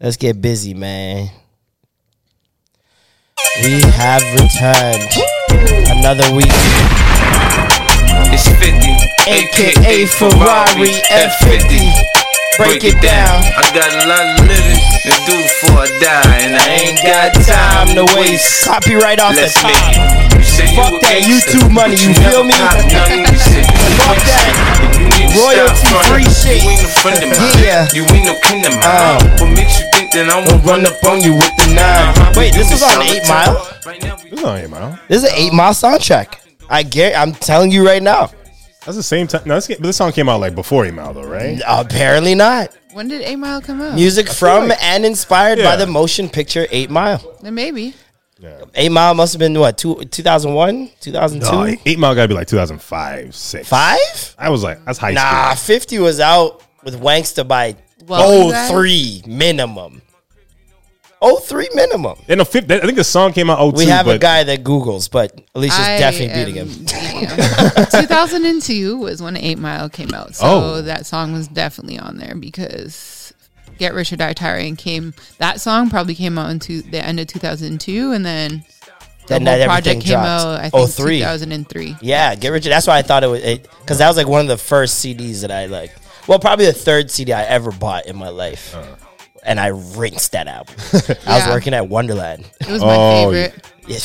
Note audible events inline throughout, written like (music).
Let's get busy, man. We have returned another week, It's 50, aka Ferrari F50. Break it down. I got a lot of living to do before I die, and I ain't got time to waste. Copyright off the Let's top. make it. You say you Fuck that YouTube money, you feel me? cop nothing. You said you Fuck that. Royalty free shit. You ain't no friend of mine. Yeah. You ain't no kin of mine. Uh. What makes you think that I I'll won't run up on you with the nine. Wait, this is on Eight Mile? Right now, we This is on Eight Mile. This is an eight mile soundtrack. I get. I'm telling you right now. That's the same time. No, this, but this song came out like before Eight Mile, though, right? Apparently not. When did Eight Mile come out? Music from like- and inspired by the motion picture Eight Mile. Then maybe. Eight Mile must have been what two, 2001, 2002, No, Eight Mile gotta be like 2005, six. five. I was like, that's high Nah, school. 50 was out with Wanksta by Well, oh minimum. Oh three minimum. Yeah, no, 50, I think the song came out 02, We have but a guy that Googles, but Alicia's I definitely am- beating him. (laughs) yeah. 2002 was when Eight Mile came out, so Oh. that song was definitely on there because "Get Rich or Die Trying" came. That song probably came out into the end of 2002, and then the Then whole that project came dropped. out. I Oh, think three. 2003. Yeah, Get Rich. That's why I thought it was because that was like one of the first CDs that I like. Well, probably the third CD I ever bought in my life, uh. and I rinsed that album. (laughs) I was working at Wonderland. It was my Oh, favorite. Yeah.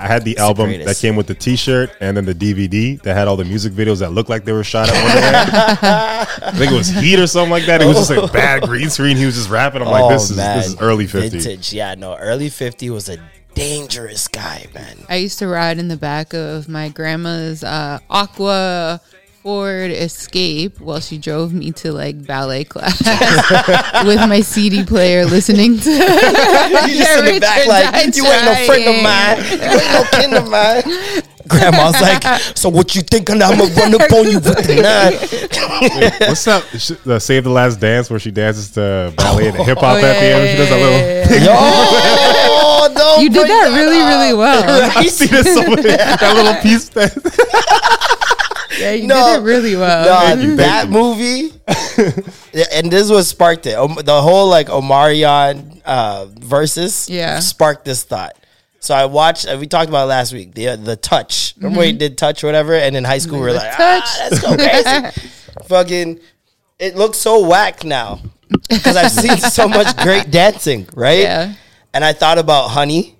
I had the the album greatest. that came with the T-shirt and then the DVD that had all the music videos that looked like they were shot at Wonderland. I think it was Heat or something like that. It was just like bad green screen. He was just rapping. I'm like, this is this is early 50. Oh, Vintage. Yeah, no, early 50 was a dangerous guy, man. I used to ride in the back of my grandma's uh, Aqua Ford Escape while she drove me to like ballet class (laughs) with my CD player, listening to. (laughs) You just in the back like, Die you ain't no friend of mine. You ain't no kin of mine. Grandma's like, so what you thinking? I'm gonna run up on you with the (laughs) nine. What's up? Sh- The Save the Last Dance where she dances to ballet and oh, hip hop at the end. She does a little. Yo, don't You did bring that really, up. really well. I see this so much- that little piece. That, Yeah, you No. did it really well. No, that movie, and this was sparked it. Um, the whole like Omarion uh, versus, Yeah. sparked this thought. So I watched. Uh, we talked about it last week. The uh, the touch. Remember when he did touch or whatever? And in high school we were The like, Touch. ah, that's so crazy. (laughs) Fucking, it looks so whack now because I've seen so much great dancing, right? Yeah. And I thought about Honey.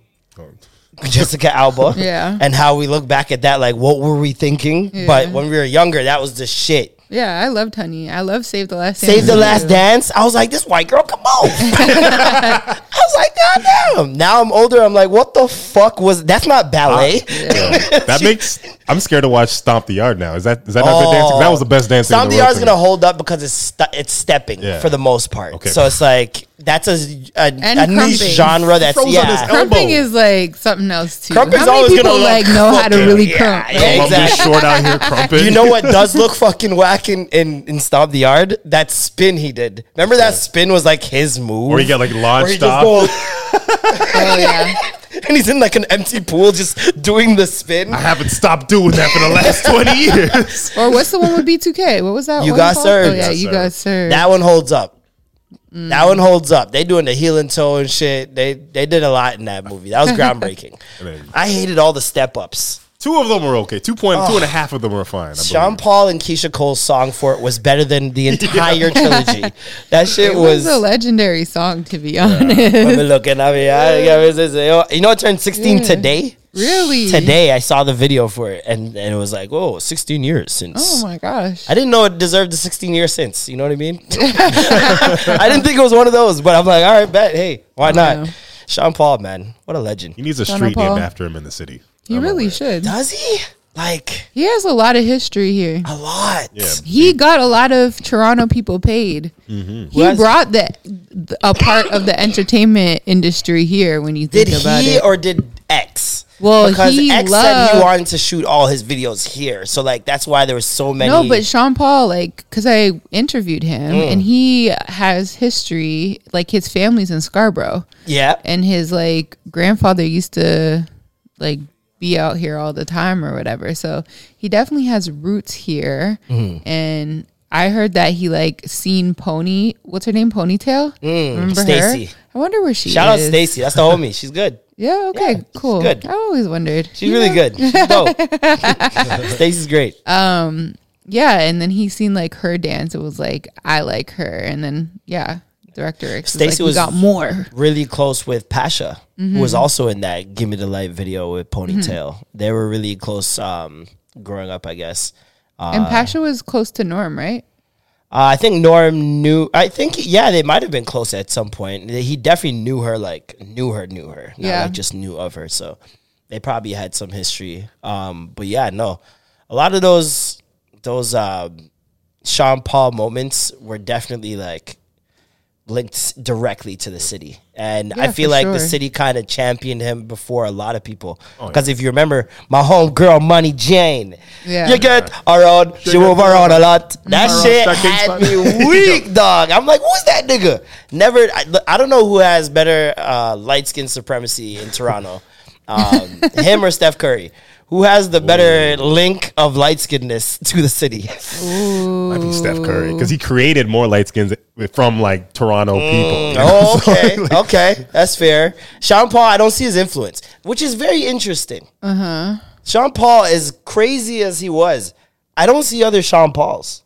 (laughs) Jessica Alba, Yeah. and how we look back at that, like, what were we thinking? But when we were younger, that was the shit. Yeah, I loved Honey. I love Save the Last Save Dance the too. Last Dance. I was like, this white girl, come on. (laughs) (laughs) I was like, God damn. Now I'm older. I'm like, what the fuck was that's not ballet. Uh, that makes. I'm scared to watch Stomp the Yard now. Is that is that not good oh. dancing? That was the best dancing. Stomp in the the world Yard's to gonna hold up because it's st- it's stepping Yeah. for the most part. Okay. So it's like that's a a, a niche genre that's Froze yeah. Crumping is like something else too. Crumping's How many always people gonna like know how to really yeah, crump? yeah, right? Exactly. short out here crumping. (laughs) You know what does look fucking whack in, in, in Stomp the Yard? That spin he did. Remember that spin was like his move? Where he got like launched off. goes- (laughs) Oh yeah. and he's in like an empty pool just doing the spin. I haven't stopped doing that for the last 20 years. Or what's the one with B2K? What was that? You one Got? Served. Oh yeah, Got you Served. got served. That one holds up. That one holds up. They doing the healing toe and shit. They they did a lot in that movie. That was (laughs) groundbreaking. I hated all the step ups. Two of them were okay. Two point, two and a half of them were fine. I Sean. Paul and Keyshia Cole's song for it was better than the (laughs) entire trilogy. That shit it was. was a legendary song to be honest. I've been looking at me. I- oh, You know, it turned 16 Yeah. today. Really? Today, I saw the video for it, and, and it was like, whoa, 16 years since. Oh my gosh. I didn't know it deserved the 16 years since. You know what I mean? (laughs) I didn't think it was one of those, but I'm like, all right, bet. Hey, why oh, not? Yeah. Sean Paul, man, what a legend. He needs a Sean street Paul. named after him in the city. He I'm really aware. should. Does he? Like He has a lot of history here. a lot. Yeah. He got a lot of Toronto people paid. Mm-hmm. He Was- brought the a part of the entertainment industry here. When you Did think about he it, or did X? Well, because he X said he wanted to shoot all his videos here, so like that's why there was so many. no, but Sean Paul, like, because I interviewed him, Mm. and he has history. Like his family's in Scarborough, yeah, and his like grandfather used to like be out here all the time or whatever. So he definitely has roots here. Mm-hmm. And I heard that he like seen Pony. What's her name? Ponytail. Remember Mm, Stacy. her? I wonder where she shout out. Stacy. That's the homie. She's good. Yeah. Okay. Yeah, cool. good. I always wondered. She's really good. She's dope. (laughs) (laughs) Stacy's great. Yeah, and then he seen like her dance. It was like I like her, and then yeah, director X was like, Stacey was- got more. really close with Pasha, who Mm-hmm. was also in that "Give Me the Light" video with Ponytail. They were really close um, growing up, I guess. Uh, and Pasha was close to Norm, right? I think Norm knew. I think yeah, they might have been close at some point. He definitely knew her, like knew her, knew her. Not Yeah. like just knew of her. So they probably had some history. Um, but yeah, no, a lot of those those um, Sean Paul moments were definitely like linked directly to the city. And I feel for like the city kind of championed him before a lot of people. Because if you remember, my home girl, Money Jane, Yeah. you get around, she move around a lot. That Around shit had me (laughs) weak, dog. I'm like, who's that nigga? Never, I, I don't know who has better uh, light skin supremacy in Toronto, (laughs) um, him or Steph Curry. Who has the better link of light skinness to the city? Might be Steph Curry because he created more light skins from like Toronto people. Oh, (laughs) So, okay, like, okay, that's fair. Sean Paul, I don't see his influence, which is very interesting. Uh huh. Sean Paul, as crazy as he was, I don't see other Sean Pauls.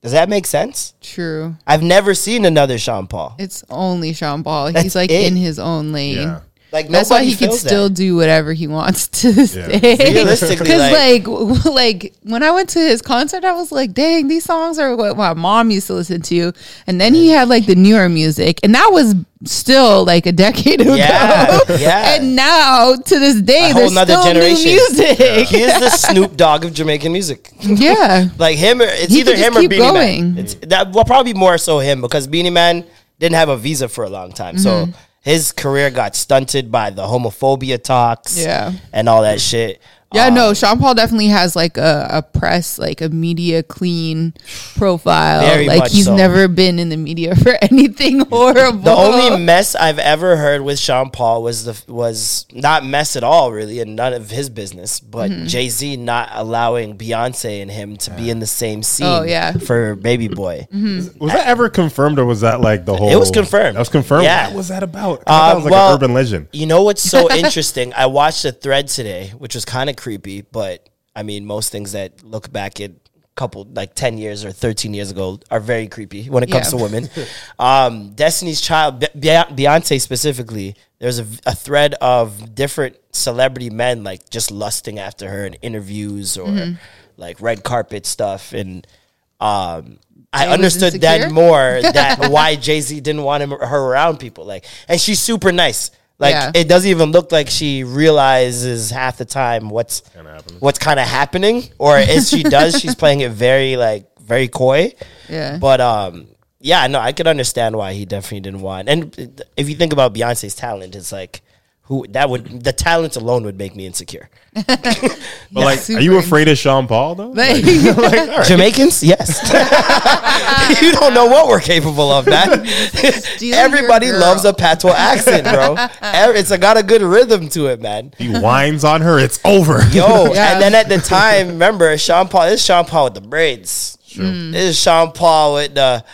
Does that make sense? True. I've never seen another Sean Paul. It's only Sean Paul. That's He's like it. in his own lane. Yeah. Like That's why he can feels still that. do whatever he wants to this Yeah. day. Realistically, (laughs) because like- like, like when I went to his concert, I was like, "Dang, these songs are what my mom used to listen to." And then he had like the newer music, and that was still like a decade ago. Yeah, yeah. (laughs) and now to this day, A there's still generation. new music. He is the Snoop Dogg of Jamaican music. (laughs) Yeah. Like him, or, it's He either him or keep Beenie going. Man. It's that well, probably more so him because Beenie Man didn't have a visa for a long time, Mm-hmm. so his career got stunted by the homophobia talks, Yeah. and all that shit. Yeah, Um, no, Sean Paul definitely has like a, a press, like a media clean profile. Very like much he's so. never been in the media (laughs) for anything horrible. The only mess I've ever heard with Sean Paul was the was not mess at all, really, and none of his business. But Mm-hmm. Jay Z not allowing Beyonce and him to be in the same scene. Oh, yeah. Mm-hmm. for Baby Boy. Was that ever confirmed, or was that like the whole? It was confirmed. That was confirmed. Yeah. What was that about? Uh, that was like well, an urban legend. You know what's so (laughs) interesting? I watched a thread today, which was kind of creepy, but I mean, most things that look back at couple like 10 years or 13 years ago are very creepy when it comes Yeah. to women. (laughs) um, Destiny's Child, Be- Be- Beyonce specifically, there's a, a thread of different celebrity men like just lusting after her in interviews or Mm-hmm. like red carpet stuff. And um, I understood then more (laughs) that why Jay Z didn't want him her around people. Like, and she's super nice. Like, Yeah. it doesn't even look like she realizes half the time what's happening. what's kind of happening, or if she (laughs) does, she's playing it very like very coy. Yeah. But um, yeah, no, I could understand why he definitely didn't want. And if you think about Beyonce's talent, it's like who that would the talent alone would make me insecure. (laughs) But like, super are you afraid of Sean Paul though? Like, (laughs) (laughs) Jamaicans, yes. you don't know what we're capable of, man. Everybody loves a patois accent, bro. Ev- It's got a good rhythm to it, man. he whines on her. It's over. Yo, Yeah. and then at the time, remember Sean Paul. This is Sean Paul with the braids. This is Sean Paul with the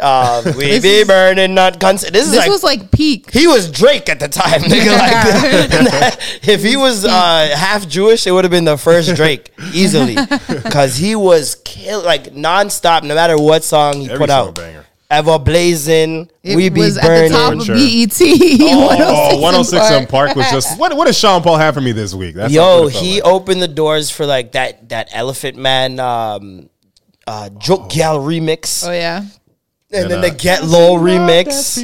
uh, (laughs) "We This Be is- Burning Not Concert." This is this like was like peak. he was Drake at the time, (laughs) nigga. Like, (laughs) if he was uh, half Jewish, it would have been the first Drake easily, because he was kill like nonstop, no matter what song he Every put song out. banger. Ever blazing, It we be was burning. at the top of BET. Oh, 106 & Park was just what? What does Sean Paul have for me this week? That's Yo, what it felt he like. opened the doors for like that that Elephant Man um, uh, Jook Gal remix. Oh yeah. And, then uh, the Get Low remix.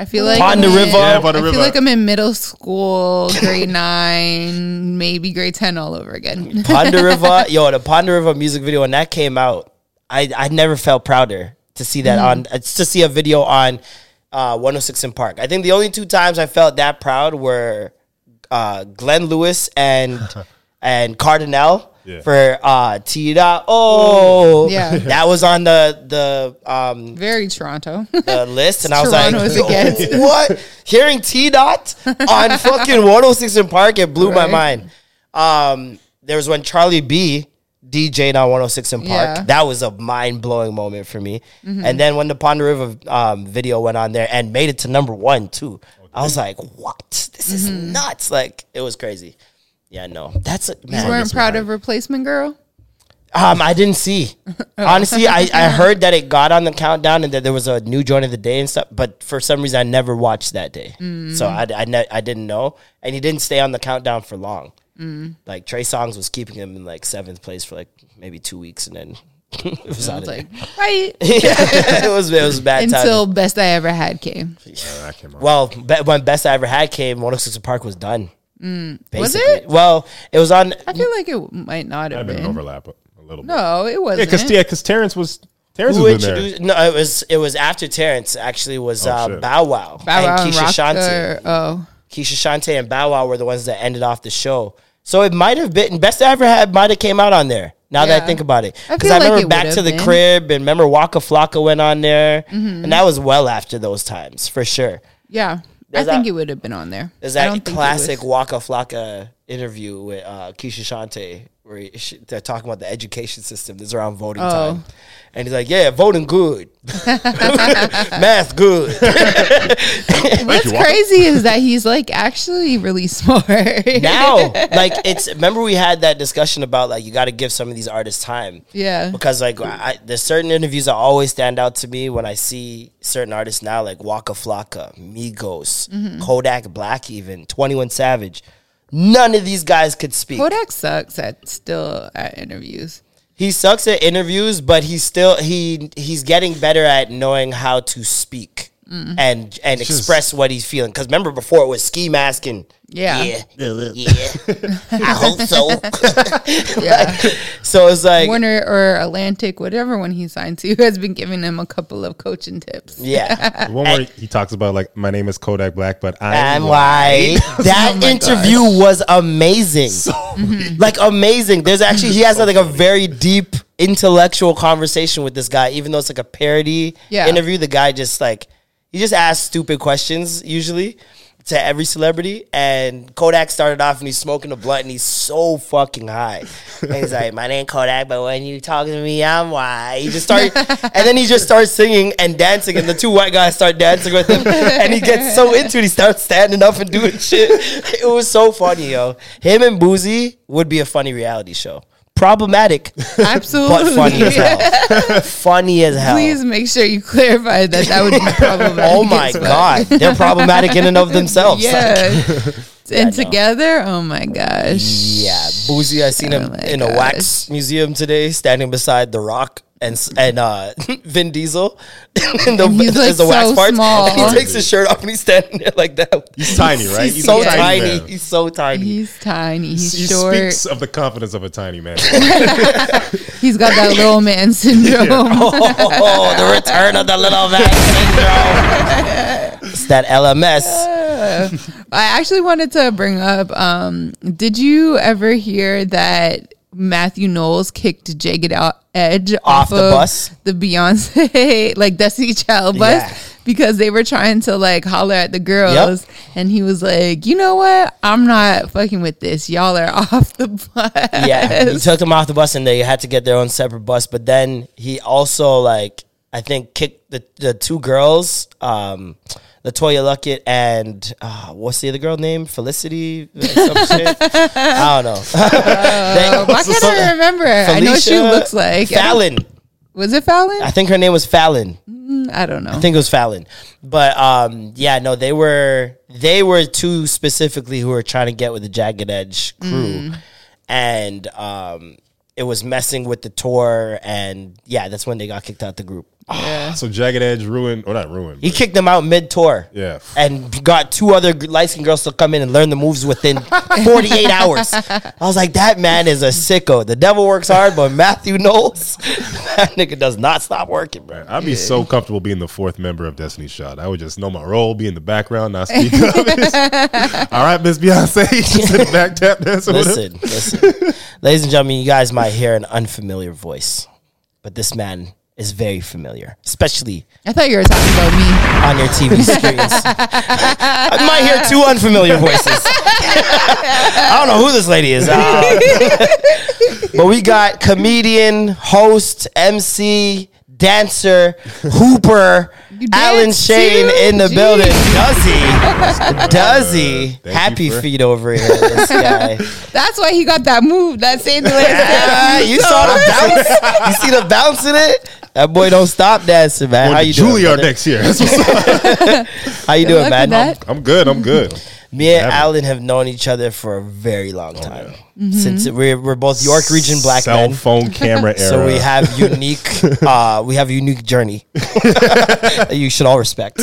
I feel like Pond I'm in- River. Yeah, Pond I River. feel like I'm in middle school, grade nine, maybe grade ten, all over again. Pon de River, (laughs) yo, the Pon de River music video when that came out, I I never felt prouder to see that on to see a video on uh, 106 & Park. I think the only two times I felt that proud were uh, Glenn Lewis and (laughs) and Kardinal Yeah. for uh, Tira. Oh, Yeah. (laughs) that was on the the um, Very Toronto. the list, and I was Toronto's like, against. (laughs) What? Hearing T Dot on (laughs) fucking 106 & Park, it blew my mind. Um, there was when Charlie B DJ'd on 106 & Park. Yeah. Mm-hmm. That was a mind blowing moment for me. And then when the Pon de River um, video went on there and made it to number one too, I was like, what? This is Mm-hmm. nuts! Like it was crazy. Yeah, no, that's a you man. weren't proud of Replacement Girl? Um, I didn't see. (laughs) Honestly, I, I (laughs) heard that it got on the countdown and that there was a new joint of the day and stuff. But for some reason, I never watched that day, so I I, ne- I didn't know, and he didn't stay on the countdown for long. Like Trey Songz was keeping him in like seventh place for like maybe two weeks, and then (laughs) it was I out was of like, right. there. it was it was bad Until time. Best I Ever Had came. That came. Well, be- when Best I Ever Had came, 106 Park was done. Was it? Well, it was on. I feel like it might not I've have been an been. overlap a, a little bit. No, it wasn't. because yeah, because Terrence was Terrence Who was in there. No, it was it was after Terrence. Actually, was Oh, uh. Bow Wow, Bow and and Keisha Rock- Shante. or- Oh, Keshia Chanté and Bow Wow were the ones that ended off the show. So it might have been best I ever had. Might have came out on there. Now that I think about it, I because feel I, remember it back to the been. crib and remember Waka Flocka went on there, Mm-hmm. and that was well after those times for sure. yeah. There's I think that- it would have been on there. There's that don't think it classic. Waka Flocka interview with uh, Keshia Chanté where he, she, they're talking about the education system. This is around voting Oh. time. And he's like, yeah, voting good. (laughs) Math good. (laughs) What's crazy is that he's like actually really (laughs) smart. now, like, it's, remember we had that discussion about, like, you got to give some of these artists time. yeah. Because, like, I, there's certain interviews that always stand out to me when I see certain artists now, like Waka Flocka, Migos, Mm-hmm. Kodak Black, even 21 Savage. None of these guys could speak. Kodak sucks at still at interviews. he sucks at interviews, but he's still he he's getting better at knowing how to speak Mm. and and express what he's feeling. Because remember before it was ski mask and Yeah. yeah, yeah. I hope so. (laughs) Yeah. (laughs) so it's like Warner or Atlantic, whatever one he signed to, has been giving him a couple of coaching tips. yeah, (laughs) one where he talks about like my name is Kodak Black, but I'm and why that Oh my interview was amazing, like amazing. There's actually he has like a very deep intellectual conversation with this guy, even though it's like a parody Yeah. interview. The guy just like he just asks stupid questions usually to every celebrity. And Kodak started off and he's smoking a blunt and he's so fucking high. And he's like, "My name Kodak, but when you talking to me, I'm white." He just started, (laughs) and then he just starts singing and dancing, and the two white guys start dancing with him, and he gets so into it, he starts standing up and doing shit. It was so funny, yo. Him and Boosie would be a funny reality show. Problematic, Absolutely. (laughs) but funny as hell. funny as hell. Please make sure you clarify that that would be (laughs) problematic. Oh my as well. god, they're problematic in and of themselves. (laughs) Like, Yeah. and no. together, oh my gosh. yeah, Boosie. I seen Oh him my in a wax museum today, standing beside The Rock and and uh, (laughs) Vin Diesel. (laughs) in the, And he's, like, there's the wax so parts, small. and he takes his shirt off and he's standing there like that. He's tiny, right? He's, so a tiny. man. He's so tiny. He's tiny. He's he short. speaks of the confidence of a tiny man. (laughs) He's got that little man syndrome. oh, the return of the little man syndrome. It's that LMS. I actually wanted to bring up. Um, did you ever hear that Matthew Knowles kicked Jagged Out Edge Off the of bus? the Beyonce (laughs) like Destiny Child bus Yeah. because they were trying to like holler at the girls, and he was like, "You know what? I'm not fucking with this. Y'all are (laughs) off the bus." Yeah, he took them off the bus and they had to get their own separate bus. But then he also like I think kicked the the two girls, um, LeToya Luckett and uh, what's the other girl name? Felicity, some (laughs) shit. I don't know. (laughs) (laughs) They- Why can't I remember? I know what she looks like Fallon. Was it Fallon? I think her name was Fallon. I don't know. I think it was Fallon. But um, yeah, no, they were they were two specifically who were trying to get with the Jagged Edge crew, and um, it was messing with the tour, and yeah, that's when they got kicked out the group. (sighs) So Jagged Edge ruined, or not ruined. He but- kicked them out mid tour. Yeah. And got two other light skinned girls to come in and learn the moves within (laughs) 48 hours. I was like, that man is a sicko. The devil works hard, but Matthew Knowles, (laughs) that nigga does not stop working, bro. I'd be so comfortable being the fourth member of Destiny's Child. I would just know my role, be in the background, not speak (laughs) up. All right, Miss Beyonce, just the back tap him. Listen, listen. Ladies and gentlemen, you guys might hear an unfamiliar voice, but this man is very familiar, especially I thought you were talking about me. on your TV screens. (laughs) I might hear two unfamiliar voices. (laughs) I don't know who this lady is. Uh, (laughs) but we got comedian, host, MC, dancer, hooper, Alan dance Shane too? in the Jeez. building. Does he? Does he? Thank you Happy for- feet over here, this guy. That's why he got that move. That saved the last Ah, you saw the bounce? You see the bounce in it? That boy don't stop dancing, man. How Going you to doing? Juilliard brother? next year. (laughs) That's what's up. How you doing, luck man? with that. I'm good. I'm good. (laughs) Me and Never. Alan have known each other for a very long time. Mm-hmm. Since we're, we're both York Region black Cell men. phone camera era. (laughs) So we have unique, uh, we have a unique journey that you should all respect.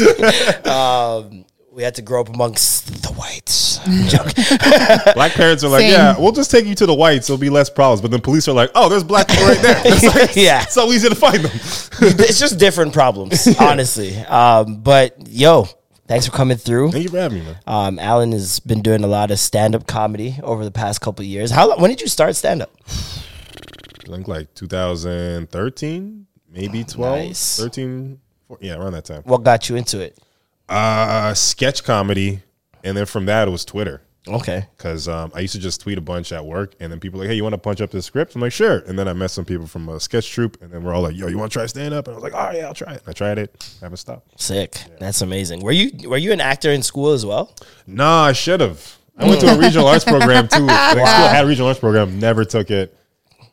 Um, we had to grow up amongst the whites. (laughs) Joke. (laughs) black parents are like, Same. yeah, we'll just take you to the whites. There'll be less problems. But then police are like, oh, there's black people right there. (laughs) It's like, yeah, so easy to find them. it's just different problems, honestly. Um, but yo, thanks for coming through. Thank you for having me, man. Um, Alan has been doing a lot of stand up comedy over the past couple of years. How when did you start stand up? I think like 2013, maybe 12, Nice. 13, four- yeah, around that time. What got you into it? Uh, sketch comedy, and then from that it was Twitter Okay. because um, I used to just tweet a bunch at work, and then people were like, "Hey, you want to punch up this script?" I'm like, "Sure." And then I met some people from a sketch troupe, and then we're all like, "Yo, you want to try stand up?" And I was like, "Oh yeah, I'll try it." I tried it, I haven't stopped. Sick. That's amazing. Were you were you an actor in school as well? Nah, I should have. I went to a (laughs) regional arts program too. Like, school had a regional arts program, never took it.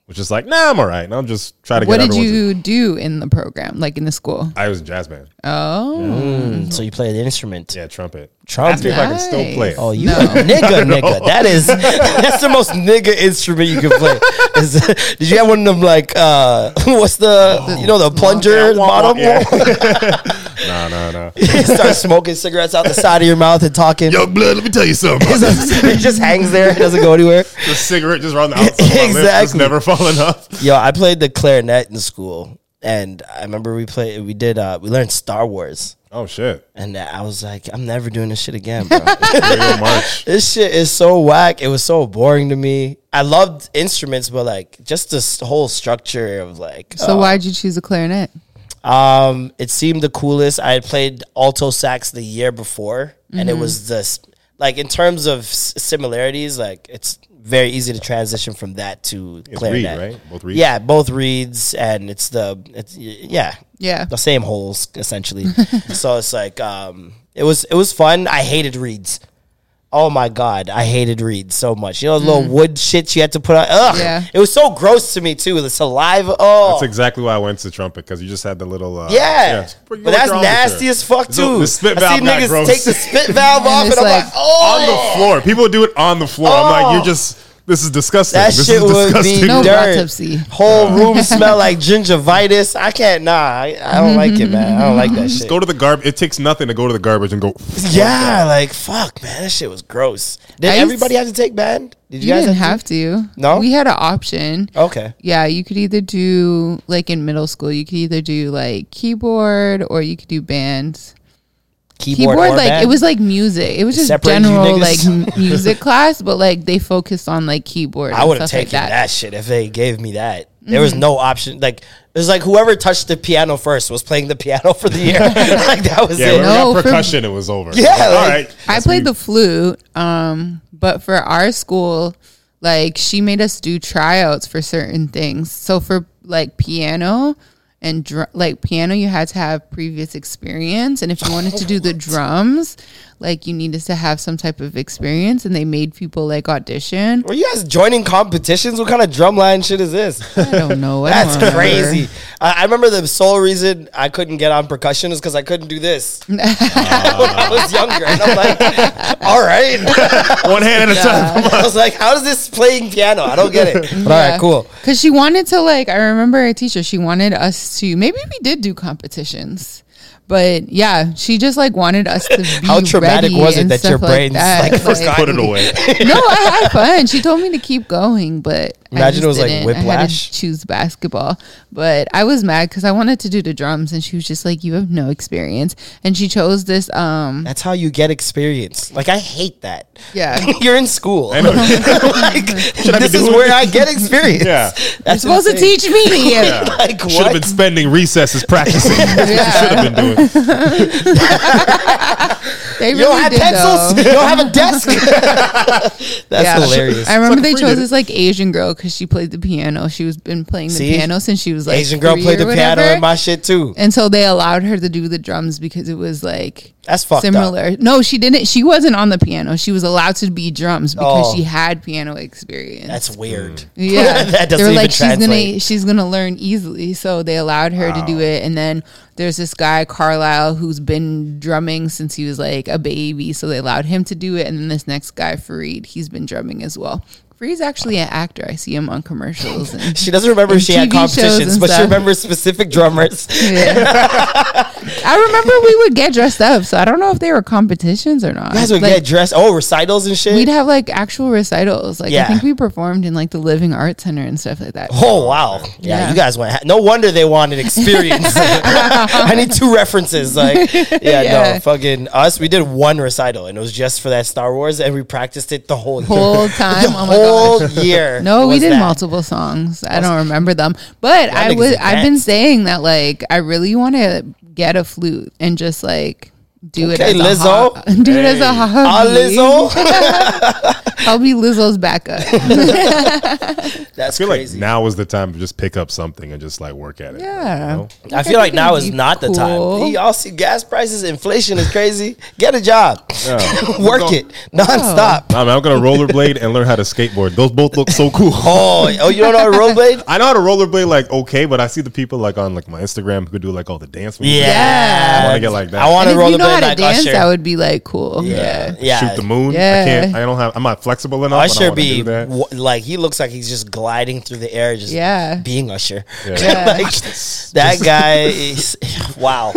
Which is like, nah, I'm all right. And I'll just try to get. What did everyone to- you do in the program, like in the school? I was in jazz band. Oh, So you play the instrument. Yeah, trumpet. Trumpet. Ask me if I can still play it. Oh, you a nigga, (laughs) nigga. That is that's the most nigga instrument you can play. Is, did you have one of them like uh (laughs) what's the you know the plunger bottom? Yeah. (laughs) nah, nah, nah. (laughs) you start smoking cigarettes out the side of your mouth and talking. Yo, blood. Let me tell you something. (laughs) it just hangs there. It doesn't go anywhere. the cigarette just around the outside of my just Exactly. never falling off. Yo, I played the clarinet in school, and I remember we played. We did. uh We learned Star Wars, Oh shit. and I was like, I'm never doing this shit again, bro. (laughs) This shit is so whack. It was so boring to me. I loved instruments, but like just this whole structure of like. so uh, why'd you choose a clarinet? Um, it seemed the coolest. I had played alto sax the year before, and it was this like in terms of s- similarities, like it's very easy to transition from that to It's clarinet. reed, right? Both reeds? Yeah, both reeds, and it's the it's yeah Yeah. the same holes essentially. (laughs) so it's like um, it was it was fun. I hated reeds. Oh my god, I hated reeds so much. You know, the little wood shit you had to put on. Ugh, Yeah. it was so gross to me too. The saliva. Oh, That's exactly why I went to trumpet because you just had the little. Uh, yeah, it's pretty- but that's nasty as fuck So too. the spit I valve see got niggas gross. take the spit valve (laughs) off, and, it's I'm like, like, oh, on the floor. People do it on the floor. I'm like, you're just. This is disgusting. That this shit is would disgusting. be No dirt. autopsy. Whole room (laughs) smell like gingivitis. I can't. Nah, I, I don't like it, man. I don't like that Just shit. go to the garbage. It takes nothing to go to the garbage and go. yeah, like fuck, man. That shit was gross. Did I used- everybody have to take band? Did you, You guys didn't have have to. No? we had an option. Okay. Yeah, you could either do like in middle school, you could either do like keyboard or you could do bands. Keyboard, Keyboard, or like band? it was like music. It was just Separate general like music class, but like they focused on like keyboard. I would have stuff like taken that. shit if they gave me that. There was no option. Like it was like whoever touched the piano first was playing the piano for the year. (laughs) (laughs) like that was Yeah, it. when No, got for- percussion, it was over. Yeah, Like, all like- right. I played the flute, um, but for our school, like she made us do tryouts for certain things. So for like piano and dr- like piano, you had to have previous experience, and if you wanted to do the (laughs) drums, like you needed to have some type of experience, and they made people like audition. Were you guys joining competitions? What kind of drumline shit is this? I don't know. I That's don't crazy. I, I remember the sole reason I couldn't get on percussion is because I couldn't do this (laughs) when I was younger. And I'm like, (laughs) all right. (laughs) One hand at a time. I was like, how is this playing piano? I don't get it. But all right, cool. Because she wanted to like, I remember a teacher. She wanted us us to. Maybe we did do competitions. But yeah, she just like wanted us to (laughs) be How traumatic ready was it that your stuff brain's that. like, first Put it away. (laughs) no, I had fun. She told me to keep going, but I Imagine it was, like, didn't. I had whiplash. to choose basketball, but I was mad because I wanted to do the drums, and she was just like, "You have no experience," and she chose this. Um, That's how you get experience. Like I hate that. yeah, (laughs) You're in school. I know. like, this is doing where? I get experience. Yeah. That's you're supposed to teach me. Yeah. Like Should have been spending recesses practicing. That's Yeah. what you should have been doing. (laughs) They You don't really have did pencils. though. You don't have a desk. (laughs) That's Yeah. hilarious. I remember they chose this like Asian girl because she played the piano. She was been playing the See? piano since she was like Asian girl played the piano whatever. in my shit too. and so they allowed her to do the drums because it was like That's fucked up. similar. No, she didn't. She wasn't on the piano. She was allowed to be drums because Oh. she had piano experience. That's weird. Mm. (laughs) yeah. that they doesn't were even like she's translate. gonna she's gonna learn easily, so they allowed her to do it. And then there's this guy Carlisle who's been drumming since he was like a baby, so they allowed him to do it. And then this next guy Fareed, he's been drumming as well. Fareed's actually an actor. I see him on commercials. And, (laughs) She doesn't remember if she had TV shows competitions, but she remembers specific drummers. Yeah. (laughs) I remember we would get dressed up, so I don't know if they were competitions or not. You guys would Like, get dressed. Oh, recitals and shit. We'd have like actual recitals. Like Yeah. I think we performed in like the Living Arts Center and stuff like that. Oh wow! Yeah, Yeah. you guys went. No wonder they wanted experience. (laughs) I need two references. Like, yeah, no, fucking us. We did one recital, and it was just for that Star Wars, and we practiced it the whole year. Whole time. the oh my whole (laughs) year. No, we did that. multiple songs. I don't remember them, but I was. I've been saying that like I really want to get a flute and just like do Okay, it as a Lizzo. ho- (laughs) do it as a hobby. Ah, Lizzo. (laughs) I'll be Lizzo's backup. (laughs) That's I feel like crazy. now is the time to just pick up something and just like work at it. Yeah. You know? I feel like now is it'd be not the time. cool. Y'all see gas prices, inflation is crazy. Get a job, Yeah. work it nonstop. Nah, man, I'm gonna rollerblade and learn how to skateboard. Those both look so cool. Oh, oh, you don't know how to rollerblade? I know how to rollerblade like okay, but I see the people like on like my Instagram who could do like all the dance moves. Yeah, I want to get like that. I wanna if you know how rollerblade to like dance, Usher. that would be like cool. Yeah. yeah, shoot the moon. Yeah. I can't. I don't have. I'm not flexible enough. Oh, I don't Usher wanna be do that. w- like he looks like he's just gliding through the air, just Yeah. being Usher. Yeah. (laughs) like (laughs) that guy is wow.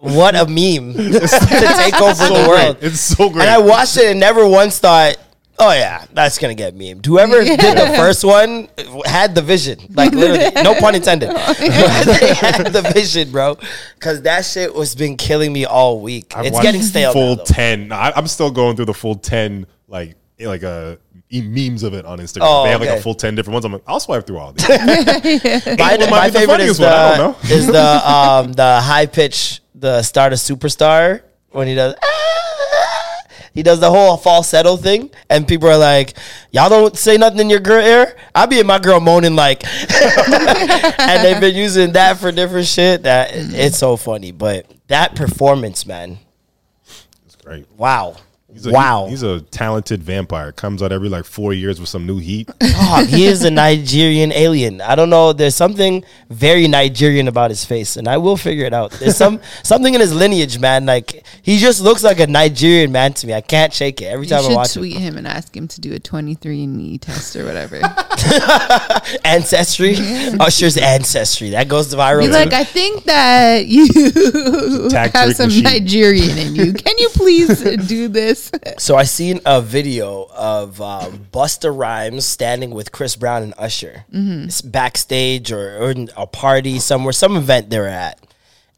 what a meme (laughs) to take over so the world. great. It's so great. And I watched it and never once thought, oh yeah, that's gonna get memed. Whoever did the first one had the vision, like literally, (laughs) no pun intended. (laughs) (laughs) they had the vision, bro, because that shit was been killing me all week. I've it's getting stale. Full now, ten. I, I'm still going through the full ten, like like uh, e- memes of it on Instagram. Oh, they have like okay. a full ten different ones. I'm like, I'll swipe through all these. My, What my might be the favorite is funniest one? I the, don't know. is the um the high pitch the start of superstar when he does. "Ah." He does the whole falsetto thing, and people are like, "Y'all don't say nothing in your girl ear." I be in my girl moaning like, (laughs) and they've been using that for different shit. That it's so funny, but that performance, man, It's great. wow, He's a, wow. He's a talented vampire. Comes out every like four years with some new heat. Dog, he is a (laughs) Nigerian alien. I don't know. There's something very Nigerian about his face, and I will figure it out. There's some (laughs) something in his lineage, man. Like he just looks like a Nigerian man to me. I can't shake it every You time I watch tweet him and ask him to do a 23andMe test or whatever. it. (laughs) Ancestry, Usher's ancestry. That goes viral. Be like, I think that you have some machine. Nigerian in you. Can you please do this? (laughs) So I seen a video of um, Busta Rhymes standing with Chris Brown and Usher It's backstage or, or in a party somewhere, some event they were at,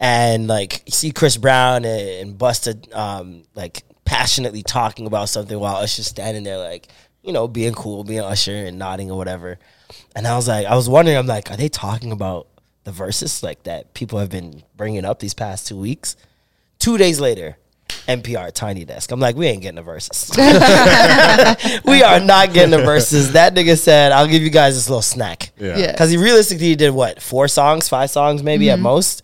and like you see Chris Brown and, and Busta um, like passionately talking about something while Usher's standing there like you know being cool, being Usher and nodding or whatever. And I was like, I was wondering, I'm like, are they talking about the verses like that people have been bringing up these past two weeks? Two days later, NPR Tiny Desk. I'm like, we ain't getting the verses. (laughs) we are not getting the verses. That nigga said, I'll give you guys this little snack. Yeah. Yeah. Because he realistically did what? Four songs, five songs maybe at most?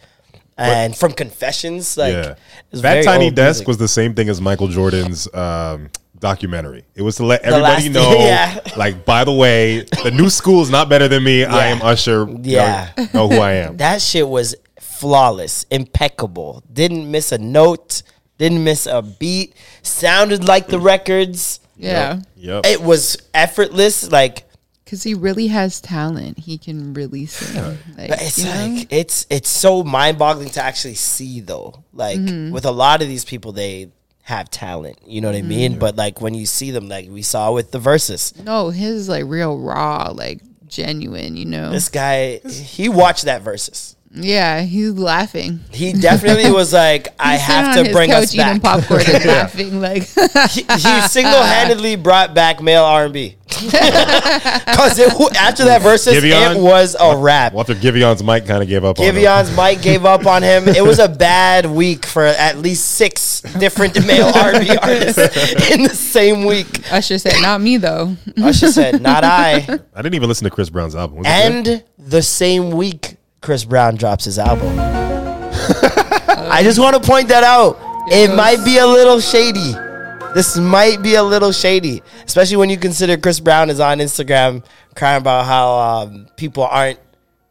And from Confessions, like, yeah. it's That very tiny old desk music. was the same thing as Michael Jordan's um, documentary. It was to let last- everybody know, (laughs) yeah. like, by the way, the new school is not better than me. I am Usher. Yeah. Y'all know who I am. That shit was flawless, impeccable. Didn't miss a note, didn't miss a beat, sounded like the records. Yeah. yep. It was effortless. Like because he really has talent. He can really sing. Like, But it's you know? like it's it's so mind boggling to actually see though. Like Mm-hmm. with a lot of these people, they have talent. You know what I Mm-hmm. mean? But like when you see them, like we saw with the verses, no, his is like real raw, like genuine. You know, this guy he watched that verses. Yeah, he's laughing. He definitely was like, (laughs) I have to bring couch us back. popcorn and (laughs) laughing like (laughs) he, he single handedly brought back male R and B. Because after that verses, Giveon? it was a wrap. Well, after Giveon's mic kind of gave up on him. Giveon's mic gave up on him. It was a bad week for at least six different male R&B artists in the same week. Usher said, "Not me though." Usher said, "Not I." I didn't even listen to Chris Brown's album. Was? And the same week, Chris Brown drops his album. (laughs) I just want to point that out. It might be a little shady. This might be a little shady, especially when you consider Chris Brown is on Instagram crying about how um, people aren't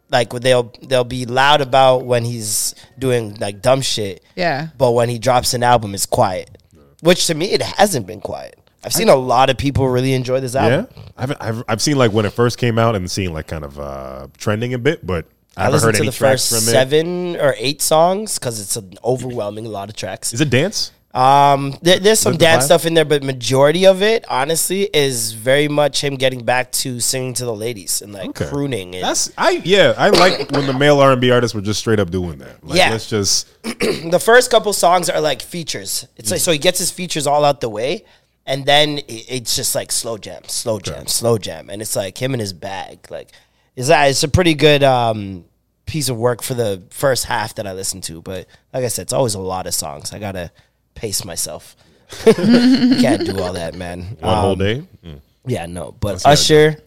like they'll they'll be loud about when he's doing like dumb shit, Yeah, but when he drops an album, it's quiet. Which to me, it hasn't been quiet. I've seen a lot of people really enjoy this album. Yeah, I've, I've I've seen like when it first came out and seen like kind of uh, trending a bit, but I I listened heard to the first seven or eight songs because it's an overwhelming lot of tracks. Is it dance? Um, there, there's some dance stuff in there, but majority of it, honestly, is very much him getting back to singing to the ladies and like Okay. crooning. And That's I yeah I like when the male R and B artists were just straight up doing that. Like, Yeah. let's just (clears throat) the first couple songs are like features. It's like so he gets his features all out the way, and then it, it's just like slow jam, slow jam, slow jam, and it's like him and his bag. Like, is that it's a pretty good um, piece of work for the first half that I listened to. But like I said, it's always a lot of songs. I gotta pace myself. (laughs) Can't do all that, man. one whole Um, day. Mm. Yeah, no. But it Usher,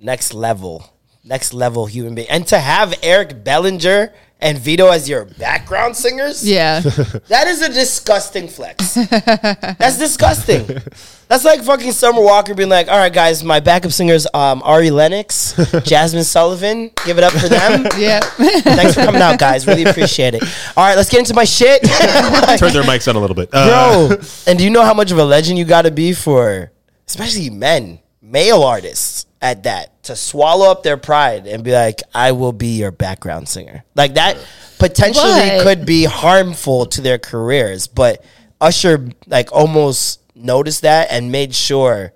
next level, next level human being, and to have Eric Bellinger and Vedo as your background singers, yeah. (laughs) that is a disgusting flex. That's disgusting. That's like fucking Summer Walker being like, "All right, guys, my backup singers, um, Ari Lennox, (laughs) Jazmine Sullivan. Give it up for them. (laughs) yeah. Thanks for coming out, guys. Really appreciate it. All right, let's get into my shit, Turn their mics on a little bit, Uh, bro. And do you know how much of a legend you got to be for, especially men, male artists at that, to swallow up their pride and be like, "I will be your background singer." Like that potentially But- could be harmful to their careers, but Usher like almost noticed that and made sure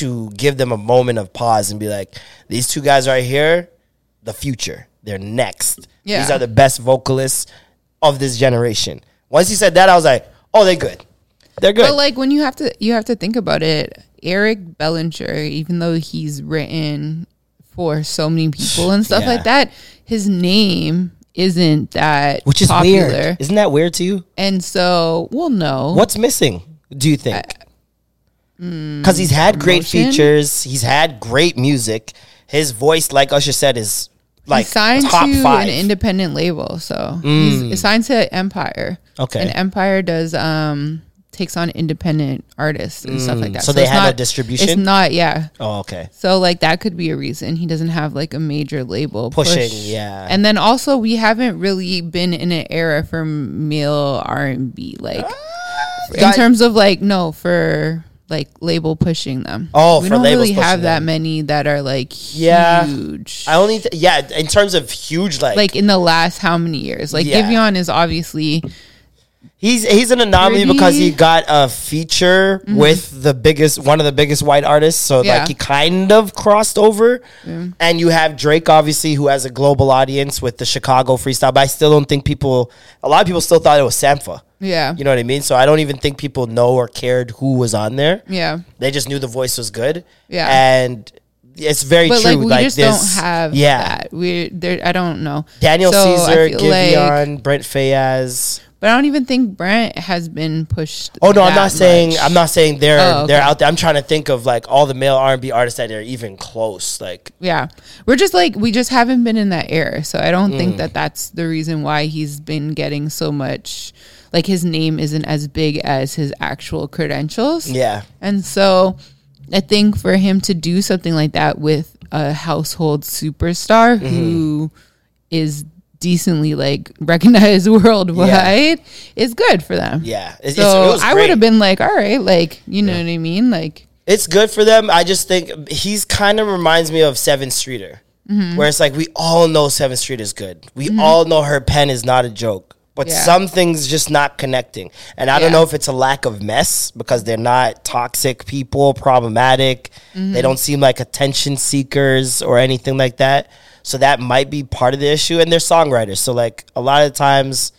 to give them a moment of pause and be like, "These two guys right here, the future. They're next. Yeah. These are the best vocalists of this generation." Once he said that, I was like, "Oh, they're good. They're good." But like when you have to you have to think about it, Eric Bellinger, even though he's written for so many people and stuff Yeah. like that, his name isn't that Which is popular. weird. Isn't that weird to you? And so, well, no. What's missing? Do you think? Because he's had great features, he's had great music. His voice, like Usher said, is like he's signed top to five. an independent label, so he's signed to Empire. Okay. and Empire does um takes on independent artists and stuff like that. Mm. So they have a not- distribution? It's not, yeah. oh, okay. So like that could be a reason he doesn't have like a major label Pushing, push. yeah. And then also we haven't really been in an era for male R and B like in terms of like no for like label pushing them. Oh, we don't really have that them. many that are like Yeah. huge. I only, th- yeah, in terms of huge, like, like in the last how many years? Like Yeah. Giveon is obviously he's he's an anomaly Pretty- because he got a feature mm-hmm. with the biggest, one of the biggest white artists. So Yeah. like he kind of crossed over. And you have Drake, obviously, who has a global audience with the Chicago freestyle. But I still don't think people, a lot of people still thought it was Sampha. yeah. You know what I mean? So I don't even think people know or cared who was on there. yeah. They just knew the voice was good. Yeah. And it's very But true. like we just this- don't have yeah. that. We there I don't know. Daniel So Caesar, feel like- Giveon, Brent Faiyaz. But I don't even think Brent has been pushed. Oh no, I'm not saying. I'm not saying they're Oh, okay. they're out there. I'm trying to think of like all the male R and B artists that are even close. Like Yeah, we're just like we just haven't been in that era, so I don't Mm. think that that's the reason why he's been getting so much. Like his name isn't as big as his actual credentials. yeah, and so I think for him to do something like that with a household superstar Mm-hmm. who is decently like (laughs) recognized worldwide is good for them. yeah. It's, So it's- I would have been like, all right, like you know what I mean, like. It's good for them. I just think he's kind of reminds me of Sevyn Streeter, Mm-hmm. where it's like we all know Sevyn Street is good. We all know her pen is not a joke, but Yeah. some things just not connecting. And I don't know if it's a lack of mess because they're not toxic people, problematic. Mm-hmm. They don't seem like attention seekers or anything like that. So that might be part of the issue. And they're songwriters, so like a lot of times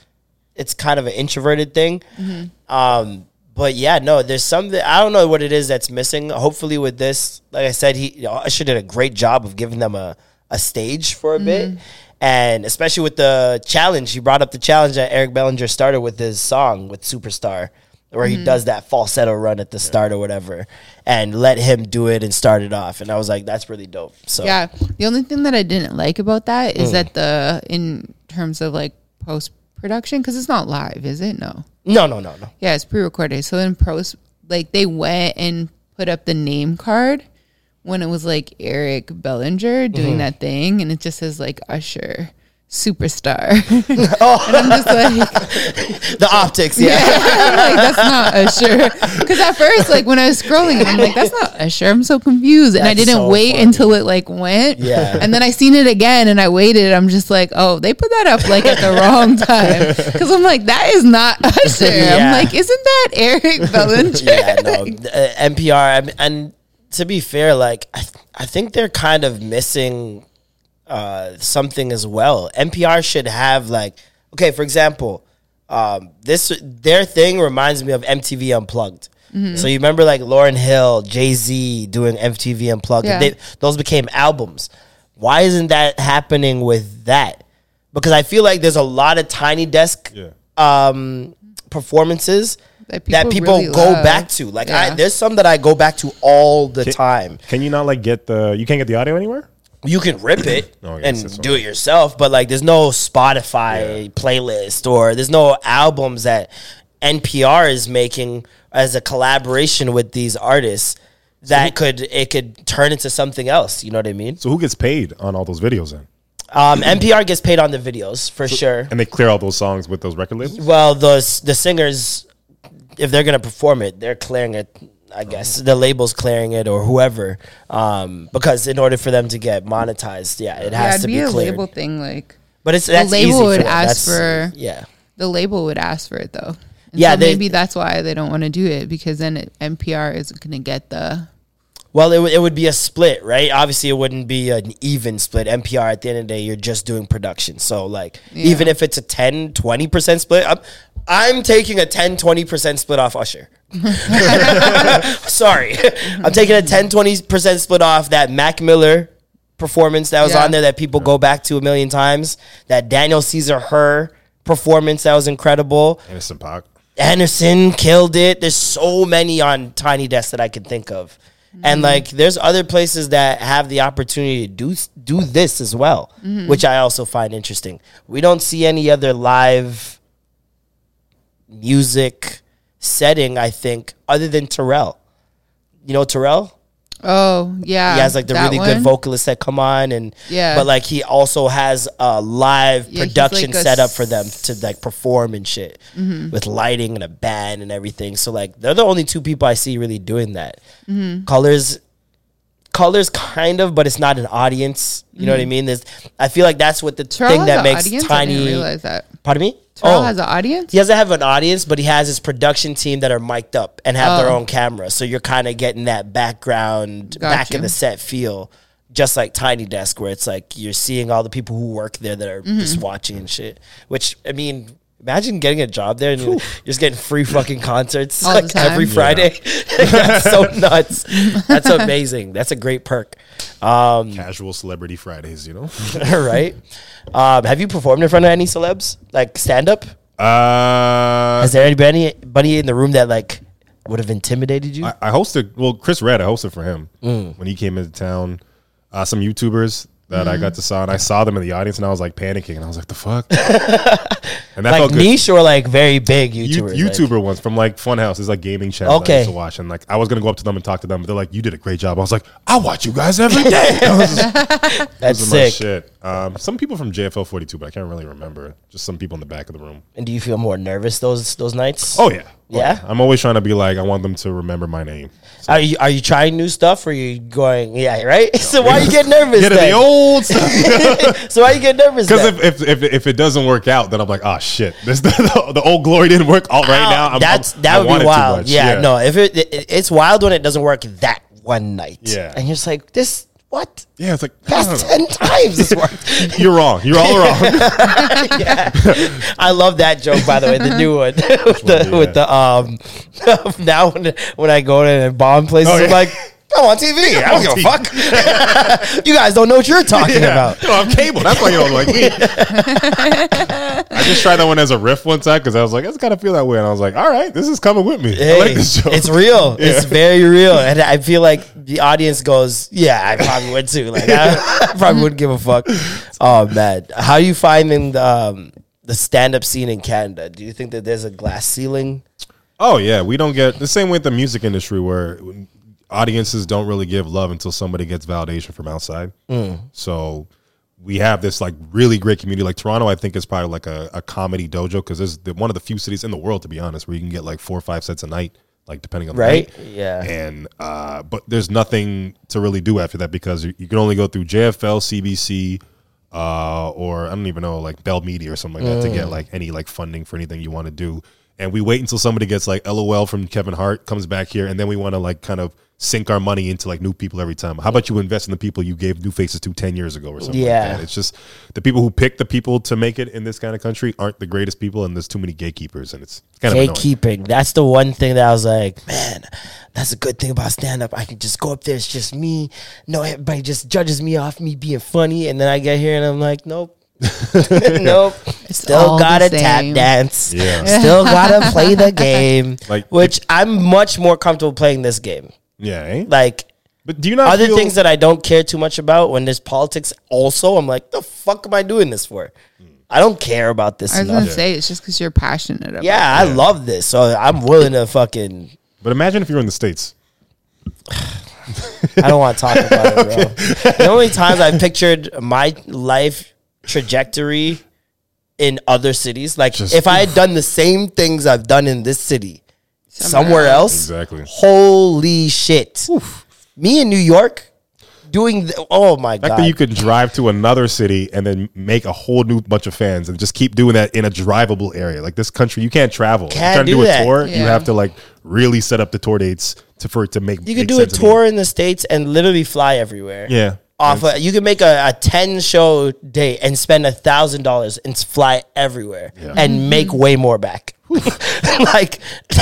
it's kind of an introverted thing. Mm-hmm. Um, but yeah, no, there's something I don't know what it is that's missing. Hopefully, with this, like I said, he you know, Usher did a great job of giving them a a stage for a mm-hmm. bit, and especially with the challenge, he brought up the challenge that Eric Bellinger started with his song with Superstar. Where he mm-hmm. does that falsetto run at the start or whatever, and let him do it and start it off, and I was like, "That's really dope." So Yeah. The only thing that I didn't like about that is Mm. that the in terms of like post production because it's not live, is it? No. no, no, no, no. Yeah, it's pre-recorded. So in post, like they went and put up the name card when it was like Eric Bellinger Mm-hmm. doing that thing, and it just says like Usher superstar. (laughs) Oh. and I'm just like, The optics, yeah. I'm like that's not Usher. Because at first, like when I was scrolling, I'm like, that's not Usher. I'm so confused, and I didn't so wait funny. until it like went. Yeah. And then I seen it again, and I waited. I'm just like, oh, they put that up like at the wrong (laughs) time. Because I'm like, that is not Usher. Yeah. I'm like, isn't that Eric Bellinger? (laughs) yeah, no, uh, NPR. I mean, and to be fair, like I, th- I think they're kind of missing uh, something as well. NPR should have like, okay, for example, um, this their thing reminds me of MTV Unplugged. So you remember like Lauryn Hill, Jay Z doing MTV Unplugged. Yeah. They, those became albums. Why isn't that happening with that? Because I feel like there's a lot of Tiny Desk Yeah. um, performances That that people people really go love. back to. Like I, there's some that I go back to all the time. Can you not like get the? You can't get the audio anywhere. You can rip it (clears throat) Oh, and do it yourself, but like there's no Spotify playlist or there's no albums that NPR is making as a collaboration with these artists that could it could turn into something else. You know what I mean? So who gets paid on all those videos then? Um, NPR gets paid on the videos for sure. And they clear all those songs with those record labels. Well, those the singers, if they're gonna perform it, they're clearing it. I guess the label's clearing it or whoever, um, because in order for them to get monetized, yeah, it has to be, be, a cleared. label thing. Like but it's that's label easy would for them. ask That's- for- yeah. the label would ask for it though. And Yeah, so they- maybe that's why they don't want to do it because then it, NPR isn't going to get the. Well, it, w- it would be a split, right? Obviously, it wouldn't be an even split. NPR, at the end of the day, you're just doing production. So, like, even if it's a 10, 20% split, I'm, I'm taking a 10, 20% split off Usher. (laughs) Sorry. I'm taking a 10, 20% split off that Mac Miller performance that was Yeah. on there that people go back to a million times. That Daniel Caesar, her performance that was incredible. Innocent Pac. Anderson killed it. There's so many on Tiny Desk that I can think of, and mm-hmm. like there's other places that have the opportunity to do do this as well, mm-hmm. which I also find interesting. We don't see any other live music setting. I think other than Terrell. You know Terrell? Oh yeah, He has like the really good one? vocalists that come on and Yeah. but like he also has a live Yeah, production like set up for them to like perform and shit Mm-hmm. with lighting and a band and everything. So like they're the only two people I see really doing that. Mm-hmm. Colors colors kind of but it's not an audience. You know what I mean? There's I feel like that's what the thing that makes audience? I tiny didn't realize that. Pardon me? Terrell Oh. has an audience. He doesn't have an audience, but he has his production team that are mic'd up and have their Oh. own camera. So you're kind of getting that background, back Gotcha. in the set feel, just like Tiny Desk, where it's like you're seeing all the people who work there that are just Mm-hmm. watching and shit. Which I mean, imagine getting a job there and you're just getting free fucking concerts All like (laughs) every time. Friday. (laughs) That's so nuts. That's (laughs) amazing. That's a great perk. Um, Casual celebrity Fridays, you know. right? Um, have you performed in front of any celebs, like stand up? Uh, Has there anybody anybody in the room that like would have intimidated you? I, I hosted. Well, Chris Redd, I hosted for him Mm. when he came into town. Uh, some YouTubers that I Mm. got to saw, and I saw them in the audience, and I was like panicking, and I was like, "The fuck!" (laughs) and that like felt good. niche or like very big You- YouTubers? like- YouTuber ones from like Funhouse is like gaming channel that I Okay. used to watch, and like I was gonna go up to them and talk to them, but they're like, "You did a great job." I was like, "I watch you guys every day." (laughs) Just, (laughs) that's sick. shit. Um, some people from JFL 42, but I can't really remember. Just some people in the back of the room. And do you feel more nervous those those nights? Oh yeah, Oh, Yeah? I'm always trying to be like, I want them to remember my name. Are you are you trying new stuff or are you going? Yeah, right. (laughs) so why you get nervous? Get the old stuff. (laughs) so why you get nervous? Because if, if, if if it doesn't work out, then I'm like, oh shit, this (laughs) the, the old glory didn't work. All right now, I'm, that's I'm, that would be wild. much. Yeah, no. If it, it it's wild when it doesn't work that one night. Yeah. and you're just like this. What? yeah, it's like Past ten times this. (laughs) You're wrong. You're all wrong. (laughs) I love that joke, by the way, the new (laughs) one with, the, one, with the um. now when when I go in and bomb places, Oh, I'm like, I'm on TV. I don't give a fuck. (laughs) you guys don't know what you're talking Yeah. about. You don't have cable. That's why you don't like me. (laughs) I just tried that one as a riff one time because I was like, it's gotta feel that way, and I was like, all right, this is coming with me. I like this joke. it's real. (laughs) Yeah. It's very real, and I feel like the audience goes, "Yeah, I probably would too." Like, I, I probably wouldn't give a fuck. Oh man, how do you finding the, um, the stand up scene in Canada? Do you think that there's a glass ceiling? Oh yeah, we don't get the same way with the music industry where audiences don't really give love until somebody gets validation from outside. So we have this like really great community. Like Toronto, I think is probably like a, a comedy dojo because there's the, one of the few cities in the world, to be honest, where you can get like four or five sets a night, like depending on the Right? night. Yeah. And uh, but there's nothing to really do after that because you, you can only go through JFL, CBC, uh, or I don't even know, like Bell Media or something like that to get like any like funding for anything you want to do. And we wait until somebody gets like LOL from Kevin Hart comes back here, and then we want to like kind of sink our money into like new people every time. How about you invest in the people you gave new faces to ten years ago or something? Yeah. like that? It's just the people who pick the people to make it in this kind of country aren't the greatest people, and there's too many gatekeepers, and it's kind of. Gatekeeping. That's the one thing that I was like, man, that's a good thing about stand up. I can just go up there. It's just me. No, everybody just judges me off me being funny. And then I get here and I'm like, nope. (laughs) nope. Still gotta tap dance. Yeah. Still gotta play the game. (laughs) Like- which I'm much more comfortable playing this game. Yeah, eh? Like but do you not other feel- things that I don't care too much about when there's politics also, I'm like, the fuck am I doing this for? I don't care about this I was enough. gonna say it's just because you're passionate about. It. Yeah, I love this. So I'm willing to fucking But imagine if you were in the states. (sighs) I don't want to talk about it, (laughs) bro. The only times I've pictured my life trajectory in other cities, like Just- if I had done the same things I've done in this city somewhere, else, Exactly. holy shit. Me in New York doing, the, oh my The fact God. that you could drive to another city and then make a whole new bunch of fans and just keep doing that in a drivable area. Like this country, you can't travel. Can't you're trying to do do a that. tour, you have to like really set up the tour dates to for it to make. you make could do a sense in the tour in the States and literally fly everywhere. Yeah. Off a, you could make a, a 10 show day and spend a thousand dollars and fly everywhere and make way more back. (laughs) like,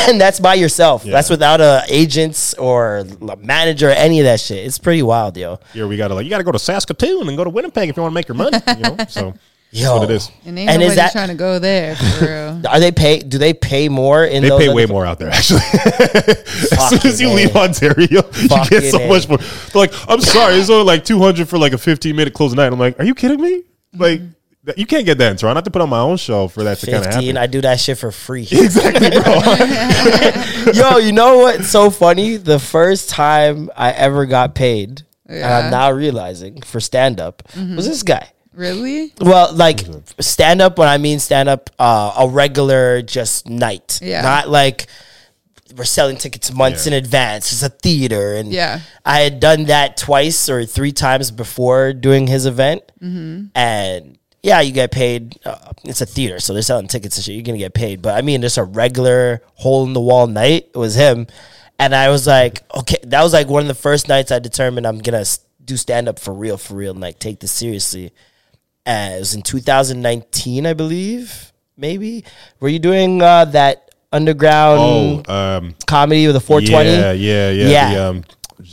and that's by yourself. That's without a agents or a manager or any of that shit. It's pretty wild, yo. Here we gotta like you gotta go to Saskatoon and go to Winnipeg if you want to make your money. You know, so (laughs) Yo. that's what it is. And ain't And is that- trying to go there for real. (laughs) Are they pay? Do they pay more in? They those pay way other- more out there, actually. as soon as you Fucking leave A. Ontario, you get so A. much more. They're like, I'm sorry, it's only like 200 for like a 15 minute closing night. I'm like, are you kidding me? Like, that- you can't get that in Toronto. I have to put on my own show for that to kind of happen. Fifteen. I do that shit for free. (laughs) exactly, bro. (laughs) Yo, you know what's so funny? The first time I ever got paid, and I'm now realizing for stand up, was this guy. Really? Well, like stand up. When I mean stand up, uh, a regular just night, Yeah. not like we're selling tickets months Yeah. in advance. It's a theater, and Yeah. I had done that twice or three times before doing his event, and yeah, you get paid. Uh, it's a theater, so they're selling tickets and shit. You're gonna get paid, but I mean, just a regular hole in the wall night. It was him, and I was like, okay, that was like one of the first nights I determined I'm gonna do stand up for real, for real, and like take this seriously. And it was in 2019, I believe, maybe. Were you doing uh, that underground oh, um, comedy with a 420? yeah, yeah, yeah. Yeah. The, um,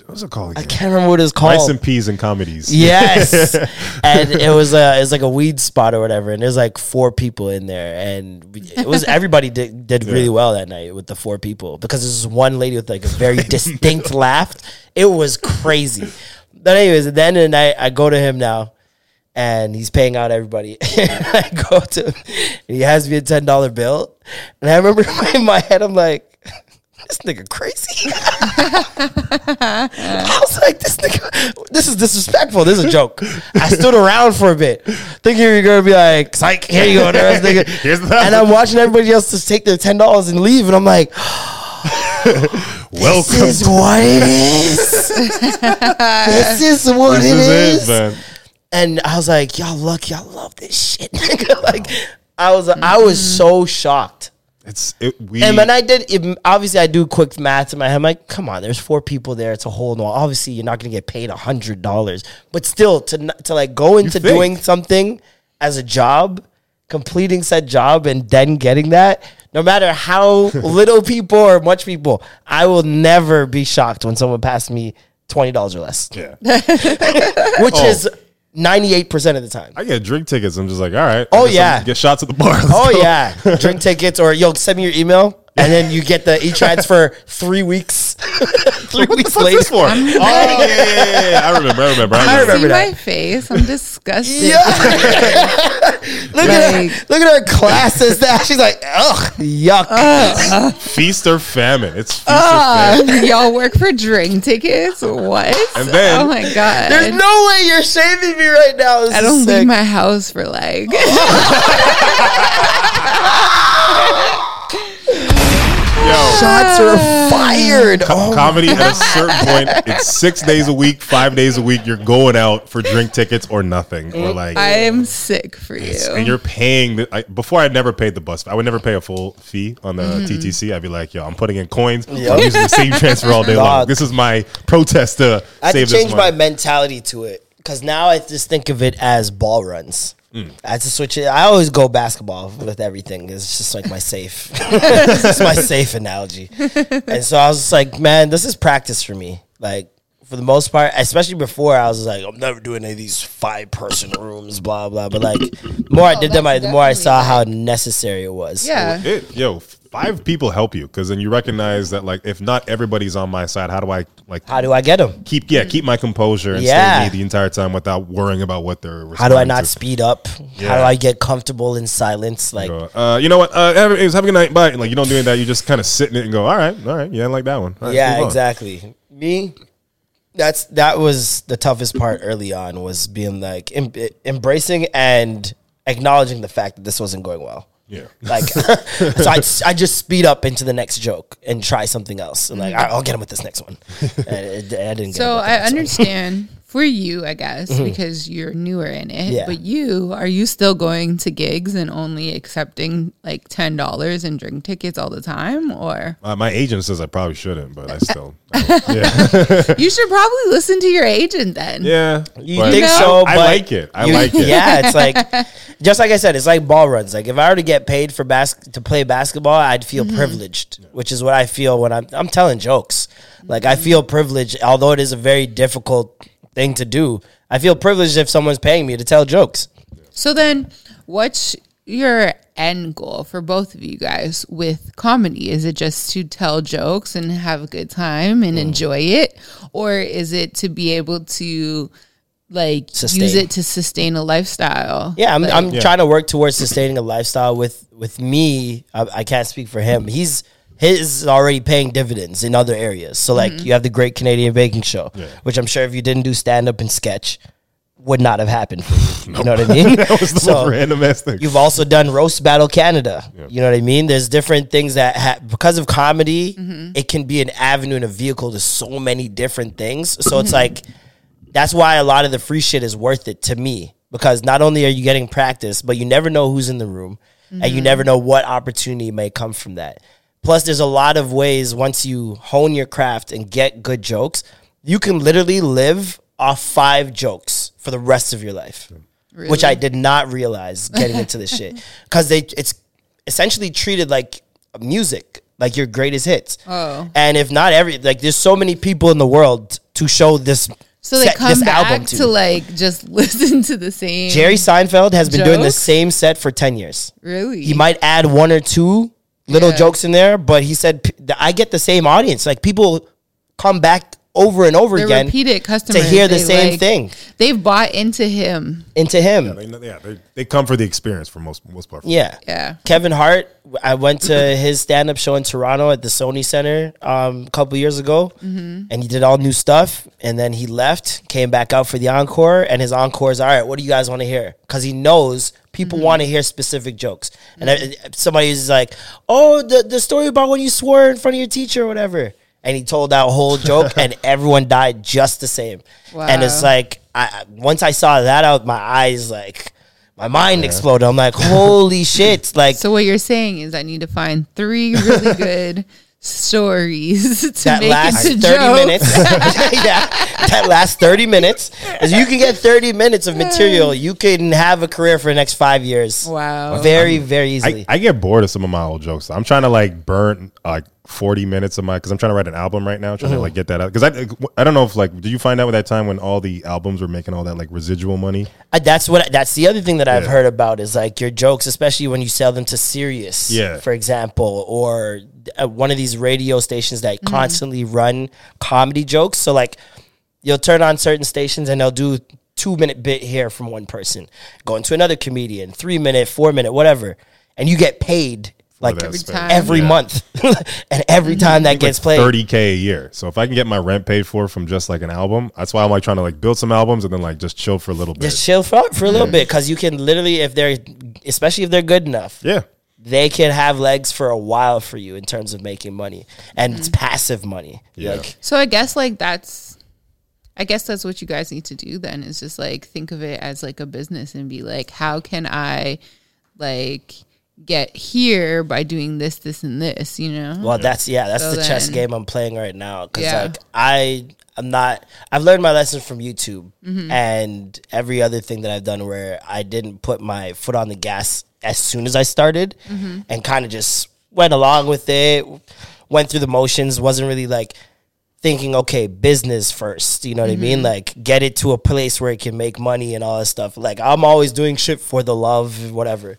what's it called? I can't remember what it's called. Rice and peas and comedies. Yes, (laughs) and it was a it was like a weed spot or whatever, and there's like four people in there, and it was everybody did did really well that night with the four people because there's one lady with like a very (laughs) distinct laugh. It was crazy. But anyways, at the end of the night, I go to him now, and he's paying out everybody. (laughs) I go to him, and he has me a ten dollar bill, and I remember in my head, I'm like. This nigga crazy. (laughs) I was like, this nigga, this is disrespectful. This is a joke. I stood around for a bit, thinking you're gonna be like, psych, here you go, nigga. (laughs) Here's the- and I'm watching everybody else just take their ten dollars and leave, and I'm like, (gasps) Welcome. this is what it is. (laughs) this is what This it is is. it. And I was like, y'all lucky, y'all love this shit. nigga. like, I was, I was so shocked. It's it, we. And when I did, it, obviously I do quick math in my head. I'm like, come on, there's four people there. It's a whole no. Obviously, you're not gonna get paid a hundred dollars, but still, to to like go into doing something as a job, completing said job, and then getting that, no matter how (laughs) little people or much people, I will never be shocked when someone passes me twenty dollars or less, yeah, (laughs) which Oh. is ninety eight percent of the time. I get drink tickets. I'm just like, all right. Oh, yeah. I'm- get shots at the bar. (laughs) Let's Oh go. yeah, (laughs) drink tickets or yo send me your email and then you get the e transfer three weeks, (laughs) three weeks What's later. this for? Oh yeah, yeah, yeah, yeah. I remember. I remember. I I remember. remember See that. my face? I'm disgusted. Look at her, look at her classes. That she's like, ugh, yuck. Feast or famine. It's feast or Uh, famine. (laughs) y'all work for drink tickets? What? And then- oh my god! There's no way you're shaving me right now. This I is don't sick. leave my house for like. (laughs) (laughs) Yo, Shots are fired. Oh, comedy at a certain point, it's six days a week, five days a week. You're going out for drink tickets or nothing, or like, I am sick for you. and you're paying. The, I, before, I'd never paid the bus. I would never pay a full fee on the Mm-hmm. TTC. I'd be like, yo, I'm putting in coins. Yep. I'm using the same transfer all day long. This is my protest to I had save to this change my mentality to it because now I just think of it as ball runs. Mm. I had to switch it. I always go basketball with everything. It's just like my safe. (laughs) it's my safe analogy. And so I was just like, man, this is practice for me. Like for the most part, especially before, I was like, I'm never doing any of these five person rooms, blah blah. But like, the more I Oh, did them, I, the more I definitely saw how necessary it was. yeah. It, yo, five people help you because then you recognize that like if not everybody's on my side, how do I like How do I get them? keep yeah keep my composure and Yeah. stay me the entire time without worrying about what they're. How do I not to. speed up? How do I get comfortable in silence? Like, Go, Uh, you know what? Uh, have, have a good night. Bye. Like you don't do that. You just kind of sit in it and go, all right, all right. Yeah, I like that one. Right, yeah, on." exactly. Me, that's that was the toughest part early on was being like em- embracing and acknowledging the fact that this wasn't going well. Yeah. (laughs) Like, (laughs) so I I just speed up into the next joke and try something else, and like mm-hmm. I- I'll get him with this next one. (laughs) And it- I didn't. Get him So with I next one. understand for you, I guess, because you're newer in it. Mm-hmm. Yeah. But you, are you still going to gigs and only accepting like ten dollars in drink tickets all the time, or Uh, my agent says I probably shouldn't, but I still. (laughs) I yeah. (laughs) you should probably listen to your agent then? yeah. You but think know? so? I like it. I you- like it. Yeah, it's (laughs) like just like I said, it's like ball runs. Like if I were to get paid for bas- to play basketball, I'd feel Mm-hmm. privileged, which is what I feel when I'm I'm telling jokes. Like I feel privileged, although it is a very difficult thing to do. I feel privileged if someone's paying me to tell jokes. So then, what's your end goal for both of you guys with comedy? Is it just to tell jokes and have a good time Mm. and enjoy it, or is it to be able to like use it to sustain a lifestyle? Yeah, I'm, Like- I'm trying to work towards sustaining a lifestyle with with me. I, I can't speak for him. He's his is already paying dividends in other areas. So like mm-hmm. you have the Great Canadian Baking Show, which I'm sure if you didn't do stand up and sketch, would not have happened for you. You (laughs) know what I mean? (laughs) That was the So, most random ass thing. You've also done Roast Battle Canada. You know what I mean? There's different things that ha- because of comedy, mm-hmm. it can be an avenue and a vehicle to so many different things. So it's mm-hmm. like that's why a lot of the free shit is worth it to me because not only are you getting practice, but you never know who's in the room and you never know what opportunity may come from that. Plus, there's a lot of ways once you hone your craft and get good jokes, you can literally live off five jokes for the rest of your life which I did not realize getting into this shit (laughs) because they it's essentially treated like music, like your greatest hits. Oh. and if not every like, there's so many people in the world to show this. So they set- come this back album to. like just (laughs) listen to the same. Jerry Seinfeld has been doing the same set for ten years. really? He might add one or two little Yeah. jokes in there, but he said I get the same audience. Like people come back over and over They're again repeated customers to hear the They, same like- thing They've bought into him. into him. They, yeah, they, they come for the experience for most most part. Yeah. Yeah. Kevin Hart, I went to (clears throat) his stand up show in Toronto at the Sony Center um, a couple years ago, mm-hmm. and he did all new stuff. And then he left, came back out for the encore, and his encore is all right. What do you guys want to hear? Because he knows people mm-hmm. want to hear specific jokes. And I, somebody is like, "Oh, the the story about when you swore in front of your teacher or whatever." And he told that whole joke, and (laughs) everyone died just the same. And it's like, I I- once I saw that out, my eyes like. My mind exploded. I'm like, holy shit! Like So what you're saying is I need to find three really (laughs) good stories (laughs) to that make last into 30 jokes. minutes. (laughs) (laughs) yeah, that last 30 minutes. As you can get 30 minutes of material, you can have a career for the next five years. Wow. Very, very easily. I, I get bored of some of my old jokes. I'm trying to like burn like 40 minutes of my because I'm trying to write an album right now, trying to like get that out. Because I I don't know if like did you find out with that time when all the albums were making all that like residual money? Uh, that's what. That's the other thing that I've heard about is like your jokes, especially when you sell them to Sirius, Yeah. for example, or uh, one of these radio stations that constantly run comedy jokes. So like, you'll turn on certain stations and they'll do two minute bit here from one person, going to another comedian, three minute, four minute, whatever, and you get paid like every, time. every Yeah. month, (laughs) and every time that gets played. 30k a year. So if I can get my rent paid for from just like an album, that's why I'm like trying to like build some albums and then like just chill for a little bit. Just chill for, for a little bit because you can literally, if they're, especially if they're good enough, yeah. They can have legs for a while for you in terms of making money and it's passive money Yeah. like So I guess like that's I guess that's what you guys need to do then is just like think of it as like a business and be like how can I like get here by doing this this and this, you know? well that's yeah that's So the chess game i'm playing right now because Yeah. like i i'm not i've learned my lessons from youtube Mm-hmm. and every other thing that i've done where i didn't put my foot on the gas as soon as i started Mm-hmm. and kind of just went along with it went through the motions wasn't really like thinking, okay, business first. You know what I mean? Like get it to a place where it can make money and all that stuff. Like I'm always doing shit for the love, whatever.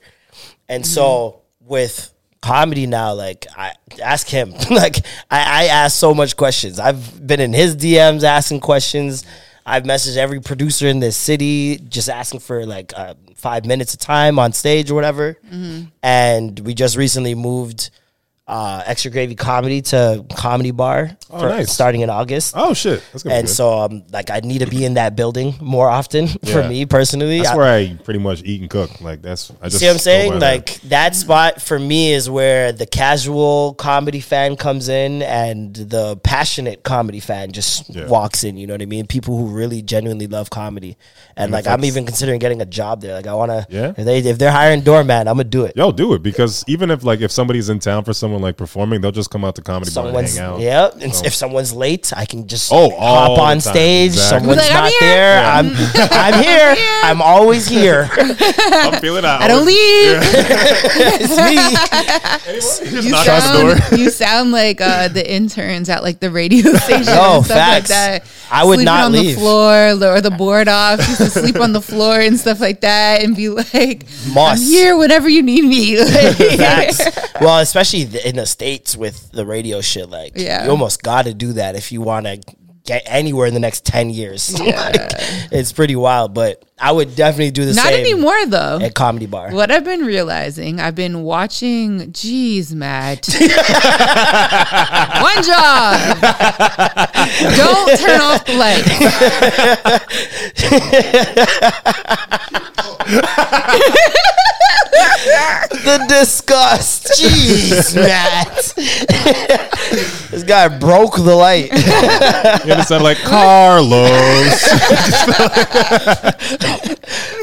And so with comedy now, like I ask him. (laughs) like I, I ask so much questions. I've been in his DMs asking questions. I've messaged every producer in this city just asking for like uh, five minutes of time on stage or whatever. And we just recently moved uh, Extra Gravy Comedy to Comedy Bar Oh, for- nice. starting in August. Oh shit. That's gonna be and so um, like I need to be in that building more often (laughs) for me personally. that's I- where I pretty much eat and cook. Like that's I just See what I'm saying? by there. Like that spot for me is where the casual comedy fan comes in and the passionate comedy fan just Yeah. walks in. You know what I mean? People who really genuinely love comedy, and, And like I'm even considering getting a job there. Like I want to. Yeah. If they if they're hiring doorman, I'm gonna do it. Yo, do it because even if like if somebody's in town for someone like performing, they'll just come out to comedy bar and Someone's hang out. yeah. And So- if someone's late, I can just Oh, hop on stage. Exactly. Someone's Like, I'm not here. there. I'm (laughs) I'm here. I'm always here. (laughs) I'm feeling out. I don't leave. (laughs) it's me. Just You knock the door. sound, you sound like uh, the interns at like the radio station No, and stuff facts. like that. I would not on leave. the floor or the board off. Used to sleep on the floor and stuff like that, and be like, Moss. "I'm here whenever you need me." (laughs) (laughs) Well, especially in the states with the radio shit, like Yeah. you almost got to do that if you want to get anywhere in the next ten years. (laughs) like, it's pretty wild, but I would definitely do the Not same anymore though. at comedy bar. What I've been realizing, I've been watching. Geez, Matt. (laughs) One job. Don't turn off the light. (laughs) The disgust, jeez, Matt. this guy broke the light. You understand? Like Carlos.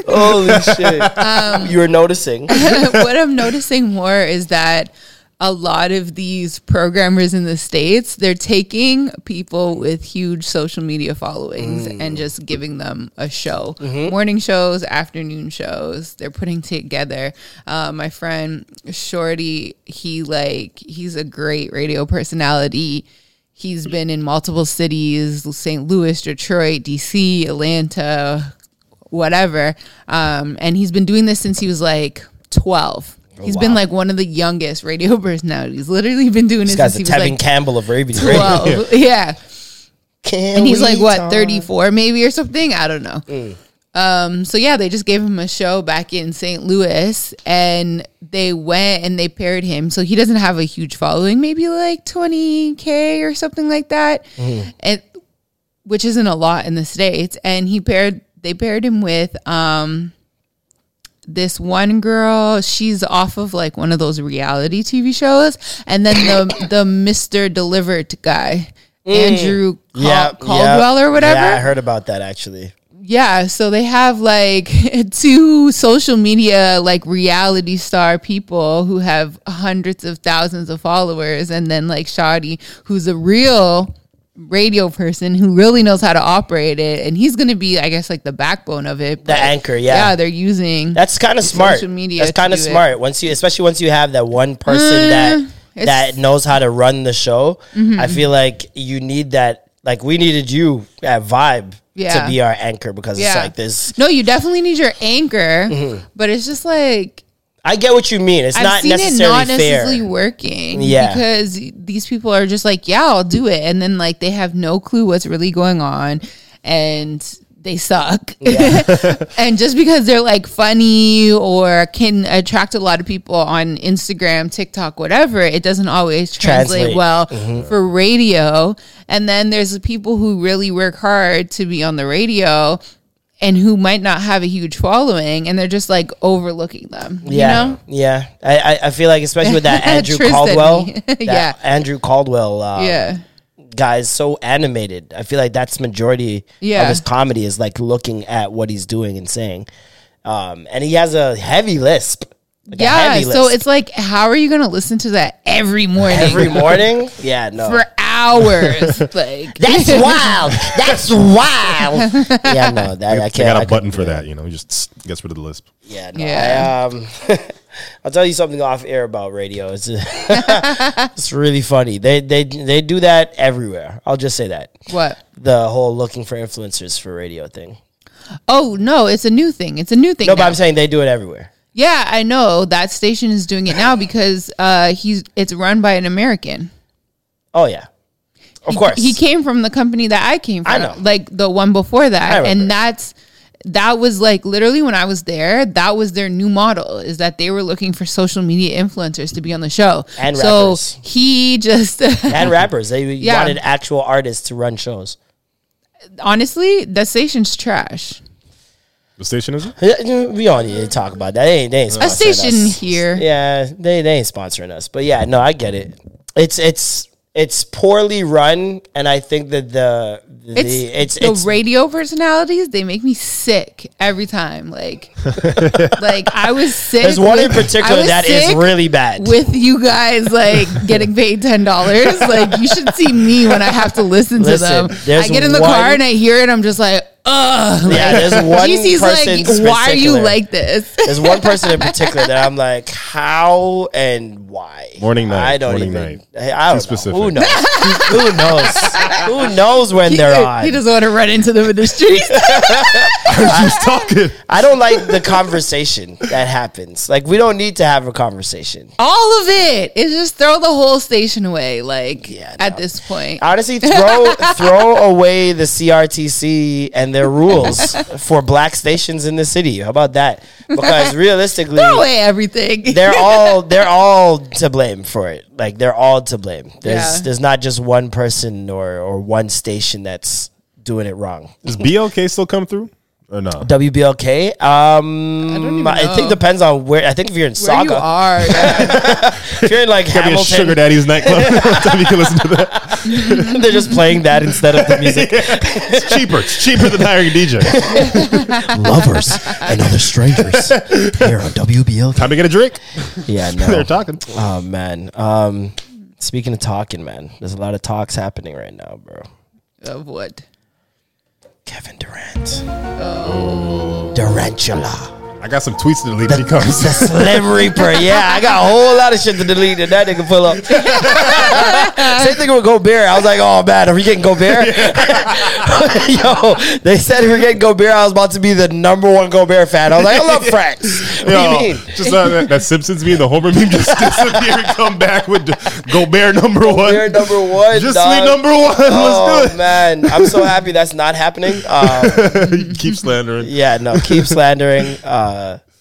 Holy shit! Um, you were noticing. (laughs) what I'm noticing more is that a lot of these programmers in the states they're taking people with huge social media followings and just giving them a show. Morning shows afternoon shows they're putting together. Uh, my friend shorty he like he's a great radio personality. He's been in multiple cities st louis detroit dc atlanta whatever. Um, and he's been doing this since he was like 12. He's been like one of the youngest radio (laughs) personalities. Literally been doing This it guy's since the he was Tevin like Campbell of radio. 12. (laughs) yeah. Can and he's like what talk? 34 maybe or something i don't know Mm. um so yeah they just gave him a show back in st louis and they went and they paired him so he doesn't have a huge following maybe like 20k or something like that Mm-hmm. and which isn't a lot in the states and he paired they paired him with um this one girl she's off of like one of those reality tv shows and then the (coughs) the mr delivered guy andrew Cal- Mm. Yeah, caldwell yeah. or whatever Yeah, I heard about that actually. yeah, so they have like (laughs) two social media like reality star people who have hundreds of thousands of followers and then like Shadi who's a real radio person who really knows how to operate it and he's going to be I guess like the backbone of it. The anchor, yeah. Yeah, they're using That's kind of smart. social media That's kind of do it. smart. Once you, especially once you have that one person that Mm, that knows how to run the show, Mhm. I feel like you need that. Like we needed you at Vibe Yeah. to be our anchor because it's like this. No, you definitely need your anchor, Mhm. but it's just like I get what you mean. It's I've not seen it necessarily not necessarily fair. working. Yeah. Because these people are just like, yeah, I'll do it. And then like they have no clue what's really going on and they suck. (laughs) and just because they're like funny or can attract a lot of people on Instagram, TikTok, whatever, it doesn't always translate, Translate. well Mhm. for radio. And then there's the people who really work hard to be on the radio and who might not have a huge following and they're just like overlooking them. Yeah, You know? yeah. I, I feel like especially with that (laughs) Andrew Caldwell, (laughs) that Yeah. Andrew Caldwell, um, Yeah. guy is so animated. I feel like that's majority Yeah. of his comedy is like looking at what he's doing and saying. Um, and he has a heavy lisp. Like yeah, so it's like, how are you going to listen to that every morning? every (laughs) morning. Yeah, no. for hours. (laughs) like That's (laughs) wild. That's wild. yeah, no, that They, I can't. got I a button couldn't for do that, you know. Just tss, gets rid of the lisp. Yeah, no. Yeah. I, um, (laughs) I'll tell you something off air about radio. It's it's really funny. They they they do that everywhere. I'll just say that what? the whole looking for influencers for radio thing. Oh no, it's a new thing. It's a new thing. No, but. I'm saying they do it everywhere. yeah, I know that station is doing it now because uh, he's it's run by an American. Oh yeah, of course. he came from the company that I came from. I know. like the one before that, and that's that was like literally when I was there. That was their new model is that they were looking for social media influencers to be on the show, And so rappers. he just (laughs) and rappers. They Yeah. wanted actual artists to run shows. honestly, the station's trash. The station is it? Yeah, We don't need to talk about that. They ain't, they ain't A station us. here. Yeah, they they ain't sponsoring us. But yeah, no, I get it. It's it's it's poorly run, and I think that the the It's, it's the it's radio personalities. They make me sick every time. Like, (laughs) like I was sick. there's one in with- I particular was that is sick really bad. with you guys like getting paid ten dollars. Like you should see me when I have to listen, Listen, to them. there's I get in the one- car and I hear it. I'm just like, ugh. Yeah, there's (laughs) one GC's person like, why are you like this? There's one person in (laughs) particular that I'm like, how and why? Morning, night, I don't morning, even. night. Hey, I don't Too specific. know. Who knows? Who knows? Who knows when He, they're on? he doesn't want to run into them in the street. (laughs) Who's talking? I don't like the conversation that happens. Like we don't need to have a conversation. All of. It's just throw the whole station away. Like Yeah, at this point. Honestly, throw throw away the CRTC and their rules (laughs) for black stations in the city. How about that? Because realistically, Throw away everything. they're (laughs) all they're all to blame for it. Like they're all to blame. There's Yeah. there's not just one person or or one station that's doing it wrong. Does BLK still come through or no? WBLK. Um, I, even think know. depends on where. I think if you're in Where you are. yeah. (laughs) if you're in like Gotta be a Hamilton, Sugar Daddy's nightclub. (laughs) (laughs) Time you can listen to that. they're just playing that instead of the music. It's cheaper. It's cheaper than hiring a DJ. Lovers and other strangers here on WBLK. Time to get a drink. Yeah, no. They're talking. Oh man. Um, speaking of talking, man, there's a lot of talks happening right now, bro. of what? Kevin Durant. Oh. Durantula. I got some tweets to delete if he comes. (laughs) Slim Reaper. Yeah, I got a whole lot of shit to delete and that nigga pull up. (laughs) Same thing with Gobert. I was like, oh man, are we getting Gobert? (laughs) Yo, they said we were getting Gobert. I was about to be the number one Gobert fan. I was like, I love Franks. What do you mean? Just uh, that, that Simpsons meme, the Homer meme, just disappear and come back with the Gobert number one. Gobert number one. Just dog. me number one. Oh Let's do it. man, I'm so happy that's not happening. Um. Keep slandering. yeah, no, keep slandering. Uh,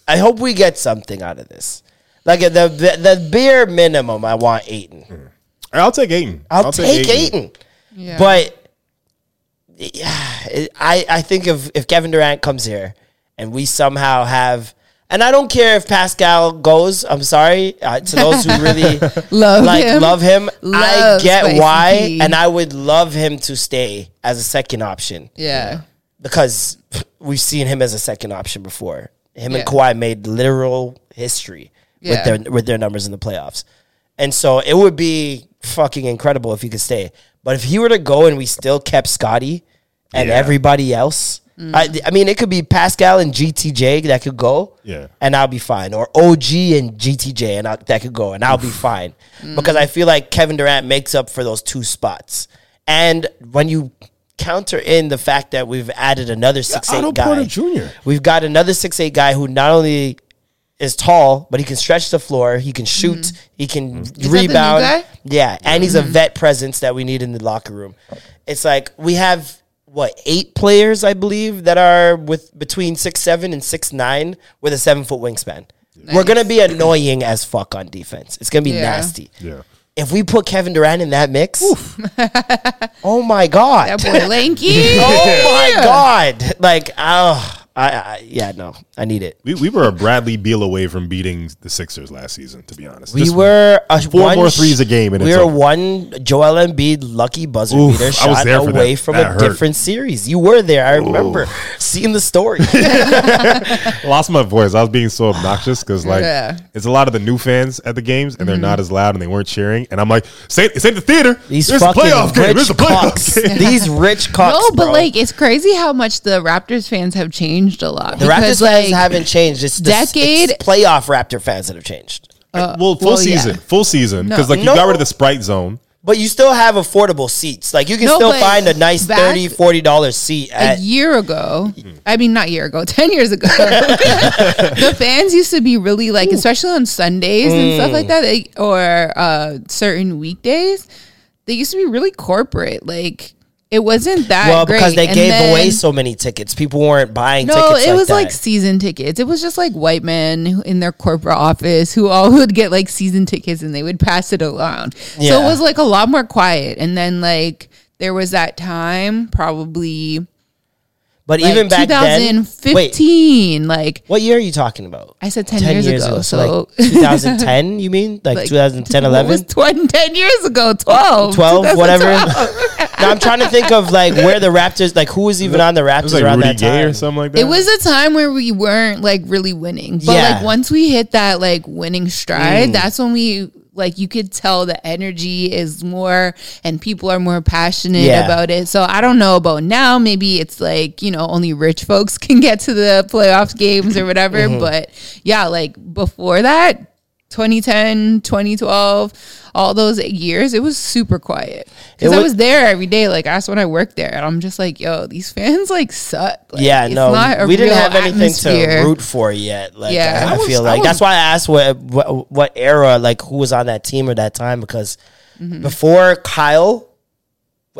I hope we get something out of this. Like the the, the bare minimum, I want Ayton. I'll take Ayton. I'll, take, Ayton. Yeah. But yeah, it- I I think if if Kevin Durant comes here and we somehow have. And I don't care if Pascal goes. I'm sorry uh, to those who really (laughs) Love like him. love him. I get Spicy why, P. and I would love him to stay as a second option yeah. because we've seen him as a second option before. Him and Yeah. Kawhi made literal history Yeah. with their with their numbers in the playoffs, and so it would be fucking incredible if he could stay. But if he were to go and we still kept Scotty and Yeah. everybody else, I, mm. I mean, it could be Pascal and GTJ that could go, Yeah. and I'll be fine, or OG and GTJ and I, that could go, and I'll be (laughs) fine mm. because I feel like Kevin Durant makes up for those two spots. And when you counter in the fact that we've added another six Otto eight guy, Porter Jr.. we've got another six eight guy who not only is tall, but he can stretch the floor, he can mm-hmm. shoot, he can that the new rebound. guy? Yeah, and he's a mm-hmm. vet presence that we need in the locker room. It's like we have what eight players, I believe, that are with between six seven and six nine with a seven foot wingspan. We're gonna be annoying as fuck on defense. It's gonna be Yeah. nasty. Yeah. If we put Kevin Durant in that mix, oh my god, That boy lanky. (laughs) oh my god, like oh, I, I yeah no, I need it. We, we were a Bradley Beal away from beating the Sixers last season, to be honest. We Just- were a four one, more threes a game and we it's were over. one Joel Embiid lucky buzzer Oof, beater I was shot there for that. away from That a hurt. different series. You were there. I remember seeing the story. (laughs) lost my voice. I was being so obnoxious because like Yeah. it's a lot of the new fans at the games and they're Mm-hmm. not as loud and they weren't cheering. And I'm like, say it's ain't the theater. These It's a fucking playoff game. rich It's a playoff cocks. (laughs) game. These rich cocks. No, but bro. like it's crazy how much the Raptors fans have changed a lot. the Raptors fans haven't changed. It's the s- decade- it's playoff Raptor fans that have changed. well, full well, yeah. season, full season, because like you No. got rid of the sprite zone. But you still have affordable seats. Like you can No, still find a nice back- 30 40 dollar seat a year ago. I mean, not year ago, (laughs) ten years ago. (laughs) the fans used to be really like, especially on Sundays and stuff Mm. like that, they, or uh, certain weekdays. They used to be really corporate. Like it wasn't that well because they And gave then- away so many tickets. People weren't buying No, tickets. it like was that. like season tickets. It was just like white men in their corporate office who all (laughs) would get like season tickets and they would pass it around. So it was like a lot more quiet. And then like there was that time, probably But like even back then, wait, 2015. like what year are you talking about? I said 10, years, ago. So, like (laughs) 2010, you mean? Like, like, 2010, what was 11? 20, 10 years ago, 12. 12, whatever. (laughs) 2012. no, I'm trying to think of like where the Raptors, like who was even on the Raptors like around Rudy that Gay time. or something like that. It was a time where we weren't like really winning. But Yeah. like once we hit that like winning stride, Mm. that's when we like you could tell the energy is more and people are more passionate Yeah. about it. So I don't know about now. Maybe it's like, you know, only rich folks (laughs) can get to the playoffs games or whatever. Mm-hmm. But yeah, like before that, 2010, 2012, all those years, it was super quiet. Because I was there every day. Like that's when I worked there. And I'm just like, yo, these fans like suck. Like, yeah, no, we didn't have anything atmosphere. to root for yet. Like, Yeah. I, I I feel was- I like that's why I asked what, what what era, like who was on that team or that time, because Mm-hmm. before Kyle,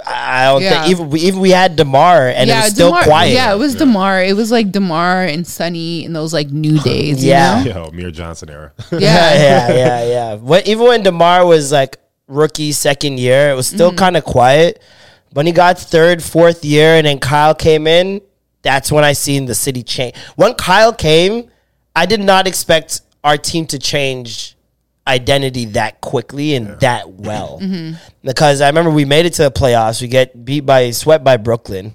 I I don't Yeah. think even we, even we had Demar and it was still DeMar- quiet. Yeah, it was Demar. It was like Demar and Sunny in those like new (laughs) days. you Yeah. know? (laughs) Yo, Amir Johnson era. (laughs) yeah, yeah, yeah, yeah, yeah. When, even when Demar was like rookie second year, it was still Mm-hmm. kind of quiet. When he got third, fourth year, and then Kyle came in, that's when I seen the city change. When Kyle came, I did not expect our team to change identity that quickly and that well. (laughs) Mm-hmm. Because I remember we made it to the playoffs. We get beat by swept by Brooklyn.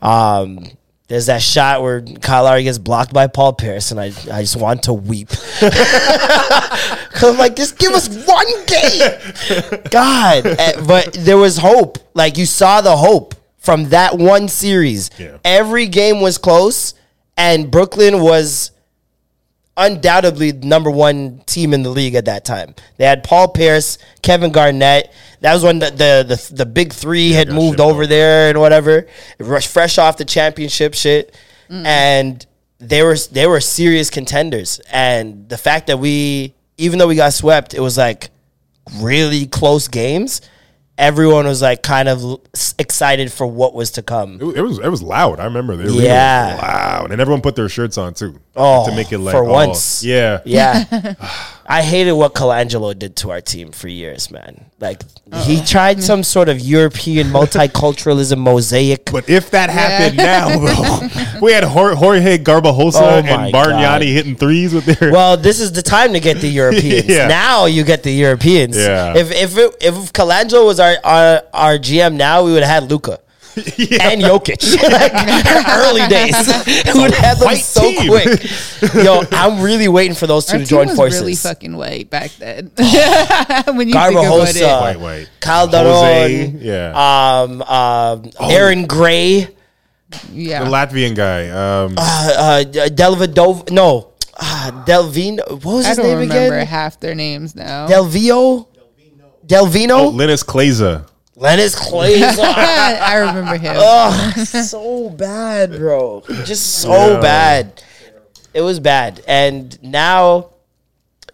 Um, there's that shot where Kyle Lowry gets blocked by Paul Pierce, and I, I just want to weep. Cause (laughs) (laughs) I'm like, just give us one game, God. Eh, But there was hope. Like you saw the hope from that one series. Yeah. Every game was close, and Brooklyn was undoubtedly the number one team in the league at that time. They had Paul Pierce, Kevin Garnett. That was when the the the, the big three had moved over over. there and whatever, fresh off the championship shit, mm. and they were they were serious contenders. And the fact that we, even though we got swept, it was like really close games. Everyone was like kind of excited for what was to come. It, it was it was loud. I remember they were Yeah. loud, and everyone put their shirts on too. Oh, to make it like for oh, once. Yeah, Yeah. (laughs) (laughs) I hated what Colangelo did to our team for years, man. Like oh. he tried some sort of European multiculturalism mosaic. But if that happened now, bro, we had Jor- Jorge Garbajosa Oh and God. Bargnani hitting threes with their. Well, this is the time to get the (laughs) Europeans. Yeah. Now you get the Europeans. Yeah. If if it, if Colangelo was our, our our GM now, we would have had Luka. (laughs) And Jokic, like (laughs) (laughs) early days, we would have them white so team. quick. Yo, I'm really waiting for those two Our to team join was forces. really fucking white back then. when you think about Garbajosa, it, White, white. Kyle Jose, Daron, yeah. um, um, Aaron Gray, yeah. the Latvian guy. Um, uh, uh, Delvedov, no, uh, Delvino. What was I his don't name remember again? half their names now. Delvio, Delvino, oh, Linas Kleiza. Linas Kleiza. (laughs) I remember him. (laughs) Oh, so bad, bro. Just so Yeah. bad. It was bad, and now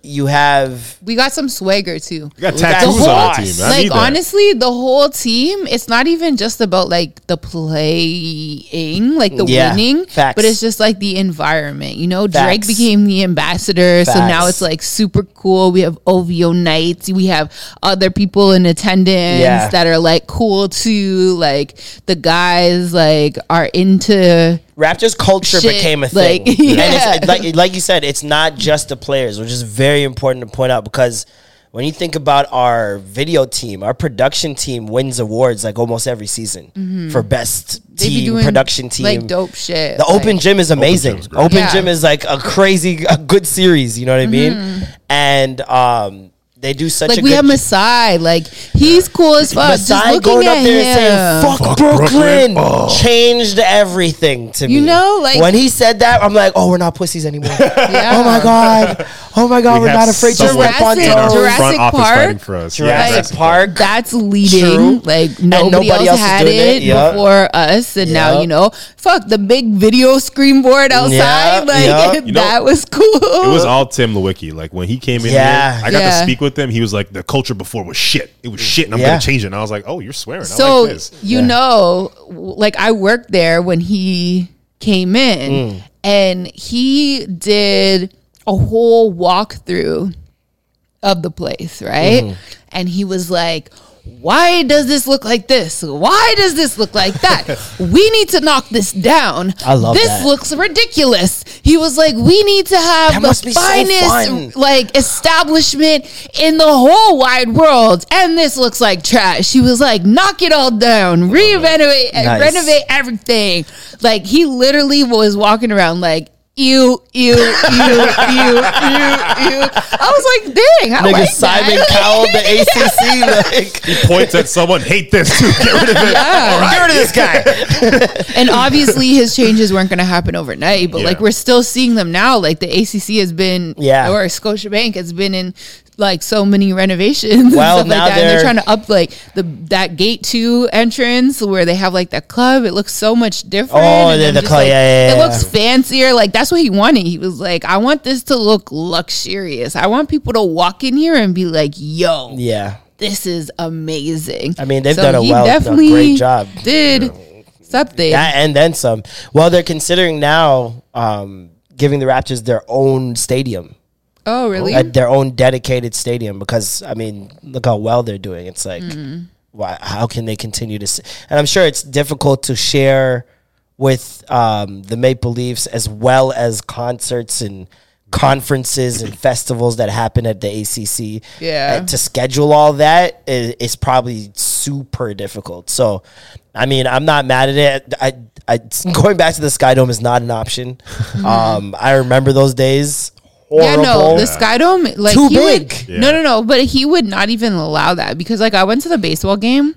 you have we got some swagger too. We got We got tattoos on our team. I like need that. honestly, the whole team, it's not even just about like the playing, like the Yeah, winning, facts. but it's just like the environment. You know, Drake Facts. became the ambassador, so now Facts. it's like super cool. We have OVO nights, we have other people in attendance Yeah. that are like cool too. Like the guys like are into Raptors culture Shit, became a thing. like, (laughs) And yeah. it's, like, like you said, it's not just the players, which is very important to point out because when you think about our video team, our production team wins awards like almost every season for best Mm-hmm. they be team, doing production team. like dope shit. The open gym is amazing. gym's great. Open Yeah. gym is like a crazy, a good series. You know what I mean? Mm-hmm. And um, they do such Like a we good have Masai, like he's cool as fuck. Just Masai looking going at up there him. and saying "fuck, Fuck Brooklyn,", Brooklyn. Oh. changed everything to me. You know, like- when he said that, I'm like, oh, we're not pussies anymore. (laughs) Yeah. Oh my god, oh my god, We we're not afraid to someone step on Jurassic- in our toes. Jurassic front office Park? fighting for us. Jurassic Park. That's leading. True. Like nobody, nobody else, else is had doing it, it. Yup. before us, and now Yup. you know, fuck the big video screen board outside. Yup, like yup. You know, (laughs) that was cool. It was all Tim Leiweke. Like when he came in Yeah. here, I got Yeah. to speak with him. He was like, "The culture before was shit. It was shit, and I'm Yeah. gonna change it." And I was like, "Oh, you're swearing. I so like this." you Yeah. know, like I worked there when he came in, Mm. and he did a whole walkthrough of the place, right? Mm-hmm. And he was like, why does this look like this? Why does this look like that? (laughs) we need to knock this down. I love this that. looks ridiculous. He was like, we need to have the be so finest like establishment in the whole wide world, and this looks like trash. He was like, knock it all down, re-renovate, eh, Nice. renovate everything. Like he literally was walking around like. Ew, ew, ew, ew, ew, ew. I was like, dang, I Nigga like Simon that. Cowell, the (laughs) ACC, like, He points at someone, hate this too. Get rid of it. yeah, get rid of this guy. (laughs) and obviously his changes weren't going to happen overnight, but Yeah. like we're still seeing them now. Like the ACC has been, Yeah. or Scotiabank has been in like so many renovations. Well, and stuff now like that. And they're they're- trying to up like the that gate two entrance where they have like that club. It looks so much different. Oh, the- the club, like, yeah, yeah, It yeah. looks fancier. Like that's what he wanted. He was like, I want this to look luxurious. I want people to walk in here and be like, Yo, Yeah. this is amazing. I mean, they've So done a well- a definitely great job. Did something. That and then some. Well, they're considering now um, giving the Raptors their own stadium. Oh, really? at their own dedicated stadium because I mean, look how well they're doing. It's like, why? How can they continue to? And I'm sure it's difficult to share with um, the Maple Leafs as well as concerts and conferences and festivals that happen at the ACC. Yeah. Uh, to schedule all that is, is probably super difficult. So, I mean, I'm not mad at it. I, I (laughs) going back to the Sky Dome is not an option. (laughs) um, I remember those days horrible. Yeah, no, the Sky Dome, like Too he big. would. Yeah. No, no, no. But he would not even allow that because, like, I went to the baseball game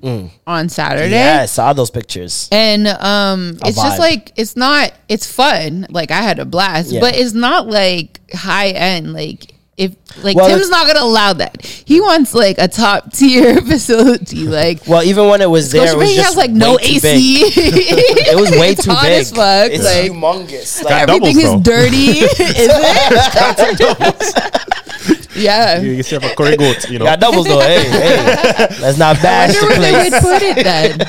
on Saturday. Mm. yeah, I saw those pictures. And um, it's vibe. just like it's not. It's fun. Like I had a blast, Yeah. but it's not like high end. Like if like Well, Tim's not gonna allow that. He wants like a top (laughs) tier (laughs) facility. Like Well, even when it was there, it was Scotiabank just has like no way AC. (laughs) It was way It's too hot big. as fuck. It's like humongous. Like, Got everything doubles, is though. dirty. is it? yeah. You get yourself a curry goat, you know. got doubles though. hey, hey, let's not bash the wonder where they would place. put it then.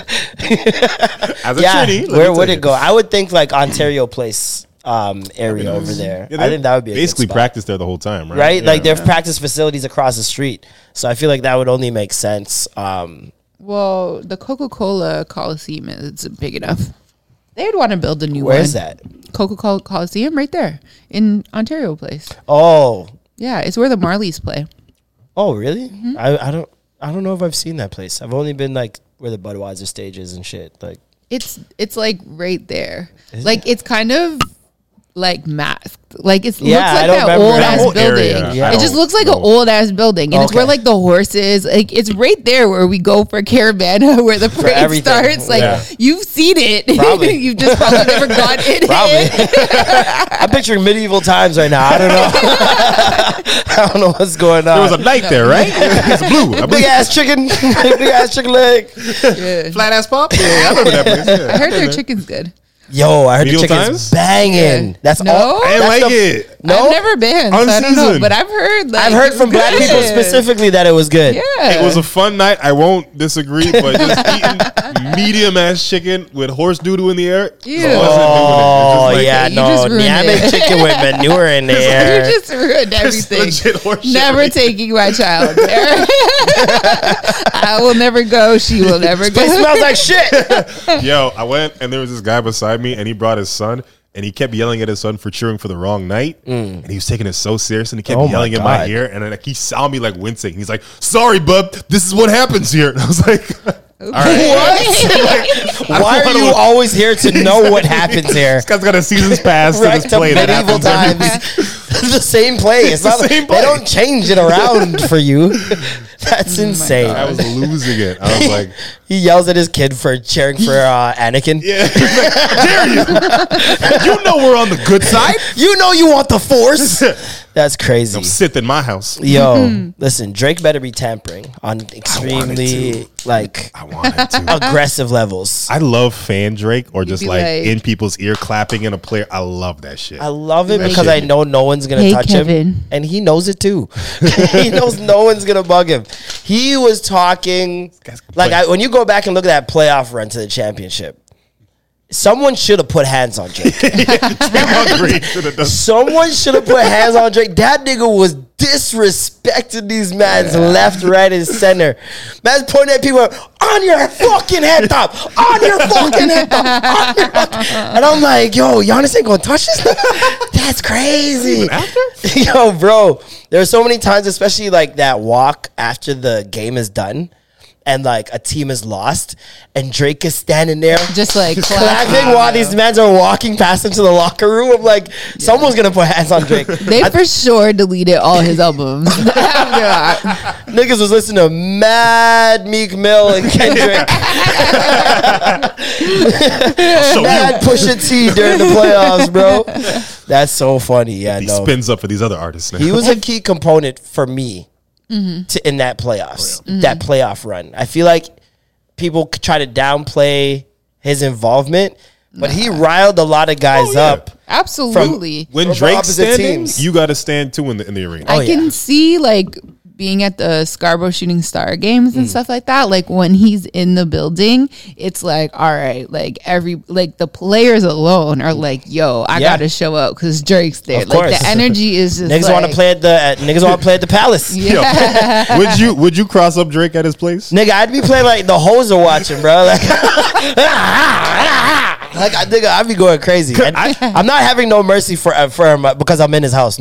As a Yeah, Trini, where would it go? I would think like Ontario Place um, area over there. Yeah, I think that would be a good basically spot. practice there the whole time, right? right? Like Yeah. their practice facilities across the street. So I feel like that would only make sense. Um, Well, the Coca Cola Coliseum is big enough. They'd want to build a new where one. is that? Coca Cola Coliseum right there in Ontario Place. Oh, Yeah, it's where the Marlies play. oh, really? Mm-hmm. I, I don't I don't know if I've seen that place. I've only been like where the Budweiser stage is and shit. Like It's it's like right there. like it's kind of like masked. Like it Yeah, looks like don't that remember old ass whole building. Yeah. It just looks like don't an old ass building, and it's where like the horses. Like it's right there where we go for Caribana, (laughs) where the parade starts. Like Yeah. you've seen it. (laughs) You've just probably never gone (laughs) in Probably. it. I'm picturing medieval times right now. I don't know. I don't know what's going on. There was a knight there, right? it's blue. I big believe. ass chicken, big ass chicken leg. Yeah. Flat ass pop. Yeah, I remember that place. Yeah. I heard their chicken's good. Yo, I heard Medieval the chicken's times? banging. Yeah. That's No? all. I didn't that's like the- it. No, I've never been, so I don't know. Unseasoned. But I've heard. Like, I've heard it's from black good. people specifically that it was good. Yeah, It was a fun night. I won't disagree, but just (laughs) eating medium ass chicken with horse doo in the air. Ew. I wasn't Oh doing it. It's just oh, like- yeah, you no, just ruined Niamic it. chicken with manure in there. (laughs) you just ruined It's everything. legit horse shit Never right taking my child there. (laughs) I will never go. She will (laughs) never It go. smells like shit. (laughs) Yo, I went and there was this guy beside me, and he brought his son, and he kept yelling at his son for cheering for the wrong night, and he was taking it so serious, and he kept Mm. Oh my yelling in my ear, and then like he saw me like wincing. He's like, "Sorry, bub, this is what happens here." And (laughs) I was like, "All right." Why are you always here to know what happens here? This guy's got a season's pass to this to play that medieval happens every times. (laughs) the same play. It's, the not. same They don't change it around for you. (laughs) That's oh insane. I was losing it. I was (laughs) like, He yells at his kid for cheering for (laughs) uh, Anakin. "Yeah, He's like, dare you? You know we're on the good side." (laughs) You know you want the Force. (laughs) That's crazy. I'm Sith in my house. Yo, listen, Drake better be tampering on extremely like I wanted to. aggressive levels. I love fan Drake or just be like, like- in people's ear clapping in a player. I love that shit. I love it That because shit. I know no one's gonna Hey, touch Kevin. him, and he knows it too. he knows no one's gonna bug him. He was talking like I, when you go back and look at that playoff run to the championship. Someone should have put hands on Drake. (laughs) Someone should have put hands on Drake. That nigga was disrespecting these mans left, right, and center. Man's pointing at people on your fucking head top, on your fucking head top, on your fucking. And I'm like, yo, Giannis ain't gonna touch this. That's crazy. (laughs) yo, bro. There are so many times, especially like that walk after the game is done. And like a team is lost, and Drake is standing there, Just like clapping while these men are walking past him to the locker room. I'm like, someone's gonna put hands on Drake. They for sure deleted all his albums. After. (laughs) (laughs) Niggas was listening to Mad Meek Mill and Kendrick, (laughs) So Mad Pusha T during the playoffs, bro. That's so funny. Yeah, he no. spins up for these other artists now. He was a key component for me Mm-hmm. to in that playoffs, that playoff run. I feel like people c- try to downplay his involvement, but he riled a lot of guys Oh, yeah. up. Absolutely. when From Drake's opposite standing, teams. you got to stand too in the in the arena. Oh, I can see like being at the Scarborough Shooting Star games Mm. and stuff like that. Like when he's in the building, it's like, all right, like every like the players alone are like, yo, I Yeah. gotta show up because Drake's there. Of like course. the energy is just Niggas like, want to play at the at, niggas want to play at the Palace. (laughs) Yo, would you would you cross up Drake at his place? Nigga, I'd be playing like the hoes are watching, bro. Like, (laughs) like I nigga, I'd be going crazy. And I, am not having no mercy for uh, for him uh, because I'm in his house.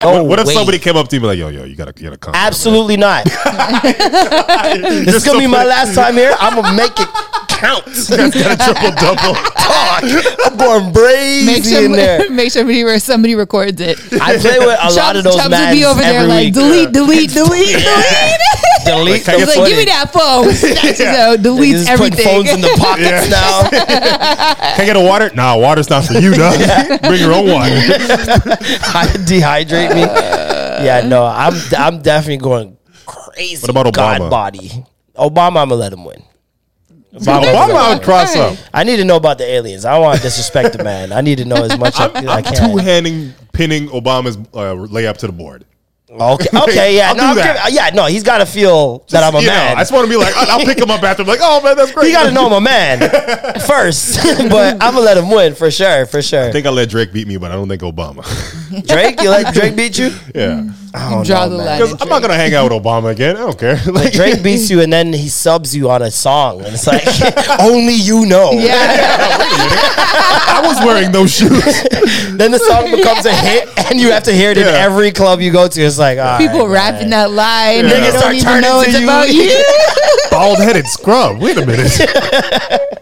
Oh, what if wait. somebody came up to you and be like, "Yo, yo, you gotta, you gotta come"? Absolutely not. (laughs) this is gonna be my last time here. I'm gonna make it count. (laughs) triple double. Talk. I'm going brazy Make sure, in there. (laughs) make sure somebody, somebody records it. I play with a lot of those Chubbs mans would be over there every like week. delete, delete, (laughs) delete, delete. delete Like, He's like, give me that phone. Snatches out, Niggas deletes is putting everything. phones in the pockets now. Can I get a water? Nah, water's not for you, dog. Bring your own water. Dehydrate me. Yeah, no, I'm I'm definitely going crazy. What about God Obama? body. Obama, I'm gonna let him win. Obama, Obama I would cross up. I need to know about the aliens. I don't want to disrespect the man. I need to know as much as I I'm can. two handing pinning Obama's uh, layup to the board. Okay, okay, yeah, (laughs) I'll no, do I'm that. giving- yeah, no, he's got to feel that I'm a You know, man. I just want to be like, I'll, I'll pick him up after. I'm like, oh man, that's great. he got to know I'm a man (laughs) first, (laughs) but I'm gonna let him win for sure, for sure. I think I'll let Drake beat me, but I don't think Obama. Drake, you let Drake beat you? yeah, I don't Draw know, the man. line. because I'm not gonna hang out with Obama again. I don't care. Like, Drake (laughs) beats you and then he subs you on a song, and it's like (laughs) only you know. (laughs) I was wearing those shoes. Then the song becomes a hit, and you have to hear it in Yeah. every club you go to. It's like all People right, rapping man. that line. Yeah. They Niggas don't start even turning know to it's you. about you. Bald headed scrub. Wait a minute.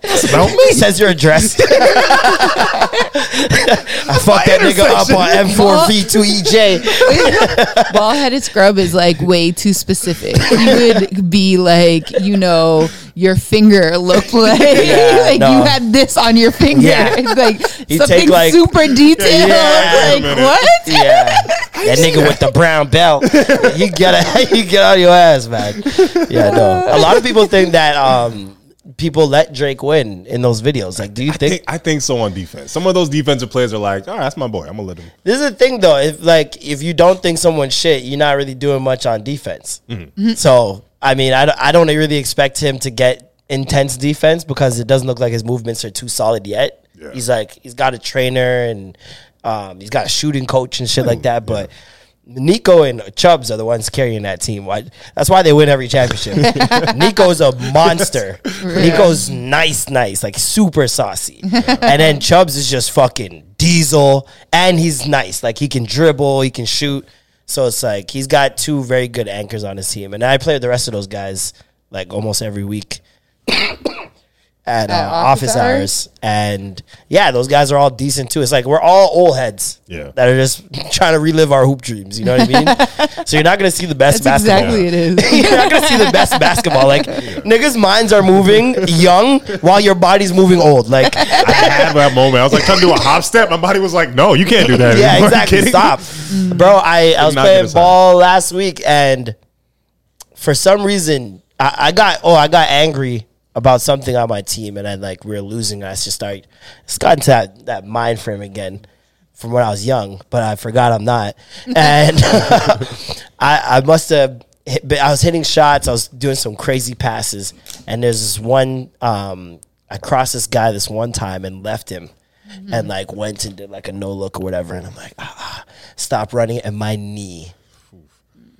That's about me. Says your address. I fucked that nigga up on M4 V2EJ. Bald headed scrub is like way too specific. You would be like, you know, your finger looked like (laughs) Yeah, like no. you had this on your finger. Yeah. (laughs) It's like You something take, like- super detailed. Yeah. (laughs) like Wait a minute. what? Yeah, that nigga with the brown belt. You get you get on your ass, man. Yeah, no. A lot of people think that um, people let Drake win in those videos. Like, do you I think think, I think so on defense. Some of those defensive players are like, all right, that's my boy. I'm gonna let him. This is the thing though. If like if you don't think someone's shit, you're not really doing much on defense. So I mean, I, don't- I don't really expect him to get intense defense because it doesn't look like his movements are too solid yet. Yeah. He's like he's got a trainer and um, he's got a shooting coach and shit like that. But Nico and Chubbs are the ones carrying that team. Why? That's why they win every championship. (laughs) Nico's a monster. (laughs) Nico's nice, nice, like super saucy. and then Chubbs is just fucking diesel, and he's nice. Like he can dribble, he can shoot. So it's like he's got two very good anchors on his team, and I play with the rest of those guys like almost every week. At, uh, At office, office hours. hours? and yeah, those guys are all decent too. It's like we're all old heads, Yeah. that are just trying to relive our hoop dreams. You know what I mean? (laughs) so you're not gonna see the best That's basketball. exactly it is. (laughs) You're not gonna see the best basketball. Like niggas' minds are moving young while your body's moving old. Like I had that moment. I was like trying to do a hop step. My body was like, no, you can't do that. yeah, Are you (laughs) exactly. Stop, bro. I, I was playing gonna stop. ball last week, and for some reason, I, I got oh, I got angry about something on my team, and I like we are losing. And I just started, just got into that that mind frame again from when I was young, but I forgot I'm not, (laughs) and (laughs) I I must have. Hit, I was hitting shots. I was doing some crazy passes, and there's this one. Um, I crossed this guy this one time and left him, and like went and did like a no look or whatever. And I'm like, ah, ah, stop running, and my knee.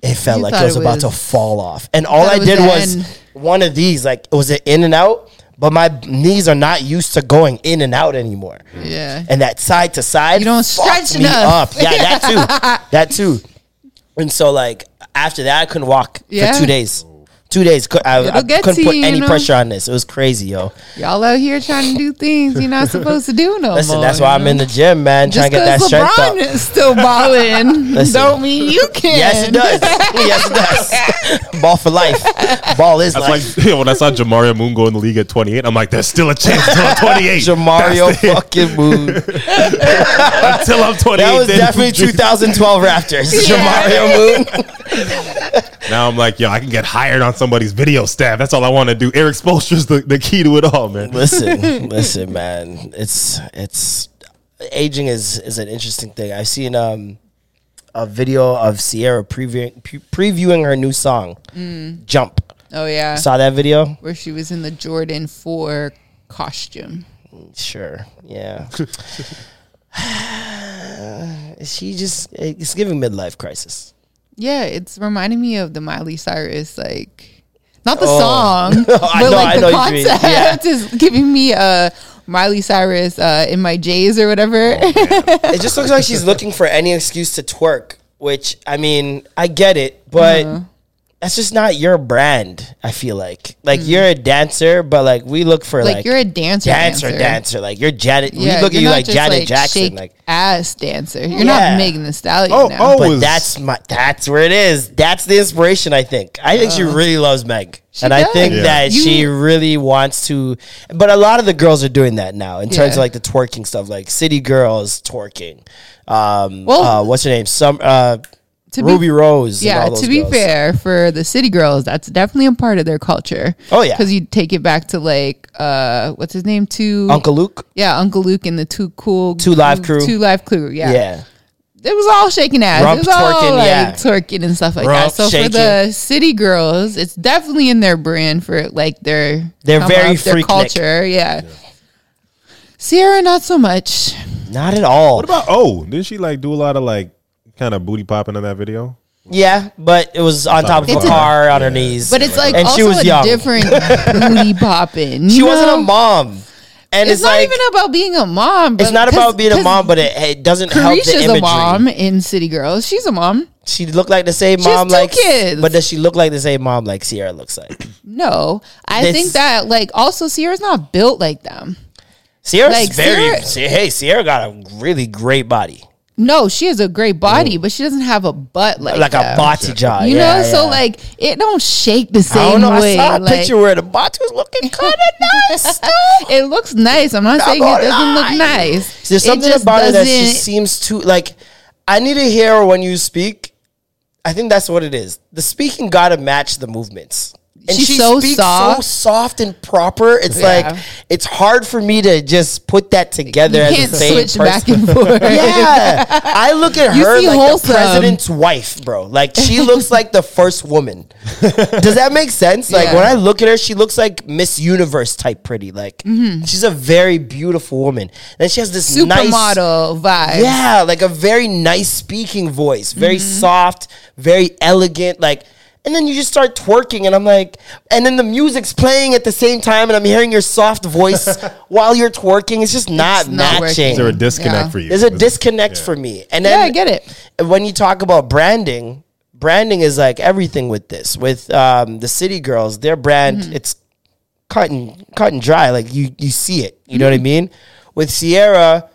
It felt You like thought it was it about to was- fall off, and all thought I it was did the was end. one of these. Like, was it in and out? But my knees are not used to going in and out anymore. Yeah. And that side to side, You don't fucked stretch me enough. up. Yeah, that too. (laughs) that too. And so, like after that, I couldn't walk Yeah. for two days. Two days. I, I couldn't to put you, any you know? pressure on this. It was crazy, yo. Y'all out here trying to do things you're not supposed to do no (laughs) Listen, more. that's why you I'm in the gym, man, Just trying to get that because strength LeBron up. is still balling, (laughs) Listen. don't mean you can. Yes, it does. (laughs) yes, it does. Ball for life. Ball is That's life. like when I saw Jamario Moon go in the league at 28. I'm like, there's still a chance until I'm 28. Jamario fucking Moon. until I'm 28. That was then- definitely 2012 Raptors. Jamario Moon. Now I'm like, yo, I can get hired on somebody's video staff. That's all I want to do. Erik Spoelstra's the, the key to it all, man. listen, (laughs) listen, man. It's it's aging is is an interesting thing. I've seen um a video of Ciara previewing pre- previewing her new song, "Jump." Oh yeah, Saw that video? where she was in the Jordan Four costume. Sure. Yeah. (laughs) (sighs) she just it's giving midlife crisis. Yeah, it's reminding me of the Miley Cyrus like. Not the Oh. song, (laughs) but know- like the what you mean. concept is (laughs) giving me a. Miley Cyrus uh, in my J's or whatever. (laughs) It just looks like she's looking for any excuse to twerk, which I mean, I get it, but Uh-huh. That's just not your brand. I feel like like you're a dancer, but like we look for Mm. like, like, you're a dancer, dancer, dancer, Like you're Janet. we look at you're you not like just, Janet Jackson. shake Like, ass dancer. You're Yeah. not Megan Thee Stallion. Oh, now. oh, but that's my that's where it is. That's the inspiration. I think. I think she really loves Meg, Uh. She and I think. Yeah. that You- she really wants to. But a lot of the girls are doing that now in terms Yeah. of like the twerking stuff, like City Girls twerking. Um, Well, uh, what's her name? Some uh, to be- Rubi Rose. and Yeah, all those to be girls. fair, for the city girls, that's definitely a part of their culture. Oh, yeah. because you take it back to like uh, what's his name? Two Uncle Luke. Yeah, Uncle Luke and the two cool Two Live Crew. Two live crew. Yeah, Yeah. it was all shaking ass. Rump it was all twerking, like yeah. twerking and stuff like Rump that. So shaking. for the city girls, it's definitely in their brand for like their They're very up, their freaknik. culture. Yeah. Ciara, not so much. Not at all. What about oh? Didn't she like do a lot of like kind of booty popping in that video? yeah, but it was on top of It's a a- car on her knees. But it's like and also she was a young. different (laughs) booty popping. She you wasn't a mom. And It's, it's, not like, even about being a mom. It's but- not about being a 'cause mom, but it, it doesn't help the Caresha's imagery. a mom in City Girls. She's a mom. She looked like the same She has mom two like kids. But does she look like the same mom like Ciara looks like? No, I This- think that like also Ciara's not built like them. Ciara's Like, very Ciara- hey, Ciara got a really great body. No, she has a great body, mm. but she doesn't have a butt like Like a them. body jaw. You yeah, know, so like it don't shake the I same don't know. I way. saw a like, picture where the body was looking kind of nice. (laughs) it looks nice. I'm not, Not saying it doesn't lie. look nice. There's something just about it that she seems too like. I need to hear when you speak. I think that's what it is. The speaking got to match the movements. And She's she so speaks soft. so soft and proper. It's Yeah. like it's hard for me to just put that together You as can't the same switch person. back and forth. (laughs) Yeah, I look at You her like wholesome. the president's wife, bro. Like she (laughs) looks like the first woman. Does that make sense? Like Yeah. when I look at her, she looks like Miss Universe type pretty. Like Mm-hmm. she's a very beautiful woman. And she has this nice Supermodel vibe. yeah, like a very nice speaking voice, very Mm-hmm. soft, very elegant. Like, and then you just start twerking, and I'm like, and then the music's playing at the same time, and I'm hearing your soft voice (laughs) while you're twerking. It's just not It's not matching. working. Is there a disconnect Yeah. for you? There's a Is it- disconnect yeah. for me. And then Yeah, then I get it. when you talk about branding, branding is like everything with this. With um, the City Girls, their brand, Mm-hmm. it's cut and cut and dry. Like you, you see it. You know what I Mm-hmm. mean? With Ciara,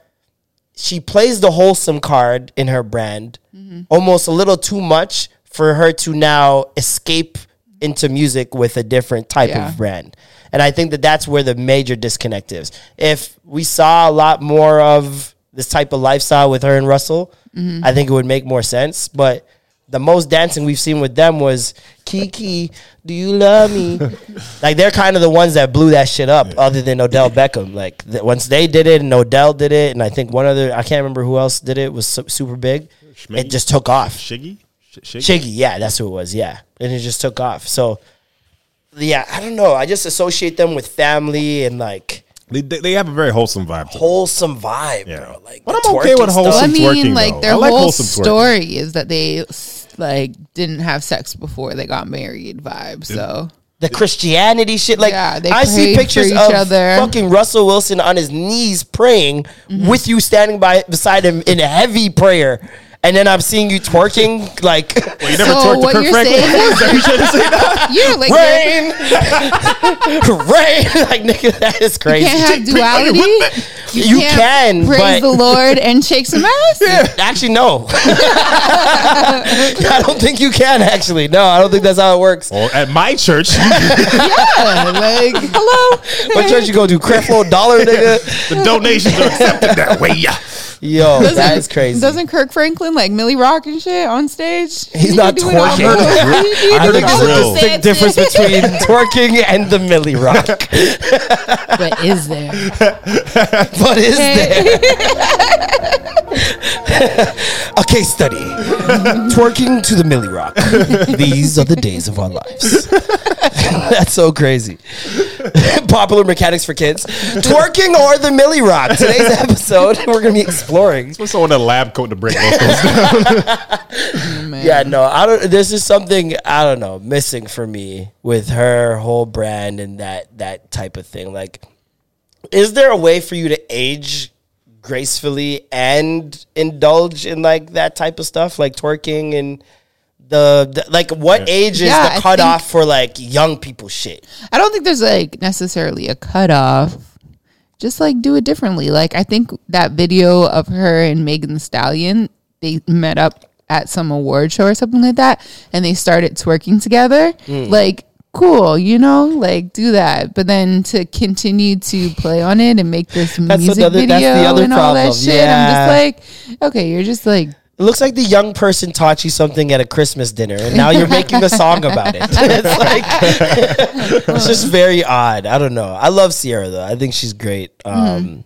she plays the wholesome card in her brand, Mm-hmm. almost a little too much for her to now escape into music with a different type Yeah. of brand. And I think that that's where the major disconnect is. If we saw a lot more of this type of lifestyle with her and Russell, Mm-hmm. I think it would make more sense. But the most dancing we've seen with them was Kiki, do you love me? (laughs) like they're kind of the ones that blew that shit up, other than Odell Beckham. Like th- once they did it, and Odell did it, and I think one other I can't remember who else did it was su- super big. It just took off. Shiggy? Sh- Shiggy? Shiggy, yeah, that's who it was. Yeah, and it just took off. So, yeah, I don't know. I just associate them with family and like They, they, they have a very wholesome vibe. Wholesome vibe, Yeah. bro. Like, But I'm okay with twerking wholesome Well, I mean, twerking, like though. their I like whole wholesome twerking. story is that they like didn't have sex before they got married. Vibe. So the Christianity shit. Like Yeah, I see pictures each of other. fucking Russell Wilson on his knees praying Mm-hmm. with you standing by beside him in a heavy prayer. And then I'm seeing you twerking like (laughs) Well, you never So talked to what Kirk you're Franklin. saying Is that you're trying to say now? (laughs) You're like rain, (laughs) rain. Like nigga, that is you crazy. can't have duality. You can't can, praise but- the Lord and shake some ass. Actually, no. I don't think you can. Actually, no. I don't think that's how it works. Well, at my church, Yeah, like hello. What church you go to? Creflo Dollar, nigga. the donations are accepted that way. Yeah. Yo, that is crazy. Doesn't Kirk Franklin like Milly Rock and shit on stage? He's He not can do it all. twerking. He- he I do heard it it's the distinct difference between (laughs) twerking and the Milly Rock. But is there? (laughs) But is there (laughs) a case study? Twerking to the Milly Rock. These are the days of our lives. That's so crazy. Popular mechanics for kids. Twerking or the Milly Rock. Today's episode, we're going to be exploring. Put someone in a lab coat to break both those down. (laughs) Yeah, no, I don't. This is something I don't know missing for me with her whole brand and that that type of thing. Like, is there a way for you to age gracefully and indulge in like that type of stuff, like twerking and the, the like? What age is Yeah, I the think- cutoff for like young people shit? I don't think there's like necessarily a cutoff. Just like do it differently. Like I think that video of her and Megan Thee Stallion, they met up at some award show or something like that, and they started twerking together. Mm. Like cool, you know, like do that. But then to continue to play on it and make this music video that's the other and all that shit, Yeah. I'm just like, okay, you're just like It looks like the young person taught you something at a Christmas dinner, and now you're making a song about it. (laughs) it's (laughs) like (laughs) it's just very odd. I don't know. I love Ciara though. I think she's great. Um,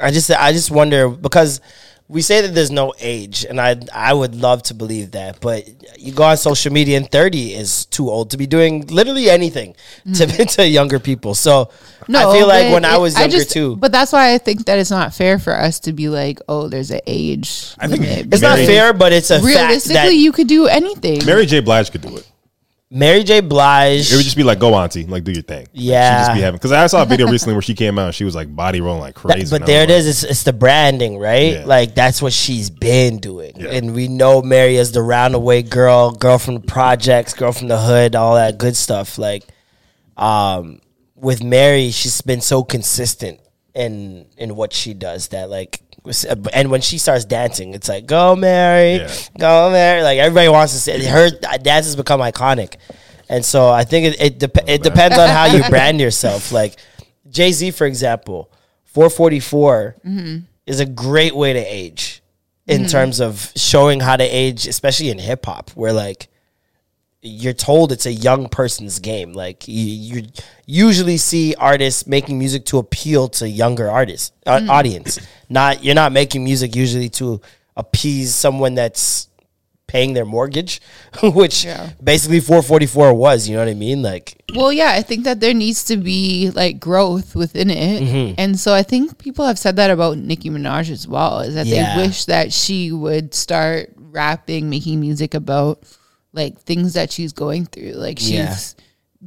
I just I just wonder because we say that there's no age, and I I would love to believe that, but you go on social media and 30 is too old to be doing literally anything to mm. (laughs) to younger people. So I feel like but when I was younger just- too. But that's why I think that it's not fair for us to be like, oh, there's an age. I think limit. It's not fair, but it's a fact Realistically, that you could do anything. Mary J. Blige could do it. Mary J. Blige. It would just be like, go auntie, like do your thing. Like, she Yeah. just be having because I saw a (laughs) video recently where she came out and she was like body rolling like That- crazy. but there it was is. It's, it's the branding, right? Yeah. Like that's what she's been doing, Yeah. and we know Mary as the roundaway girl, girl from the projects, girl from the hood, all that good stuff. Like, um, with Mary, she's been so consistent in in what she does that like. And when she starts dancing, it's like "Go Mary, Yeah. go Mary!" Like everybody wants to say her dance has become iconic, and so I think it it, dep- it oh, depends on how you (laughs) brand yourself. Like Jay Z, for example, 444 mm-hmm. is a great way to age in mm-hmm. terms of showing how to age, especially in hip hop, where like you're told it's a young person's game. Like you, you usually see artists making music to appeal to younger artists uh, audience. Not you're not making music usually to appease someone that's paying their mortgage, (laughs) which Yeah. basically 444 was. You know what I mean? Like Well, yeah, I think that there needs to be like growth within it. Mm-hmm. And so I think people have said that about Nicki Minaj as well, is that Yeah. they wish that she would start rapping, making music about like things that she's going through. Like she's Yeah.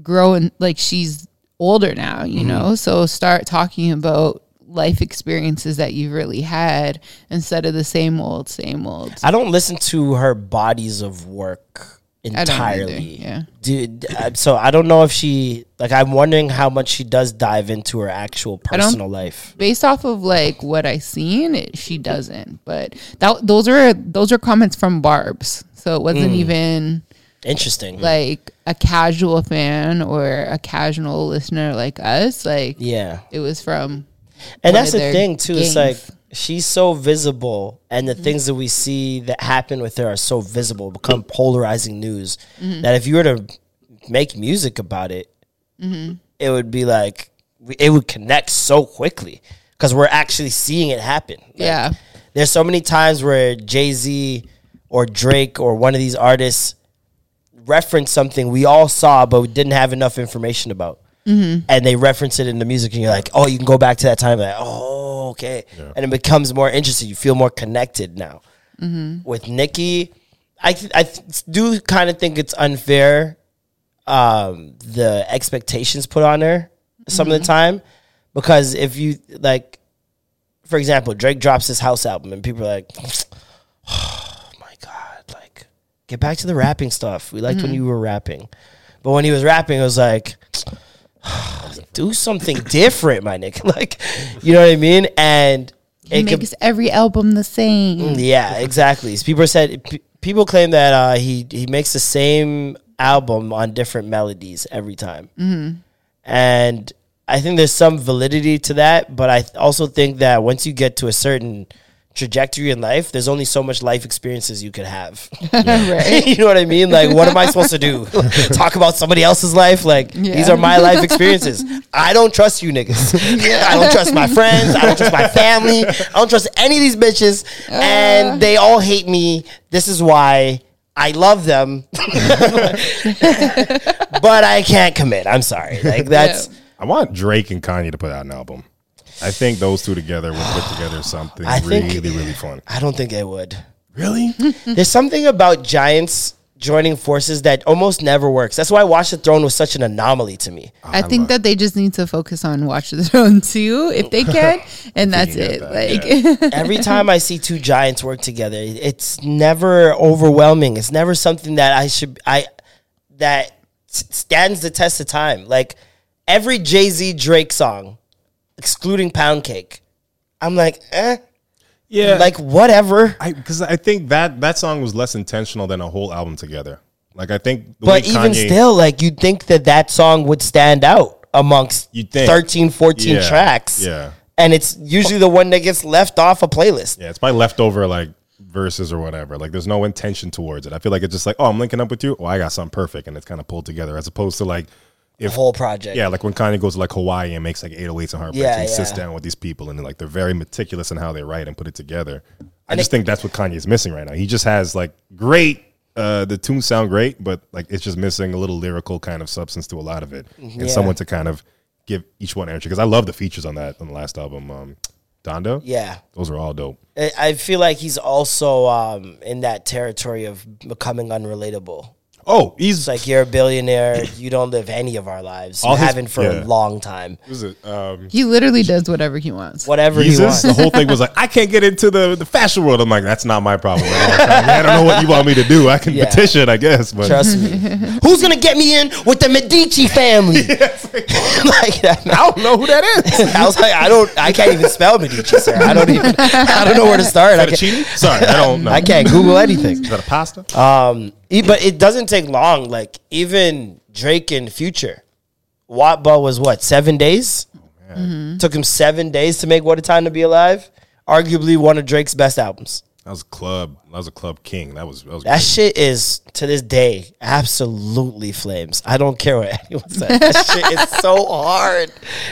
growing, like she's older now, you Mm-hmm. know? So start talking about life experiences that you've really had instead of the same old, same old. I don't listen to her bodies of work entirely. yeah. Dude, uh, so I don't know if she like. I'm wondering how much she does dive into her actual personal life. based off of like what I seen, it, she doesn't. But that those are those are comments from Barb's, so it wasn't Mm. even Interesting. like a casual fan or a casual listener like us. Like yeah, it was from, and that's the thing too. It's like she's so visible, and the mm-hmm. things that we see that happen with her are so visible, become mm-hmm. polarizing news. Mm-hmm. That if you were to make music about it, it would be like it would connect so quickly because we're actually seeing it happen. Like, yeah, there's so many times where Jay Z or Drake or one of these artists reference something we all saw but we didn't have enough information about. Mm-hmm. And they reference it in the music, and you're like, oh, you can go back to that time. Like, oh, okay. And it becomes more interesting. You feel more connected now. Mm-hmm. With Nicki, I, th- I th- do kind of think it's unfair um, the expectations put on her some of the mm-hmm. time because if you like for example, Drake drops his house album and people are like, (sighs) (sighs) get back to the rapping stuff. We liked when mm-hmm. you were rapping, but when he was rapping, it was like, (sighs) do something different, my nigga. (laughs) Like, you know what I mean? And He it makes every album the same. Mm, yeah, exactly. People said p- people claim that uh, he he makes the same album on different melodies every time, mm-hmm. and I think there's some validity to that. But I th- also think that once you get to a certain trajectory in life, there's only so much life experiences you could have. (laughs) (laughs) right? you know what I mean? Like, what am I supposed to do? (laughs) Talk about somebody else's life? Like, these are my life experiences. I don't trust you niggas. I don't trust my friends. I don't trust my family. I don't trust any of these bitches. Uh. and they all hate me. This is why I love them. but I can't commit. I'm sorry. Like, that's. I want Drake and Kanye to put out an album. I think those two together would put together (sighs) something I think- really, really fun. I don't think it would. Really? (laughs) There's something about giants joining forces that almost never works. That's why Watch the Throne was such an anomaly to me. I think that they just need to focus on Watch the Throne (laughs) too, if they can, (laughs) and that's get it. that, Like, Every time I see two giants work together, it's never overwhelming. It's never something that I should I that stands the test of time. Like every Jay Z Drake song, excluding Pound Cake, I'm like, eh, Yeah. like whatever. I because I think that that song was less intentional than a whole album together. Like I think, the But even Kanye- still, like you'd think that that song would stand out amongst You'd think. 13, 14 Yeah, tracks. yeah. And it's usually the one that gets left off a playlist. yeah, it's my leftover like verses or whatever. Like there's no intention towards it. I feel like it's just like, oh, I'm linking up with you. Oh, I got something perfect, and it's kind of pulled together as opposed to like The if whole project. yeah, like when Kanye goes to like Hawaii and makes like 808s and heartbreaks, Yeah, and he sits down with these people and like they're very meticulous in how they write and put it together. I just think that's what Kanye's missing right now. He just has like great. Uh, the tunes sound great, but like it's just missing a little lyrical kind of substance to a lot of it, and someone to kind of give each one energy. Because I love the features on that on the last album, um, Donda. Yeah. those are all dope. I I feel like he's also um, in that territory of becoming unrelatable. Oh, he's It's like you're a billionaire. You don't live any of our lives. You All his- haven't for yeah. a long time. what is it? Um, he literally does whatever he wants. Whatever he Jesus, wants. the whole thing was like, I can't get into the, the fashion world. I'm like, that's not my problem. I don't know what you want me to do. I can Yeah. petition, I guess, but Trust me. (laughs) Who's gonna get me in with the Medici family? (laughs) (laughs) like that. I don't know who that is. I was like, I don't, I can't even spell Medici, sir. I don't even, I don't know where to start. I can't, Fettuccine? Sorry, I don't know. I can't Google anything. Is that a pasta? Um, but it doesn't take long. Like even Drake and Future, Watba was what seven days? Oh, mm-hmm. Took him seven days to make "What a Time to Be Alive." Arguably one of Drake's best albums. that was a club. That was a club king. That was that was That shit is to this day absolutely flames. I don't care what (laughs) anyone says. That shit is so hard.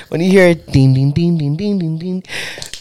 When you hear it, ding ding ding ding ding ding ding.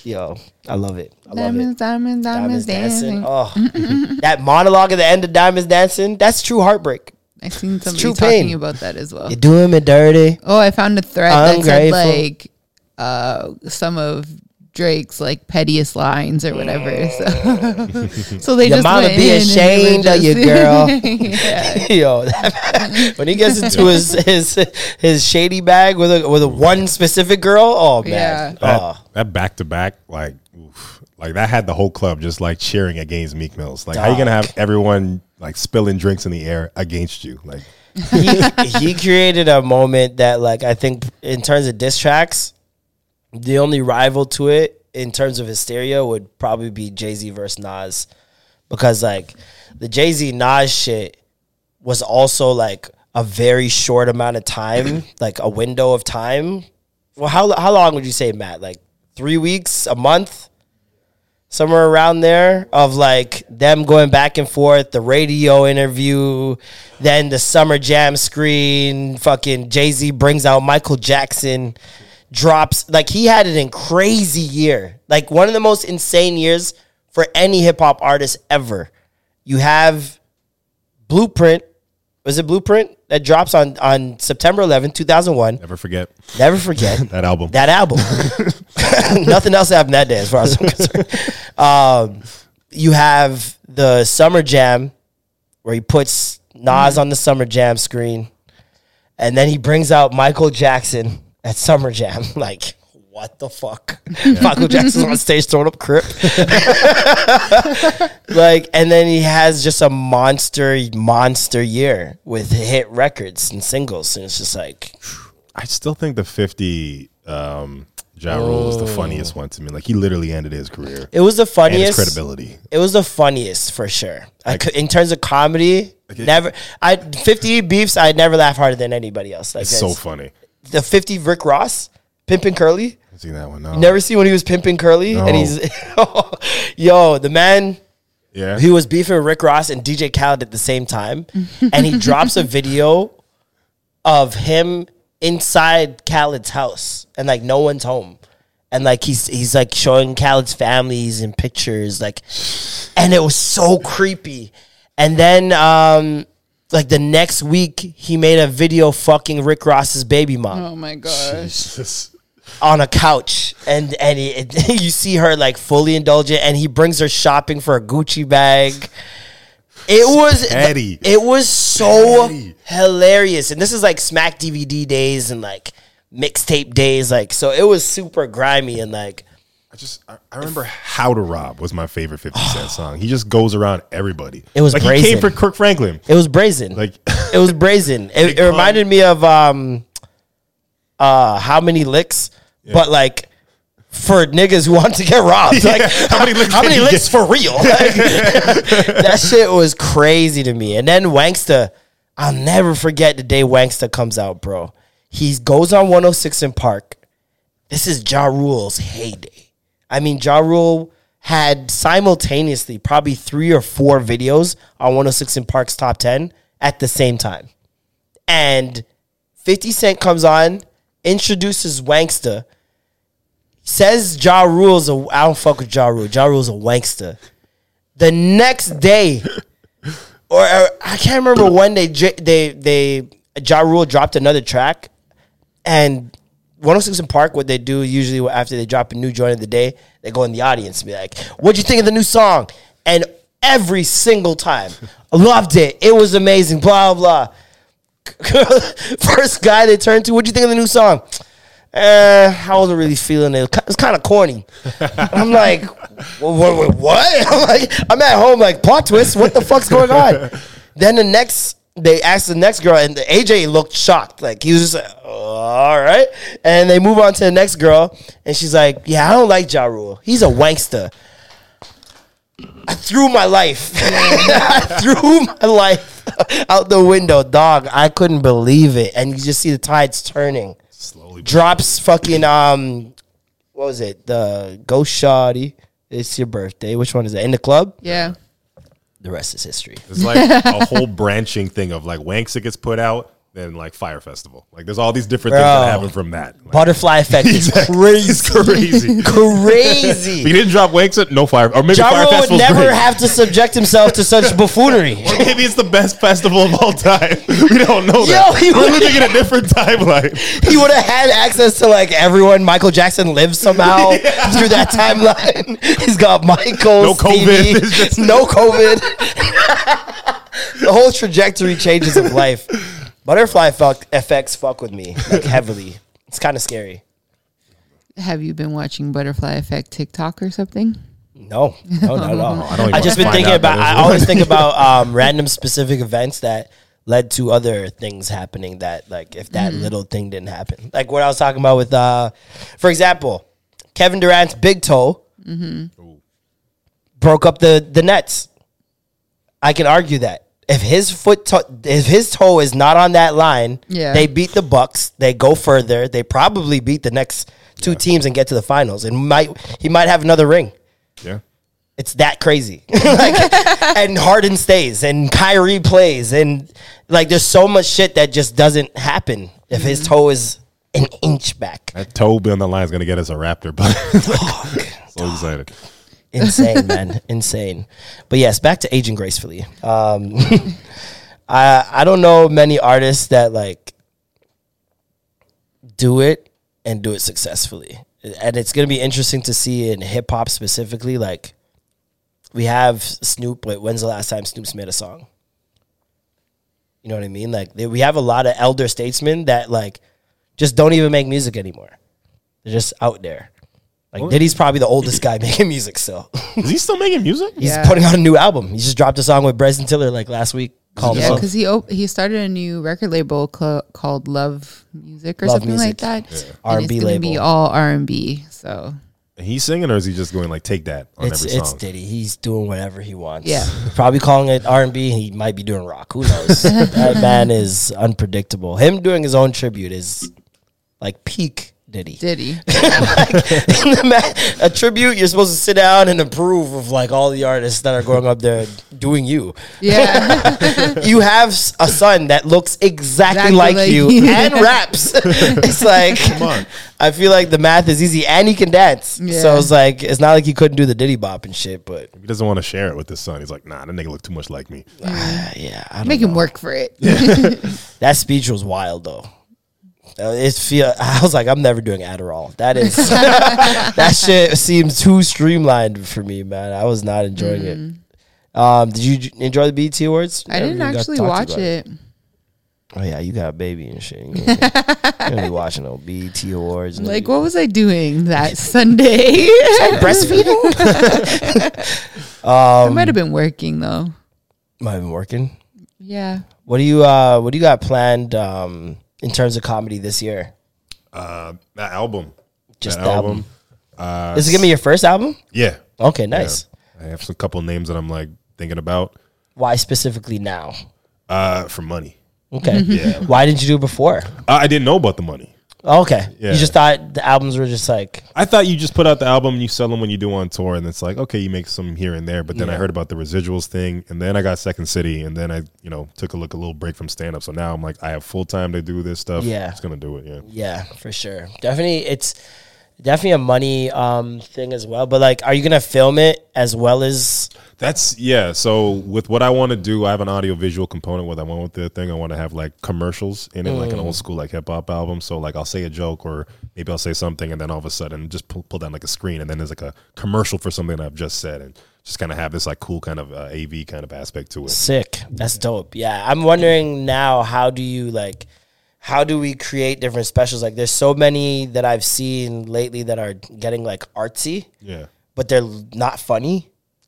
Yo, I love it. I love Diamonds, it. diamonds, Diamonds diamonds, dancing. dancing. Oh, (laughs) that monologue at the end of Diamonds dancing. That's true heartbreak. I seen somebody true talking pain. about that as well. You're doing me dirty. Oh, I found a thread that said like uh, some of Drake's like pettiest lines or whatever. So, (laughs) so they Your just mama went be in and they were ashamed of you, just- (laughs) girl. yeah. Yo, that- when he gets into his his his shady bag with a with a one specific girl, oh man, Yeah. that, oh, that back to back, like, oof, like that had the whole club just like cheering against Meek Mills. Like, how you gonna have everyone like spilling drinks in the air against you? Like, he he created a moment that like I think in terms of diss tracks, the only rival to it in terms of hysteria would probably be Jay Z versus Nas, because like the Jay Z Nas shit was also like a very short amount of time, like a window of time. Well, how how long would you say, Matt? Like three weeks, a month? somewhere around there of like them going back and forth, the radio interview, then the summer jam screen, fucking Jay Z brings out Michael Jackson, drops like he had it in crazy year. Like one of the most insane years for any hip hop artist ever. You have Blueprint. Was it Blueprint that drops on on September 11, 2001? never forget Never forget (laughs) that album. that album. (laughs) (laughs) Nothing else happened that day, as far as I'm concerned. Um, you have the Summer Jam, where he puts Nas on the Summer Jam screen, and then he brings out Michael Jackson at Summer Jam. Like, what the fuck? (laughs) Michael Jackson's on stage throwing up crip. (laughs) like, and then he has just a monster, monster year with hit records and singles, and it's just like, I still think the 50 um, Ja Rule was the funniest one to me. Like he literally ended his career. it was the funniest credibility. It was the funniest for sure. I cou- in terms of comedy, never. I fifty beefs. I never laugh harder than anybody else. Like It's so funny. The fifty Rick Ross, pimping Curly. I see that one. No. You never see when he was pimping Curly, No. and he's (laughs) yo the man. Yeah. He was beefing Rick Ross and DJ Khaled at the same time, (laughs) and he drops a video of him inside Khaled's house, and like no one's home, and like he's he's like showing Khaled's families and pictures, like, and it was so creepy. And then, um, like the next week, he made a video fucking Rick Ross's baby mom Oh my gosh. Jesus. On a couch and and he, (laughs) you see her like fully indulgent and he brings her shopping for a Gucci bag. It was Petty. it was so Petty. hilarious. And this is like smack DVD days and like mixtape days like so it was super grimy and like I just I, I remember How to Rob was my favorite 50 Cent (gasps) song. He just goes around everybody. It was like brazen. he came for Kirk Franklin. it was brazen. Like it was (laughs) brazen. It, it reminded me of um uh how many licks but like for niggas who want to get robbed. Like (laughs) How many licks How many licks for real? Like, (laughs) that shit was crazy to me. And then Wanksta, I'll never forget the day Wanksta comes out, bro. He goes on 106 & Park. This is Ja Rule's heyday. I mean, Ja Rule had simultaneously probably three or four videos on 106 & Park's top 10 at the same time. And 50 Cent comes on, introduces Wanksta, says Ja Rule's a I don't fuck with Ja Rule. Ja Rule's a wankster. The next day, or, or I can't remember when they they they Ja Rule dropped another track, and 106 & Park. What they do usually after they drop a new joint of the day, they go in the audience and be like, "What'd you think of the new song?" And every single time, (laughs) loved it. It was amazing. Blah blah. (laughs) First guy they turned to, what'd you think of the new song? Eh, I wasn't really feeling it. It was kind of corny. (laughs) I'm like, what, what, (laughs) what? I'm like, I'm at home, like, plot twist. What the fuck's going on? Then the next, they asked the next girl, and the AJ looked shocked. Like, he was just like, "Oh, all right. And they move on to the next girl, and she's like, yeah, I don't like Ja Rule. He's a wankster. I threw my life. (laughs) I threw my life out the window, dog. I couldn't believe it. And you just see the tides turning. Slowly. Drops fucking um what was it? The Ghost Shoddy. It's your birthday. Which one is it? In the club? Yeah. The rest is history. It's like a whole (laughs) branching thing of like Wanksta gets put out, then like Fyre Festival. Like there's all these different things that happen from that. Like, Butterfly effect is (laughs) Exactly. crazy. It's crazy. Crazy. (laughs) you didn't drop Wanksta, no Fire. Or maybe Ja Fire would never great. have to subject himself to such (laughs) buffoonery. Maybe it's the best festival of all time. We don't know Yo, that. he We're living in a different timeline. he would have had access to like everyone Michael Jackson lives somehow through that timeline. He's got Michael, No COVID. Stevie, just- no COVID. the whole trajectory changes of life. Butterfly fuck, effects fuck with me like heavily. It's kind of scary. Have you been watching Butterfly Effect TikTok or something? No, no, no, no. (laughs) I don't even I just been thinking about. I always think about (laughs) um, random specific events that led to other things happening. That like if that little thing didn't happen, like what I was talking about with, uh, for example, Kevin Durant's big toe broke up the the Nets. I can argue that if his foot to- if his toe is not on that line, Yeah. they beat the Bucks. They go further. They probably beat the next two teams and get to the finals. And might he might have another ring. Yeah. It's that crazy. (laughs) like, and Harden stays and Kyrie plays and like there's so much shit that just doesn't happen if his mm-hmm. toe is an inch back. That toe be on the line is gonna get us a Raptor, but (laughs) oh, so excited. Insane, man. (laughs) Insane. But yes, back to aging gracefully. Um (laughs) I I don't know many artists that like do it and do it successfully. And it's gonna be interesting to see in hip hop specifically, like we have Snoop, but when's the last time Snoop's made a song? You know what I mean? Like they, we have a lot of elder statesmen that like just don't even make music anymore. They're just out there. Like Diddy's probably the oldest guy (laughs) making music still. (laughs) Is he still making music? He's Yeah. putting out a new album. He just dropped a song with Bryson Tiller like last week called Yeah, because he op- he started a new record label cl- called Love Music or Love something Music. like that. R&B and it's gonna be all R and B. So He's singing, or is he just going like take that on It's every it's? Diddy. He's doing whatever he wants. Yeah. (laughs) probably calling it R and B. He might be doing rock. Who knows? that man is unpredictable. Him doing his own tribute is like peak Diddy. Diddy. (laughs) a tribute, you're supposed to sit down and approve of like all the artists that are going up there doing you. Yeah. (laughs) You have a son that looks exactly, Exactly like, like you you. and (laughs) raps. it's like on. I feel like the math is easy and he can dance. So it's like it's not like he couldn't do the Diddy bop and shit, but He doesn't want to share it with his son. He's like, nah, that nigga look too much like me. uh, yeah, I don't Make know. him work for it. That speech was wild though. Uh, It feel (laughs) I was like I'm never doing Adderall. That is (laughs) that shit seems too streamlined for me, man. I was not enjoying it. Um, did you enjoy the BET Awards? Mm. I didn't actually talk to you watch about it. Oh yeah, you got a baby and shit. You (laughs) gonna be watching no BET Awards. Like, what was I doing that Sunday? breastfeeding? I might have been working though. Might have been working. Yeah. What do you uh What do you got planned um in terms of comedy this year? Uh, that album, Just that the album. Uh, Is it gonna be your first album? yeah, Okay, nice. I have some couple names that I'm like thinking about Why specifically now? uh, for money. Okay. Yeah, Why didn't you do it before? I I didn't know about the money. Oh, okay. Yeah. You just thought the albums were just like I thought you just put out the album and you sell them when you do on tour, and it's like okay, you make some here and there. But then I heard about the residuals thing, and then I got Second City, and then I you know took a look a little break from stand up. So now I'm like I have full time to do this stuff. Yeah. it's gonna do it. Yeah, Yeah, for sure. Definitely it's definitely a money um thing as well. But like are you gonna film it as well as that's yeah. So with what I want to do, I have an audio visual component with I want with the thing. I want to have like commercials in it, like an old school like hip hop album. So like I'll say a joke or maybe I'll say something, and then all of a sudden just pull, pull down like a screen, and then there's like a commercial for something that I've just said, and just kind of have this like cool kind of uh, AV kind of aspect to it. sick? That's dope. Yeah. I'm wondering now how do you like how do we create different specials? Like there's so many that I've seen lately that are getting like artsy, Yeah, but they're not funny.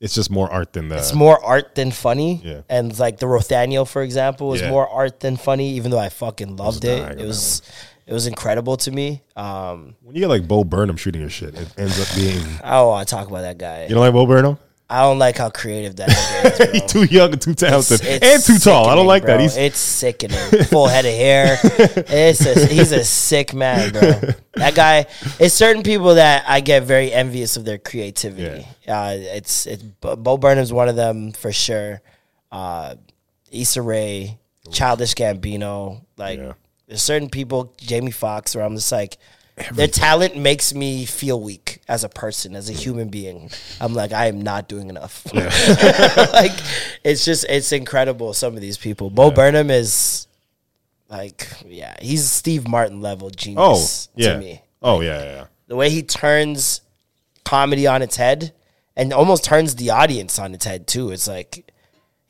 it's just more art than that. It's more art than funny. Yeah. And like the Rothaniel, for example, was Yeah. more art than funny, even though I fucking loved dying it. on It that was it was incredible to me. Um when you get like Bo Burnham shooting your shit, it ends up being. Oh, I don't want to talk about that guy. You don't like Bo Burnham? I don't like how creative that is, (laughs) bro. He's too young and too talented It's- and too tall. I don't like that. He's it's sickening. Full head of hair. It's a, he's a sick man, bro. (laughs) That guy. It's certain people that I get very envious of their creativity. Uh, it's it's Bo Burnham's one of them for sure. Uh, Issa Rae, Childish Gambino, like Yeah. there's certain people, Jamie Foxx, where I'm just like. Their talent makes me feel weak as a person, as a human being. I'm like, I am not doing enough. (laughs) (laughs) like, it's just, it's incredible. Some of these people. Bo Burnham is like, yeah, he's Steve Martin level oh genius yeah. to me. Oh yeah, yeah, yeah. The way he turns comedy on its head and almost turns the audience on its head too. It's like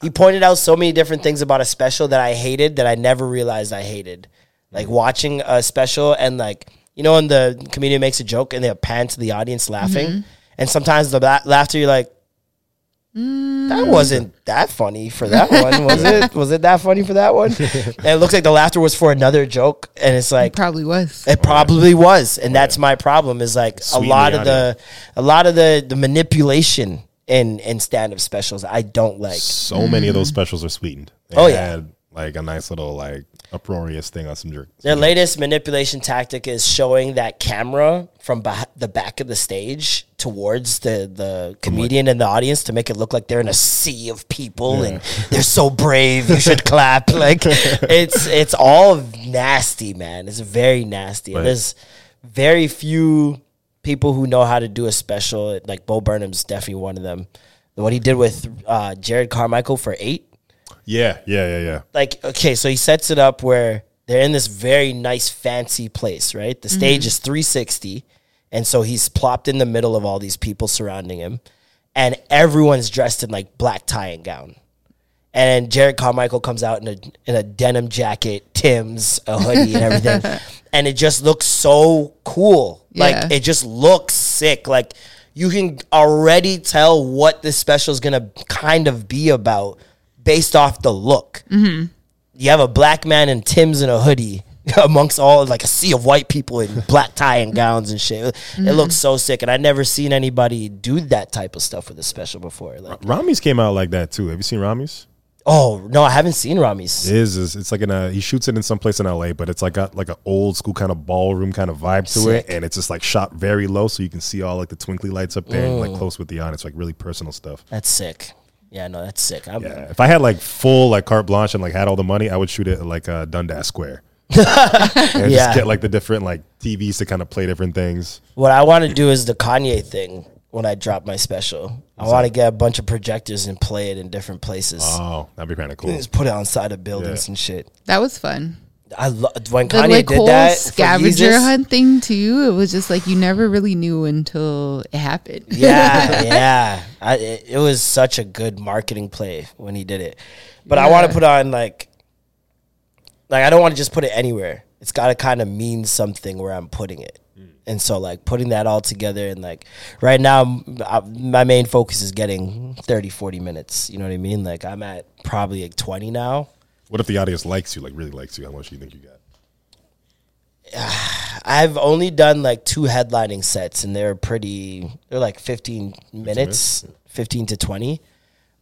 he pointed out so many different things about a special that I hated that I never realized I hated. Like mm-hmm. watching a special and like you know when the comedian makes a joke and they pan to the audience laughing, mm-hmm. and sometimes the la- laughter you're like, mm. that wasn't that funny for that one, (laughs) was it? Was it that funny for that one? (laughs) and it looks like the laughter was for another joke, and it's like Probably was. it probably was, and that's my problem. Is like a lot the of the, a lot of the the manipulation in in stand up specials. I don't like. So many of those specials are sweetened. Oh, they Oh, yeah. Like a nice little like uproarious thing on some jerk. Their latest manipulation tactic is showing that camera from beh the back of the stage towards the the comedian and the audience to make it look like they're in a sea of people and they're so brave. You should (laughs) clap. Like it's it's all nasty, man. It's very nasty. And Right. there's very few people who know how to do a special. Like Bo Burnham's definitely one of them. What he did with uh, Jerrod Carmichael for eight Yeah, yeah, yeah, yeah. like okay, so he sets it up where they're in this very nice fancy place, right? The mm-hmm. stage is 360 and so he's plopped in the middle of all these people surrounding him and everyone's dressed in like black tie and gown. And Jerrod Carmichael comes out in a in a denim jacket, Tim's, a hoodie and everything. (laughs) and it just looks so cool. Yeah. Like it just looks sick. Like you can already tell what this special is gonna kind of be about based off the look. Mm-hmm. You have a black man in Tim's and a hoodie (laughs) amongst all like a sea of white people in black tie and gowns and shit. It looks so sick, and I never seen anybody do that type of stuff with a special before. Like, Rami's came out like that too. Have you seen Rami's? oh no, I haven't seen Rami's. It is, is it's like in a he shoots it in some place in LA, but it's like got like an old school kind of ballroom kind of vibe to Sick. it, and it's just like shot very low, so you can see all like the twinkly lights up there, and Mm. like close with the audience, like really personal stuff. That's sick. Yeah, no, that's sick. I'm, Yeah, if I had like full like carte blanche and like had all the money, I would shoot it at, like uh, Dundas Square. (laughs) and Yeah. just get like the different like TVs to kind of play different things. What I want to do is the Kanye thing when I drop my special. I want to get a bunch of projectors and play it in different places. Oh, that'd be kind of cool. Just put it on side of buildings Yeah. and shit. That was fun. I love when The Kanye like did whole that. scavenger hunt thing too. It was just like you never really knew until it happened. yeah, yeah. (laughs) I, it, it was such a good marketing play when he did it. But I want to put on like, like I don't want to just put it anywhere. It's got to kind of mean something where I'm putting it. Mm. And so, like putting that all together, and like right now, m- I- my main focus is getting 30, 40 minutes. You know what I mean? Like I'm at probably like 20 now. What if the audience likes you, like really likes you? How much do you think you got? (sighs) I've only done like two headlining sets, and they're pretty. They're like 15 minutes, 15 to 20.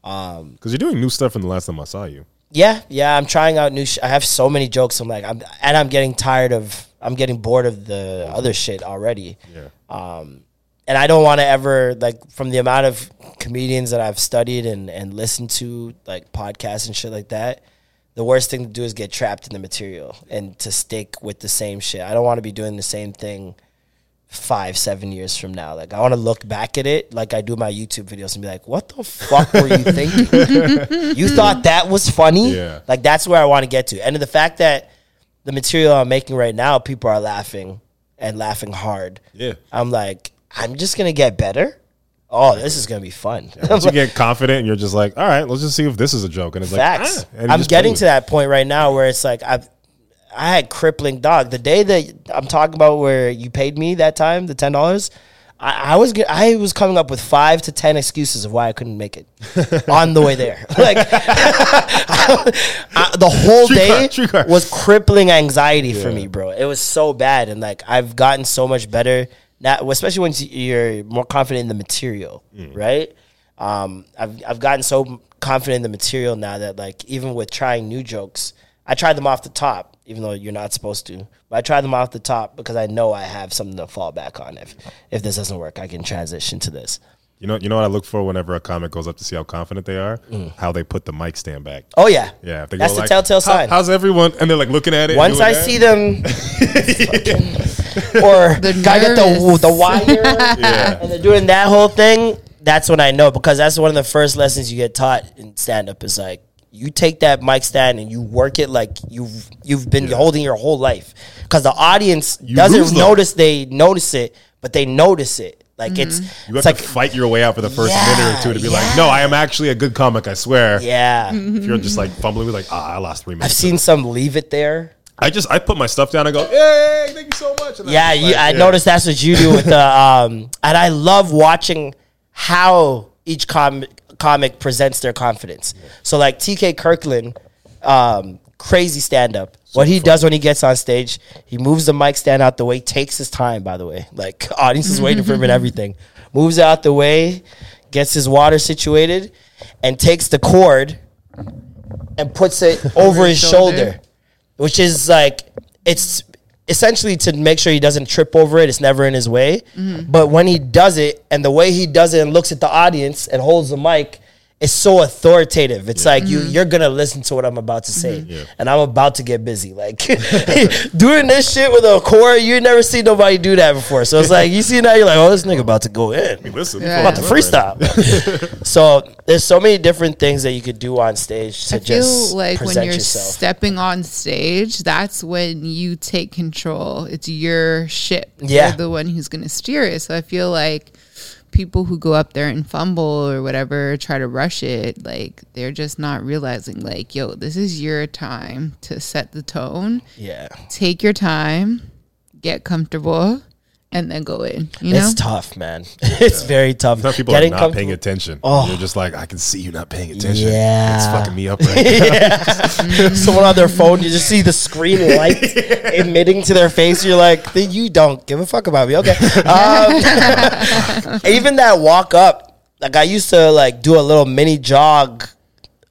Because you're doing new stuff from the last time I saw you. Yeah, yeah, I'm trying out new. Sh- I have so many jokes. I'm like, I'm and I'm getting tired of. I'm getting bored of the other shit already. Yeah. Um, and I don't want to ever like from the amount of comedians that I've studied and and listened to like podcasts and shit like that. The worst thing to do is get trapped in the material and to stick with the same shit. I don't want to be doing the same thing five, seven years from now. Like I want to look back at it like I do my YouTube videos and be like, "What the fuck were you thinking? (laughs) you thought that was funny? Yeah. Like that's where I want to get to." And the fact that the material I'm making right now, people are laughing and laughing hard. Yeah. I'm like, I'm just gonna get better. Oh, this is gonna be fun. Once you (laughs) get confident and you're just like, all right, let's just see if this is a joke. And it's Facts. like, ah, and I'm getting to that point right now where it's like I've I had crippling dog. The day that I'm talking about where you paid me that time, the ten dollars, I, I was get- I was coming up with five to ten excuses of why I couldn't make it (laughs) on the way there. (laughs) Like I- the whole Streetcar, day streetcar. was crippling anxiety for me, bro. It was so bad, and like I've gotten so much better now, especially when you're more confident in the material, Mm. right? Um, I've I've gotten so confident in the material now that like even with trying new jokes, I try them off the top, even though you're not supposed to. But I try them off the top because I know I have something to fall back on. If if this doesn't work, I can transition to this. You know, you know what I look for whenever a comic goes up to see how confident they are? How they put the mic stand back. Oh yeah, Yeah, that's the like, telltale sign. how's everyone? And they're like looking at it. Once I that. see them, (laughs) or (laughs) The gotta get the nervous. the wire, (laughs) and they're doing that whole thing. That's when I know because that's one of the first lessons you get taught in stand up is like you take that mic stand and you work it like you've you've been holding your whole life because the audience You lose doesn't them. notice they notice it, but they notice it. Like it's you have it's like to fight your way out for the first Yeah, minute or two to be like, no, I am actually a good comic. I swear. yeah. If you're just like fumbling with like, ah, I lost three minutes. I've seen some leave it there. I just I put my stuff down and go, hey, thank you so much. And Yeah, I'm just you, like, I yeah. noticed that's what you do with the (laughs) um, and I love watching how each com- comic presents their confidence. So like TK Kirkland, um, crazy stand up. what he does when he gets on stage, he moves the mic stand out the way, takes his time. By the way, (laughs) like audience is waiting for him and (laughs) everything, moves out the way, gets his water situated, and takes the cord and puts it over his shoulder. Which is like it's essentially to make sure he doesn't trip over it. It's never in his way. Mm-hmm. But when he does it, and the way he does it, and looks at the audience and holds the mic. It's so authoritative. It's like you mm-hmm. you're gonna listen to what I'm about to say, mm-hmm. and I'm about to get busy. Like (laughs) (laughs) doing this shit with a core, you never see nobody do that before. So it's like you see now, you're like, oh, this nigga about to go in. Listen, Yeah. I'm about to freestyle. (laughs) so there's so many different things that you could do on stage to I feel just like when you're yourself. stepping on stage, that's when you take control. It's your ship. Yeah. You're the one who's going to steer it. So I feel like people who go up there and fumble or whatever, try to rush it, like they're just not realizing, like, yo, this is your time to set the tone. yeah, Take your time. get comfortable, and then go in. You know, It's tough, man. (laughs) It's very tough. Some people Getting are not paying attention. Oh. You're just like, I can see you not paying attention. Yeah. It's fucking me up (laughs) right now. (laughs) Someone on their phone, you just see the screen light emitting to their face. You're like, "Then you don't give a fuck about me, okay? Um, even that walk up, like I used to like do a little mini jog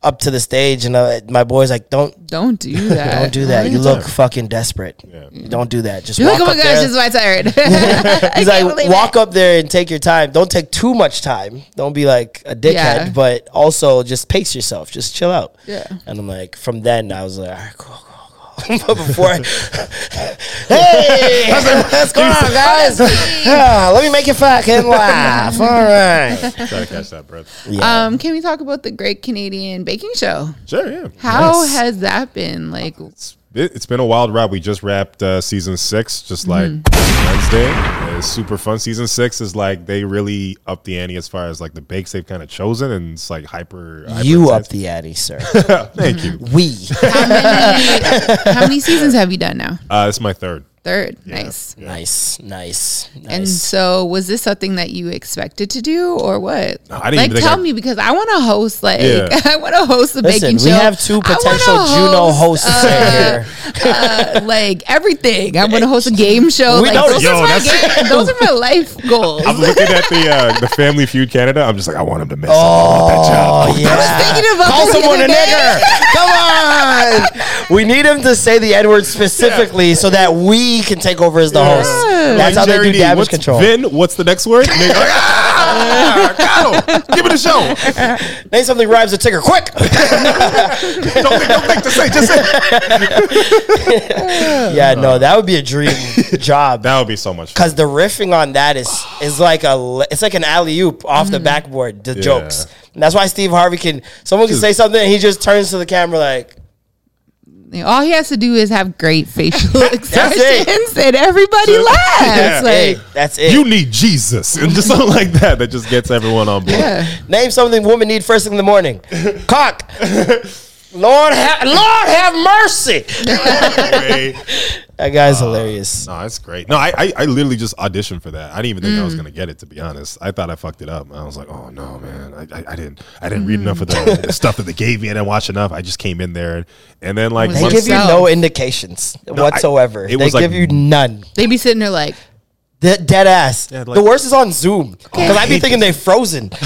up to the stage, and uh, my boy's like, "Don't, don't do (laughs) that. don't do that. You look fucking desperate. Don't do that. Just You're walk like, oh my up gosh, there." this is why I'm tired. (laughs) (laughs) He's like, walk up there and take your time. Don't take too much time. Don't be like a dickhead, Yeah. but also just pace yourself. Just chill out. Yeah. And I'm like, from then I was like, all right, cool, cool, cool. but before, I, (laughs) hey, (laughs) what's going on, guys? Ah, let me make you fucking (laughs) laugh. All right. Try to catch that breath. Yeah. Um, can we talk about the Great Canadian Baking Show? Sure, yeah. How Nice. has that been? Like, It, it's been a wild ride. We just wrapped uh, season six, just like Mm-hmm. Wednesday. It's super fun. Season six is like they really up the ante as far as like the bakes they've kind of chosen, and it's like hyper. hyper you up the ante, sir. (laughs) Thank you. We. how many, (laughs) how many seasons have you done now? Uh, it's my third. Third. Nice. Nice, nice, nice. And so, was this something that you expected to do, or what? I didn't like, even tell I- me because I want to host. Like, Yeah. (laughs) I want to host a Listen, baking we show. have two I wanna potential Juno hosts uh, here. uh, (laughs) like everything. I want to host a game show. We like, know those, this. are my game, (laughs) those are my life goals. I'm looking at the uh, the Family Feud Canada. I'm just like, I want him to mess up. I want that job. Oh, yeah. I was thinking about Call this the someone a other nigger. Come on. We need him to say the N word specifically so that we can take over as the host. That's how they Gerry do damage what's, control. Vin, what's the next word? And they're like, ah, got him. Give it a show. (laughs) Name something rhymes with Tigger. Quick. (laughs) Don't think, don't think. Just say, just say. (laughs) yeah, no, that would be a dream job. That would be so much fun. Because the riffing on that is is like a li- it's like an alley oop off the backboard. The Yeah. jokes. And that's why Steve Harvey can. Someone can say something and he just turns to the camera like, All he has to do is have great facial (laughs) (laughs) expressions, and everybody laughs. Yeah. Like, "Hey, that's it." You need Jesus. And just something like that that just gets everyone on board. yeah. Name something women need first thing in the morning. (laughs) Cock. Lord, ha- Lord have mercy. (laughs) That guy's hilarious. No, that's great. No, I, I I literally just auditioned for that. I didn't even think I Mm. was gonna get it. To be honest, I thought I fucked it up. I was like, oh no, man, I, I, I didn't I didn't read enough of the, the (laughs) stuff that they gave me. I didn't watch enough. I just came in there, and, and then like They give you yourself. no indications I- whatsoever. it they was like- give you none. They be sitting there like, De- dead ass. Yeah, like- the worst is on Zoom because I'd be thinking they're frozen. (laughs)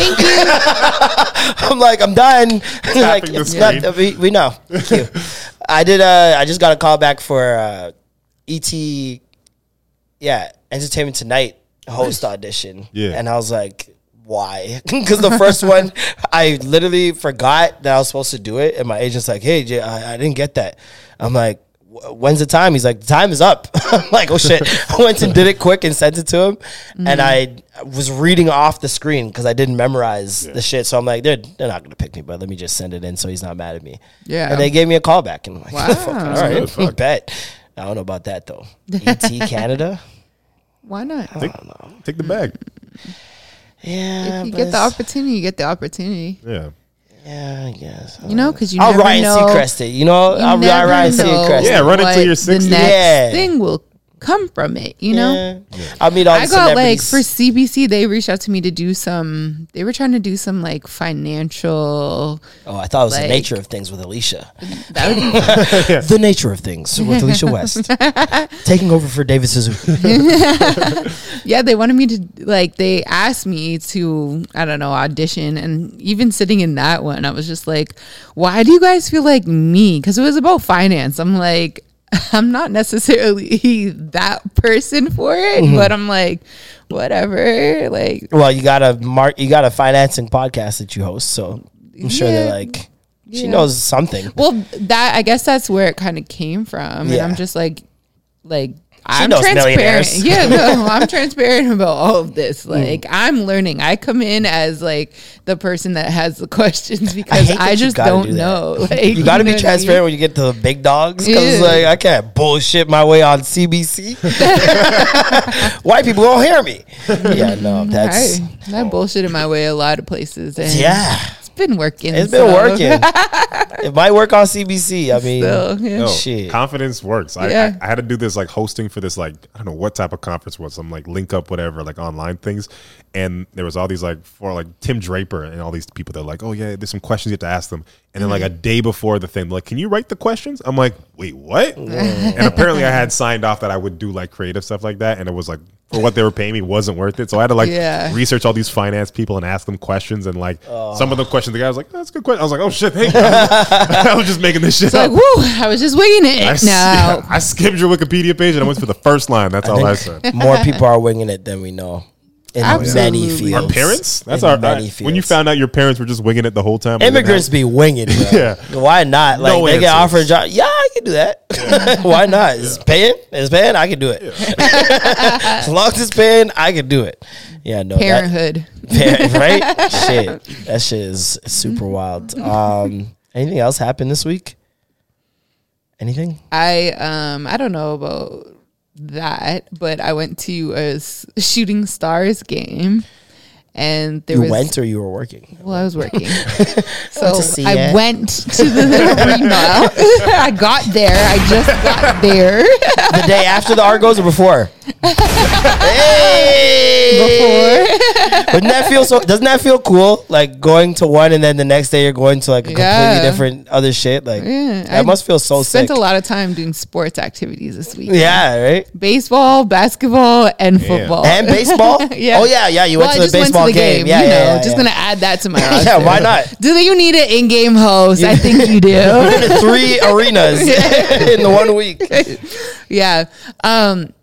I'm like, I'm done. like, it's not, we, we know. Thank you. (laughs) I did. Uh, I just got a call back for uh, ET. Yeah, Entertainment Tonight host audition. Yeah. and I was like. Why? (laughs) Because the first one, I literally forgot that I was supposed to do it, and my agent's like, "Hey, Jay, I, I didn't get that." I'm like, "Wh- "When's the time?" He's like, "The time is up." (laughs) I'm like, "Oh shit!" I went and did it quick and sent it to him, and I was reading off the screen because I didn't memorize the shit. So I'm like, "They're they're not gonna pick me, but let me just send it in so he's not mad at me." Yeah. and they gave me a call back, and I'm like, (laughs) Wow. "Fuck, "All right, good, fuck. bet." I don't know about that though. ET (laughs) Canada. why not? I don't take, take the bag. Yeah, If you get the opportunity, you get the opportunity. Yeah. Yeah, I guess. You know, uh, because you I'll never Ryan know. Seacrest it. You know, you I'll never Ryan know Seacrest. Yeah, run it till what you're The next Yeah. thing will come from it. You know. Yeah. I mean, meet all the I got like for CBC, they reached out to me to do some. They were trying to do some like financial. oh, I thought it was the nature of things with Alicia. (laughs) That would be (laughs) (laughs) The nature of things with Alicia West taking over for David Suzuki. yeah. They wanted me to like. They asked me to I don't know audition, and even sitting in that one, I was just like, why do you guys feel like me? Because it was about finance. I'm like. (laughs) I'm not necessarily (laughs) that person for it, Mm-hmm. but I'm like, whatever. Like, Well, you got a mark. You got a financing podcast that you host, so I'm sure they're like, she Yeah. knows something. Well, that I guess that's where it kind of came from, and Yeah. I'm just like, like I'm transparent. (laughs) Yeah, no, (laughs) I'm transparent about all of this. Mm. Like I'm learning. I come in as like the person that has the (laughs) questions because hate I, just don't do know. Like You got to be I transparent mean? when you get to the big dogs because Yeah. like I can't bullshit my way on CBC. White people don't hear me. Yeah, no, that's I, I bullshitted my way a lot of places, and yeah. It's been working. It's been so- working. (laughs) it might work on CBC. I mean, So, yeah. No, Shit. confidence works. I, Yeah. I, I had to do this like hosting for this like I don't know what type of conference it was some like link up whatever like online things, and there was all these like for like Tim Draper and all these people that are like oh yeah there's some questions you have to ask them, and then like a mm-hmm. day before the thing like can you write the questions? I'm like wait what? (laughs) and apparently I had signed off that I would do like creative stuff like that, and it was like for what they were paying me wasn't worth it, so I had to like Yeah. research all these finance people and ask them questions, and like oh. some of the questions the guy was like that's a good question. I was like oh shit, thank you. (laughs) I was just making this shit It's up. like, woo, I was just winging it. I, s- no. (laughs) I skimmed your Wikipedia page and I went for the first line. That's all I said. more people are winging it than we know. In many fields. Our parents? That's In our. many I- when you found out your parents were just winging it the whole time. immigrants be winging, bro. (laughs) Yeah. Why not? Like No they get offered a job. Yeah, I can do that. (laughs) Why not? It's paying. It's paying. I can do it. (laughs) as long as it's paying, I can do it. Yeah, no. that- Parenthood. Parent, right? shit. That shit is super wild. Um, anything else happened this week? Anything? I um I don't know about that, but I went to a shooting stars game, and there you was went or you were working? well, I was working, (laughs) (laughs) so I it. went to the (laughs) arena. I got there. I just got there The day after the Argos or before? Hey! before. Wouldn't that feel so? Doesn't that feel cool? Like going to one and then the next day you're going to like a completely different other shit. Like Yeah, that I must feel so sick. Spent sick. a lot of time doing sports activities this week. Yeah, right. baseball, basketball, and football, And baseball. (laughs) yeah. Oh yeah, yeah. You Well, went I to the baseball to the game. game. Yeah, you yeah, know, yeah, just gonna add that to my. (laughs) Yeah, why not? (laughs) Do you need an in-game host? I think you do. Been to three arenas in the one week. yeah. Um,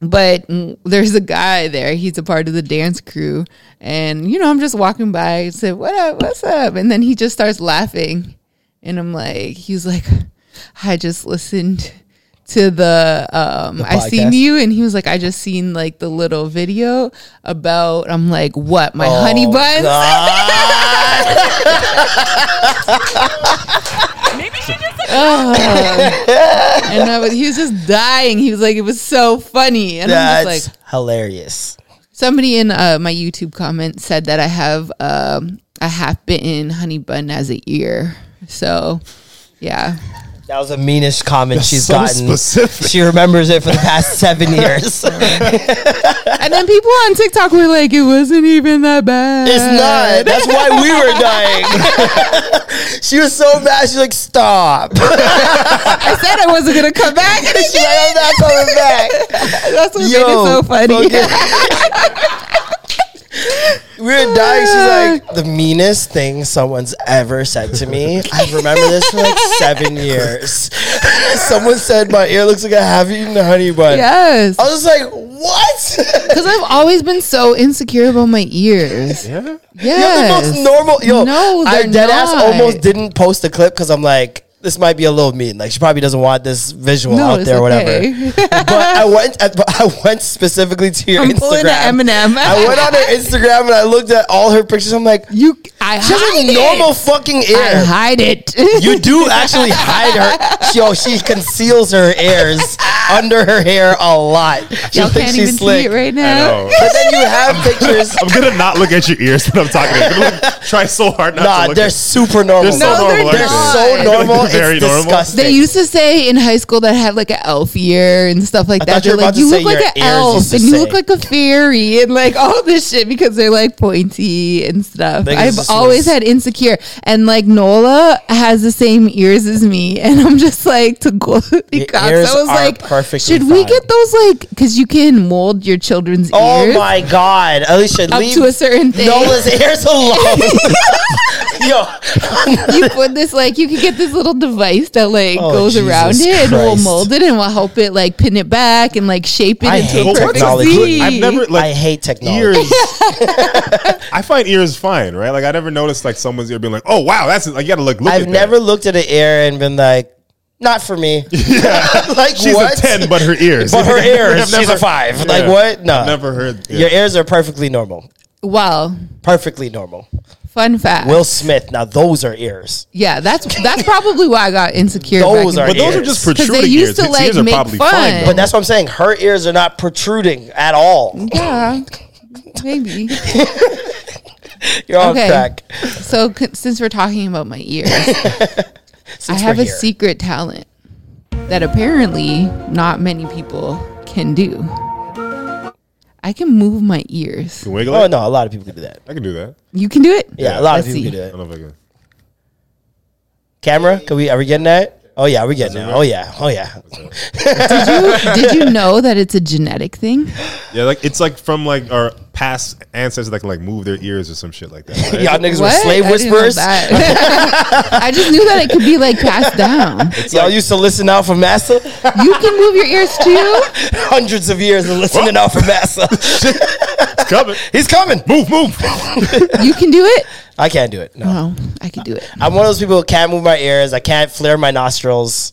but there's a guy there. He's a part of the dance crew, and you know, I'm just walking by. and said, "What up? What's up?" And then he just starts laughing, and I'm like, he's like, I just listened to the um The I seen you and he was like I just seen like the little video about I'm like what my Oh, honey buns (laughs) and I was, he was just dying he was like it was so funny and I'm That's just like hilarious. Somebody in uh, my YouTube comment said that I have um, a half bitten honey bun as an ear. So, yeah. That was the meanest comment she's so gotten. specific. She remembers it for the past (laughs) seven years. (laughs) And then people on TikTok were like, it wasn't even that bad. It's not. That's why we were dying. (laughs) she was so mad. She's like, "Stop!" I said I wasn't going to come back. And She's like, "I'm not coming back." That's what made it so funny. (laughs) We were dying. She's like, (laughs) "The meanest thing someone's ever said to me." I remember this for like seven years. (laughs) Someone said my ear looks like a half-eaten honey bun. yes. I was like, "What?" Because I've always been so insecure about my ears. Yeah. You're the most normal. Yo, No, I they're dead ass almost didn't post the clip because I'm like, this might be a little mean. Like she probably doesn't want this visual No, out it's there, or okay. whatever. (laughs) but I went, but I went specifically to your I'm pulling Instagram. an Eminem. I went on her Instagram and I looked at all her pictures. I'm like, You, I she has hide a normal it. fucking I ear. hide it. You do actually hide her. Yo, oh, she conceals her ears under her hair a lot. She Y'all thinks can't she's even slick. see it right I now. know. But then you have pictures. I'm gonna not look at your ears when I'm talking. I'm gonna look- try so hard not to Nah, look they're at super normal. They're so No, normal. they're They're so I feel like normal. They're very it's normal. disgusting. They used to say in high school that I had like an elf ear and stuff like I that. you They're like, you look like an elf and you look like a fairy and like all this shit because they're like pointy and stuff. I've always had insecure and like Nola has the same ears as me (laughs) and I'm just like to go (laughs) because ears I was are like, perfectly should we fine. get those like because you can mold your children's Oh ears Oh my god, Alicia, up leave to a certain thing. Nola's ears alone. (laughs) (laughs) Yo, you put this like you can get this little device that like Oh, goes Jesus around it and will mold it and will help it like pin it back and like shape it I into hate a perfect technology. Z. I've never like I hate technology. ears. (laughs) (laughs) I find ears fine, right? Like I never noticed like someone's ear being like, "Oh wow, that's like you got to look." look I've at never That. looked at an ear and been like, not for me. Yeah. like She's what? a ten, but her ears. But her ears, I've she's a five. Like, what? No. I've never heard. yeah. Your ears are perfectly normal. Wow, Perfectly normal. Fun fact. Will Smith. Now those are ears. yeah, that's that's probably why I got insecure. Those back are in But the those day. are just 'Cause they protruding used ears. to, His like, ears are make probably fun. fine. But that's what I'm saying. Her ears are not protruding at all. Yeah, maybe. (laughs) You're on Okay. crack. So c- since we're talking about my ears, (laughs) I Since have we're a here. secret talent that apparently not many people can do. I can move my ears. You wiggle Oh it? no, a lot of people can do that. I can do that. You can do it? Yeah, a lot Let's of people see. can do I it. don't know if I can. Camera? Can we? Are we getting that? Oh yeah, we're getting that. Oh yeah. Oh yeah. (laughs) Did you did you know that it's a genetic thing? Yeah, like it's like from like our past ancestors that can like move their ears or some shit like that. right? Y'all niggas were slave I whisperers. that. (laughs) I just knew that it could be like passed down. It's Y'all used to listen out for Massa. You can move your ears too. (laughs) Hundreds of years of listening out for Massa. It's coming. He's coming. Move, move. You can do it. I can't do it. No. Oh, I can do it. I'm one of those people who can't move my ears. I can't flare my nostrils.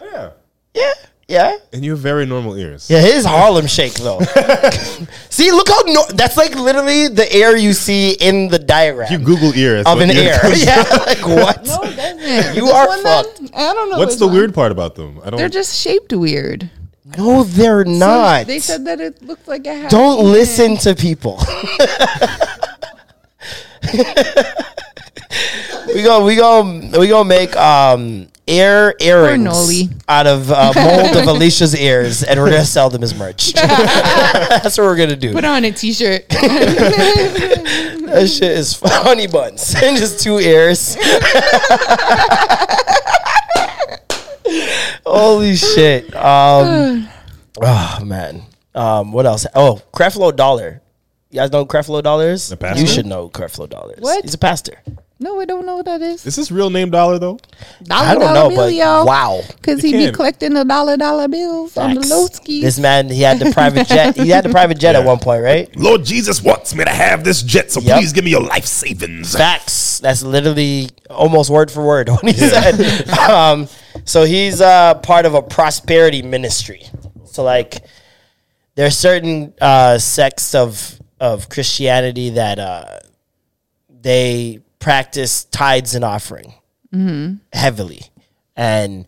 Oh, yeah. Yeah. Yeah. And you have very normal ears. Yeah, his Harlem Shake though. (laughs) see, look how no- that's like literally the air you see in the diagram You Google ears of an ear air. (laughs) yeah, like (laughs) what? No, it doesn't. You This are one then? fucked. I don't know. What's the one. weird part about them? I don't. They're just shaped weird. No, they're So not. they said that it looked like a hat. Don't listen to people. (laughs) we go, we go, we gonna make um ear earrings out of uh, mold of (laughs) Alicia's ears, and we're gonna sell them as merch. (laughs) That's what we're gonna do. Put on a t-shirt. That shit is funny buns and just two ears. Holy shit. Um, oh (sighs) man. Um, what else? Oh, Creflo Dollar. You guys know who Creflo Dollar is? The pastor? You should know who Creflo Dollar is. What? He's a pastor. no, I don't know what that is. Is this real name dollar though? Dollar, I don't dollar know, bill, but y'all. wow. Because You he be can. collecting the dollar dollar bills on the Facts. low skis. This man, he had the private jet. (laughs) He had the private jet at one point, right? Lord Jesus wants me to have this jet, so Yep. please give me your life savings. Facts. That's literally almost word for word (laughs) what he said. Um, so he's uh, part of a prosperity ministry. So like, there are certain uh, sects of of Christianity that uh, they practice tithes and offering heavily, and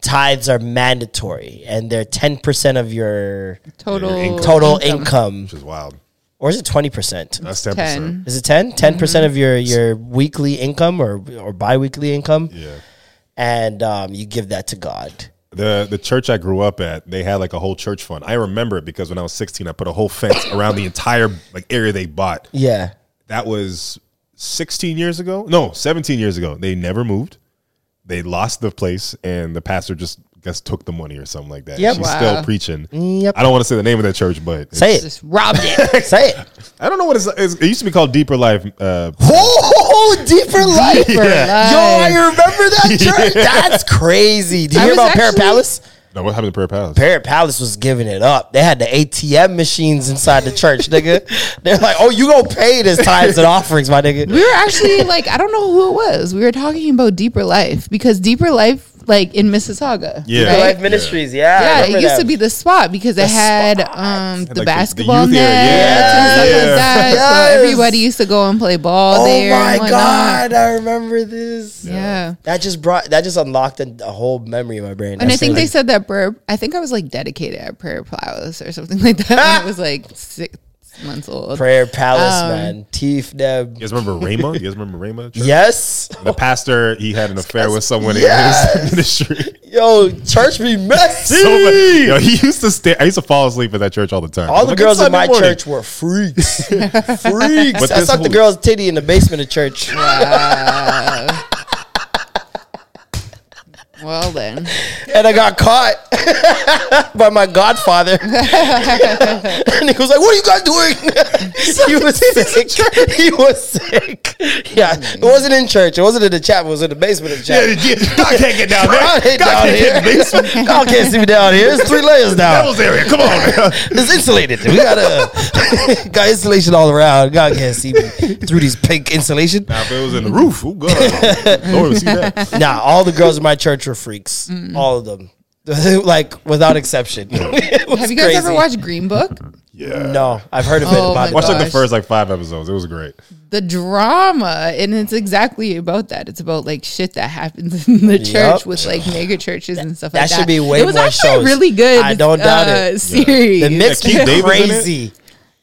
tithes are mandatory, and they're ten percent of your total total income, Which is wild. or is it twenty percent? That's ten Ten. percent. Is it 10? 10% of your, your weekly income or, or bi-weekly income? Yeah. And um, you give that to God. The the church I grew up at, they had like a whole church fund. I remember it because when I was 16, I put a whole fence around the entire like area they bought. Yeah. That was 16 years ago. No, 17 years ago. They never moved. They lost the place, and the pastor just guess took the money or something like that. Yep. She's Wow. still preaching. Yep. I don't want to say the name of that church, but Say it. just robbed it. (laughs) Say it. I don't know what it's, it's. It used to be called Deeper Life. Uh, Oh, deeper life. Deeper Yo, I life. (laughs) remember that church. That's crazy. Did you I hear was about Prayer actually- Palace? no, what happened to Prayer Palace? Prayer Palace was giving it up. They had the ATM machines inside the church, nigga. (laughs) They're like, oh, you gonna pay this tithes and offerings, my nigga. we were actually like, I don't know who it was. We were talking about Deeper Life because Deeper Life, like in Mississauga, Yeah. Deeper right? Life Ministries, yeah. I Yeah, it remember used that. to be the spot because it had um the like the- the basketball youth area. nets and stuff Yeah. like that. Yes. So everybody used to go and play ball Oh there. my god, I remember this. Yeah. That just brought that just unlocked a, a whole memory in my brain. And I That's think they like- said that prayer. I think I was like dedicated at Prayer Palace or something (laughs) like that. it was like six months old. Prayer Palace, Um, man. Teeth Deb. You guys remember Rama? You guys remember Rama? Church? (laughs) Yes. The pastor, he had an affair with someone Yes. in his (laughs) ministry. Yo, church be messy. So. Yo, he used to stay. I used to fall asleep at that church all the time. All I'm the like, girls in my morning." church were freaks. (laughs) freaks. But I this sucked the girl's titty in the basement of church. Well then, (laughs) and I got caught (laughs) by my godfather. (laughs) and he was like, "What are you guys doing?" he was sick. He was sick. Yeah, it wasn't in church. It wasn't in the chapel. It was in the basement of the Yeah, chapel. yeah, God can't get down there. God God down can't here. get in the basement. God can't see me down here. It's three layers down. Devil's area. Come on. It's insulated. We got uh, a got insulation all around. God can't see me through these pink insulation. now, if it was in the roof, oh God, Lord would see that. Nah, all the girls in my church were freaks. All of them. (laughs) like without exception. (laughs) Have you guys crazy. ever watched Green Book? Yeah. No, I've heard of it. Oh About my Watch like the first like five episodes. It was great. The drama, and it's exactly about that. It's about like shit that happens in the church Yup. with like mega churches and stuff That like that. should be way It was more actually shows. really good. I don't doubt uh, it. Series. the mix Keith is David's in it? crazy.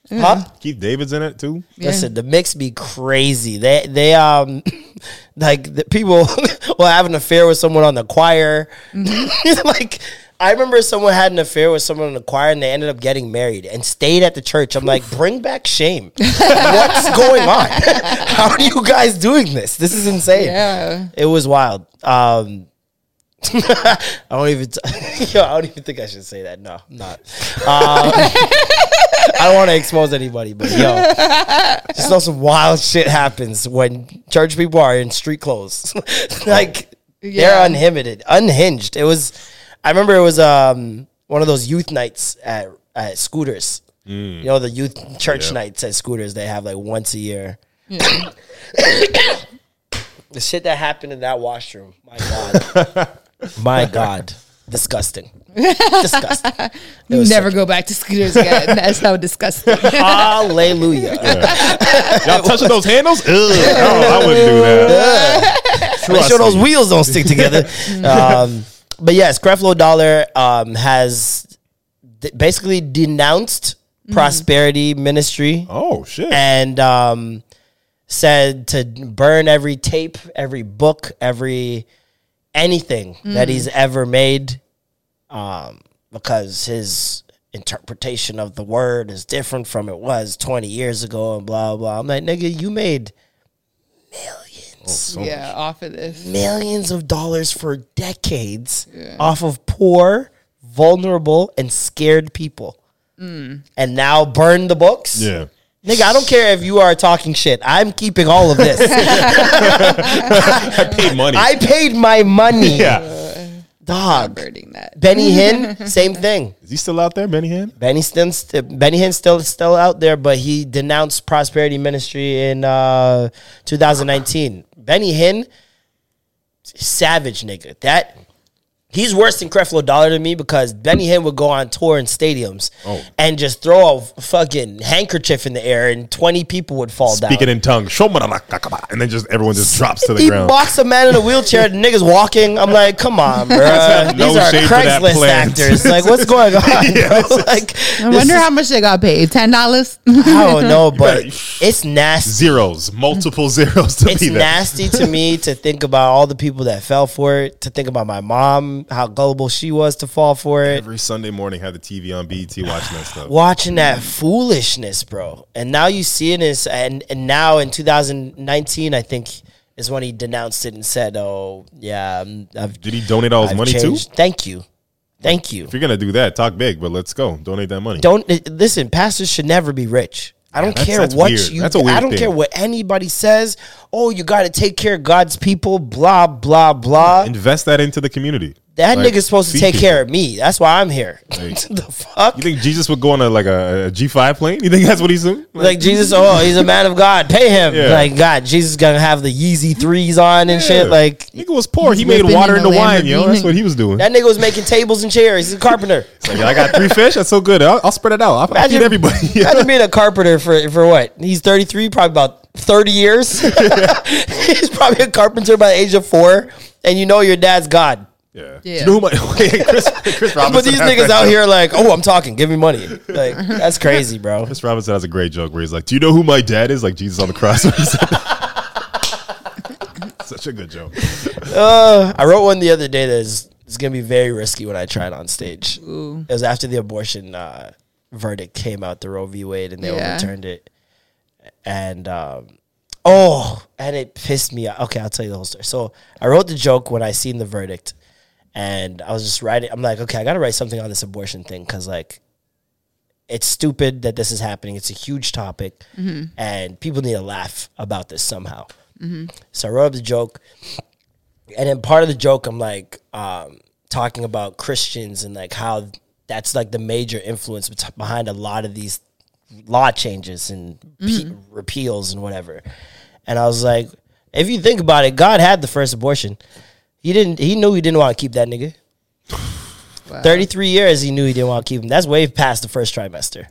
Huh? Keith David's in it too. Listen, the mix be crazy. They they um (laughs) like the people (laughs) will have an affair with someone on the choir. (laughs) like I remember someone had an affair with someone on the choir and they ended up getting married and stayed at the church. I'm like, bring back shame. (laughs) What's going on? How are you guys doing this? This is insane. Yeah. It was wild. Um I don't even. T- (laughs) Yo, I don't even think I should say that. No, I'm not. Um, I don't want to expose anybody, but yo, just know some wild shit happens when church people are in street clothes. (laughs) like Yeah. they're unhindered, unhinged. It was. I remember it was um one of those youth nights at at Scooters. You know the youth church Yeah. nights at Scooters. They have like once a year. Yeah. (coughs) The shit that happened in that washroom. My God. (laughs) My God. Disgusting. Disgusting. (laughs) It You was never such- go back to scooters again. (laughs) That's so disgusting. Hallelujah. (laughs) Y'all touching those handles? Ugh, no, I wouldn't do that. Make sure those wheels don't stick together. um, but yes, Creflo Dollar um, has d- basically denounced prosperity ministry Oh shit! and um, said to burn every tape, every book, every anything that he's ever made, um, because his interpretation of the word is different from it was 20 years ago and blah blah. I'm like, nigga, you made millions, yeah, off of this. millions of dollars for decades off of poor, vulnerable, and scared people. And now burn the books? yeah, Nigga, I don't care if you are talking shit. I'm keeping all of this. (laughs) I paid money. I paid my money. yeah, Dog. Birding that. Benny Hinn, same thing. is he still out there, Benny Hinn? Benny still, st- Benny Hinn still still out there, but he denounced prosperity ministry in uh, 2019. Benny Hinn, savage nigga. That he's worse than Creflo Dollar to me because Benny Hinn would go on tour in stadiums Oh. and just throw a fucking handkerchief in the air and 20 people would fall down. Speaking in tongues, Shomadalakakaba, and then just everyone just drops to the he ground. boxed a man in a wheelchair. The niggas walking. I'm like, come on, (laughs) bro. have These are shade for that Craigslist plant. actors. Like, what's (laughs) going on, bro? (laughs) Like, I wonder how much they got paid. Ten dollars. I don't know, but it's nasty. Zeros, multiple zeros to It's be there. nasty to me to think about all the people that fell for it. To think about my mom, how gullible she was to fall for it. Every Sunday morning, had the TV on BET watching that stuff. Watching that foolishness, bro. And now you see it is, and and now in 2019, I think is when he denounced it and said, "Oh, yeah, I've Did he donate all his I've money changed. too? Thank you, thank you." If you're gonna do that, talk big, but let's go. Donate that money. don't listen. Pastors should never be rich. I don't that's- care that's what weird. you. That's a weird I don't thing. care what anybody says. Oh, you got to take care of God's people. Blah blah blah. Invest that into the community. That Like, nigga's supposed to take people. care of me. That's why I'm here. Like- (laughs) the fuck. You think Jesus would go on a like a, a G five plane? You think that's what he's doing? like Jesus, oh, he's a man of God. Pay him. Yeah. Like God, Jesus gonna have the Yeezy threes on and shit. Like nigga was poor. He made water in a into wine, yo. That's what he was doing. that nigga was making tables and chairs. He's a carpenter. (laughs) Like, I got three fish. That's so good. I'll, I'll spread it out. I'll, I'll feed Imagine- everybody. (laughs) Imagine being a carpenter for for what? He's 33, probably about 30 years. He's probably a carpenter by the age of four, and you know your dad's God. Yeah. Yeah. You know who my (laughs) Chris, Chris Robinson (laughs) But these niggas out joke. here like, oh, I'm talking, give me money. Like (laughs) that's crazy, bro. Chris Robinson has a great joke where he's like, "Do you know who my dad is?" Like Jesus on the cross. when he said that. Such a good joke. Uh, I wrote one the other day that is, is gonna be very risky when I try it on stage. It was after the abortion uh, verdict came out, the Roe v. Wade, and they Yeah. overturned it. And um, oh, and it pissed me off. Okay, I'll tell you the whole story. So I wrote the joke when I seen the verdict, and I was just writing. I'm like, okay, I got to write something on this abortion thing because like. It's stupid that this is happening. It's a huge topic, mm-hmm. and people need to laugh about this somehow. Mm-hmm. So I wrote up the joke, and then part of the joke, I'm like um, talking about Christians and like how that's like the major influence behind a lot of these law changes and pe- mm-hmm. repeals and whatever. And I was like, if you think about it, God had the first abortion. He didn't. He knew he didn't want to keep that nigga. (sighs) Thirty three years, he knew he didn't want to keep him. That's way past the first trimester.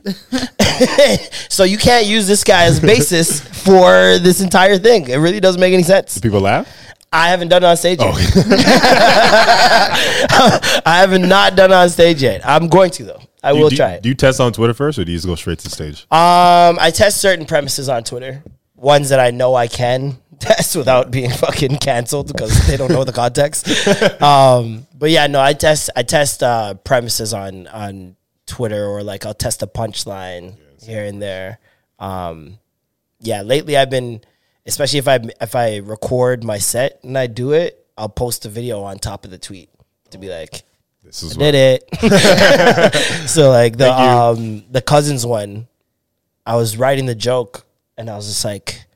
(laughs) so you can't use this guy as basis (laughs) for this entire thing. It really doesn't make any sense. Do people laugh? I haven't done it on stage yet. Oh, (laughs) I haven't not done it on stage yet. I'm going to though. I Do will do try it. Do you test on Twitter first, or do you just go straight to the stage? Um, I test certain premises on Twitter. Ones that I know I can (laughs) test without being fucking canceled because they don't know the context. (laughs) Um, but yeah, no, I test I test uh, premises on on Twitter or like I'll test a punchline here and there. Um, yeah, lately I've been, especially if I if I record my set and I do it, I'll post a video on top of the tweet to be like, This is I did it. (laughs) so like the um the cousins one, I was writing the joke and I was just like,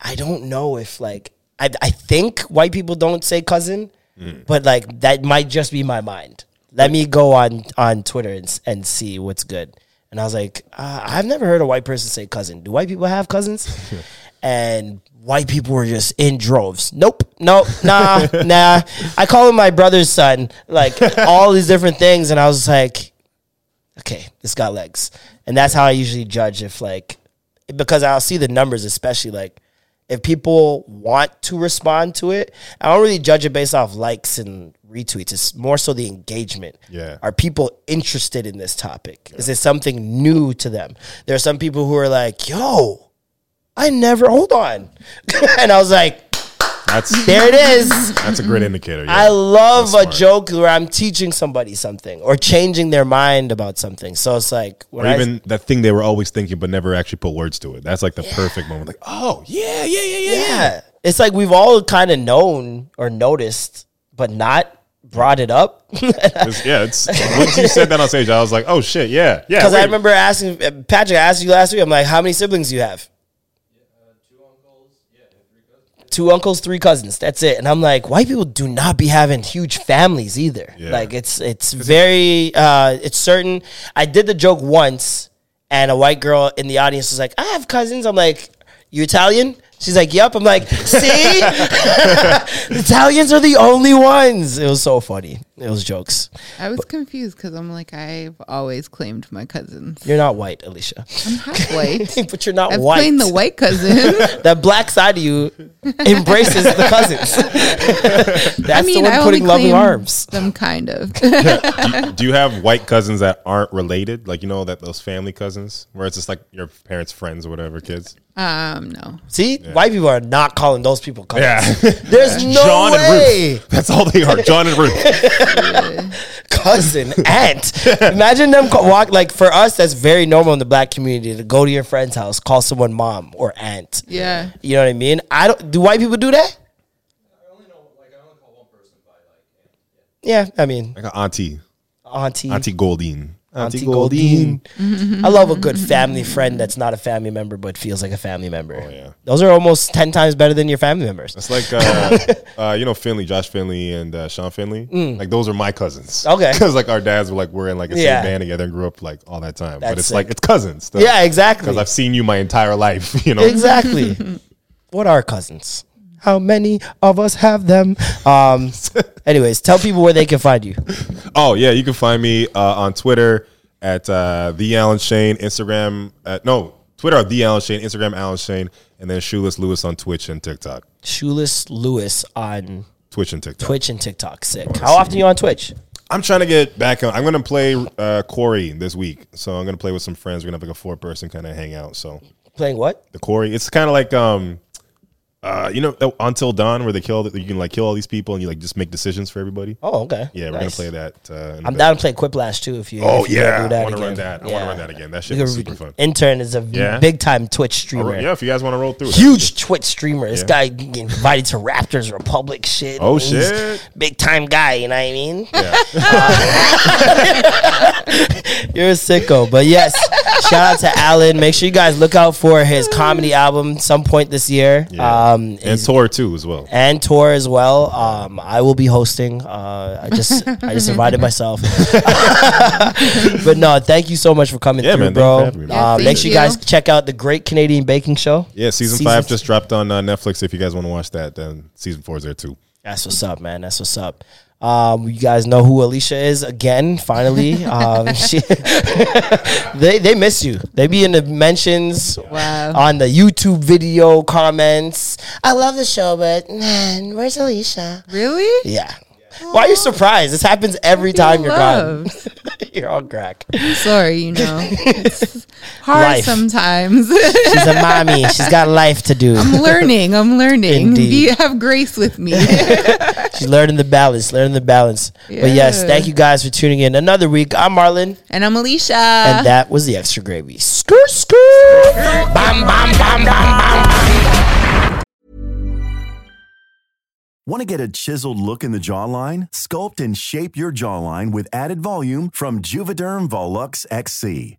I don't know if like I I think white people don't say cousin, but like that might just be my mind. Let me go on on Twitter and and see what's good. And I was like, uh, I've never heard a white person say cousin. Do white people have cousins? (laughs) and white people were just in droves. Nope, nope, nah, (laughs) nah. I call him my brother's son. Like (laughs) all these different things, and I was like, okay, this got legs. And that's how I usually judge if like because I'll see the numbers, especially like if people want to respond to it. I don't really judge it based off likes and retweets. It's more so the engagement. Yeah. Are people interested in this topic? Is it something new to them? There are some people who are like, yo, I never hold on. (laughs) and I was like, That's (laughs) there it is. that's a great indicator. yeah. I love a joke where I'm teaching somebody something or changing their mind about something. So it's like when or I- even that thing they were always thinking but never actually put words to it. That's like the perfect moment. Like, oh yeah, yeah, yeah, yeah. yeah, it's like we've all kind of known or noticed, but not brought it up. (laughs) It's- yeah, it's once you said that on stage, I was like, oh shit, yeah, yeah. Because I remember asking Patrick. I asked you last week. I'm like, how many siblings do you have? Two uncles, three cousins. That's it. And I'm like, white people do not be having huge families either. Yeah. Like it's it's very uh it's certain. I did the joke once, and a white girl in the audience was like, "I have cousins." I'm like, "You Italian?" She's like, "Yep." I'm like, "See, (laughs) (laughs) Italians are the only ones." It was so funny. It was jokes. I was confused because I'm like, I've always claimed my cousins. You're not white, Alicia, I'm half (laughs) white. but you're not I've white. claimed the white cousin. (laughs) that black side of you embraces the cousins. (laughs) That's I mean, the one I putting only loving claim arms. them kind of. Do you have white cousins that aren't related? Like you know that those family cousins where it's just like your parents' friends or whatever, kids. um, no. See, white people are not calling those people cousins. Yeah, There's no John way. and Ruth. That's all they are. John and Ruth. (laughs) Cousin, aunt. Imagine them co- walk like for us. That's very normal in the black community to go to your friend's house, call someone mom or aunt. Yeah. You know what I mean? I don't. Do white people do that? Yeah, I mean, Like an auntie, auntie, Auntie Goldine. Auntie Goldine. I love a good family friend that's not a family member but feels like a family member. Oh yeah. those are almost ten times better than your family members. It's like uh, (laughs) uh, you know Finley, Josh Finley, and uh, Sean Finley. Like those are my cousins. Mm. Okay. (laughs) because like our dads were like we're in like a Yeah. same band together and grew up like all that time. but it's sick. like it's cousins. Yeah, exactly. Because I've seen you my entire life. (laughs) You know. Exactly. what are cousins? How many of us have them? Um. Anyways, tell people where they can find you. (laughs) Oh yeah, you can find me uh, on Twitter at uh, the Alan Shane, Instagram at no Twitter at the Alan Shane, Instagram Alan Shane, and then Shoeless Lewis on Twitch and TikTok. Shoeless Lewis on Twitch and TikTok. Twitch and TikTok. Sick. How often are you on Twitch? I'm trying to get back on. I'm gonna play uh, Quarry this week, so I'm gonna play with some friends. We're gonna have like a four person kind of hangout. So Playing what? the Quarry, it's kind of like um, uh, you know, Until Dawn, where they kill you can like kill all these people and you like just make decisions for everybody. Oh, okay. Yeah, we're Nice. gonna play that. Uh, I'm down to play Quiplash too. If you. Oh if you yeah, do that I want to run that. I want to run that again. That shit could- super fun. Intern is a Yeah? big time Twitch Oh, streamer. yeah, if you guys want to roll through, it. Huge Twitch streamer. This Yeah. guy get invited to Raptors Republic shit. Oh, shit. Big time guy, you know what I mean? Yeah. (laughs) (laughs) You're a sicko. But yes, shout out to Alan. Make sure you guys look out for his comedy album some point this year. Yeah. Um, and he's- tour too as well. and tour as well. Um, I will be hosting. Uh, I just I just invited (laughs) myself. (laughs) but no, thank you so much for coming Yeah, through, man. Bro. for me. Yeah, Um, make sure you you. guys check out the Great Canadian Baking Show. Yeah, season, Season- five just dropped on uh, Netflix. If you guys want to watch that, then season four is there too. That's what's up, man. That's what's up. Um, you guys know who Alicia is again. Finally, (laughs) um, she, (laughs) they they miss you. They be in the mentions Wow. on the YouTube video comments. I love the show, but man, where's Alicia? Really? Yeah. Why are you surprised? This happens every time you're gone. (laughs) You're on crack. Sorry, you know. (laughs) It's hard Life. sometimes. She's a mommy. She's got life to do. I'm learning. I'm learning. Indeed. Be, have grace with me. (laughs) She's learning the balance, learning the balance. But yes, thank you guys for tuning in. Another week. I'm Marlon, and I'm Alicia. and that was the extra gravy. Skirt, skirt. Bam, bam, bam, bam, bam. Want to get a chiseled look in the jawline? Sculpt and shape your jawline with added volume from Juvederm Volux XC.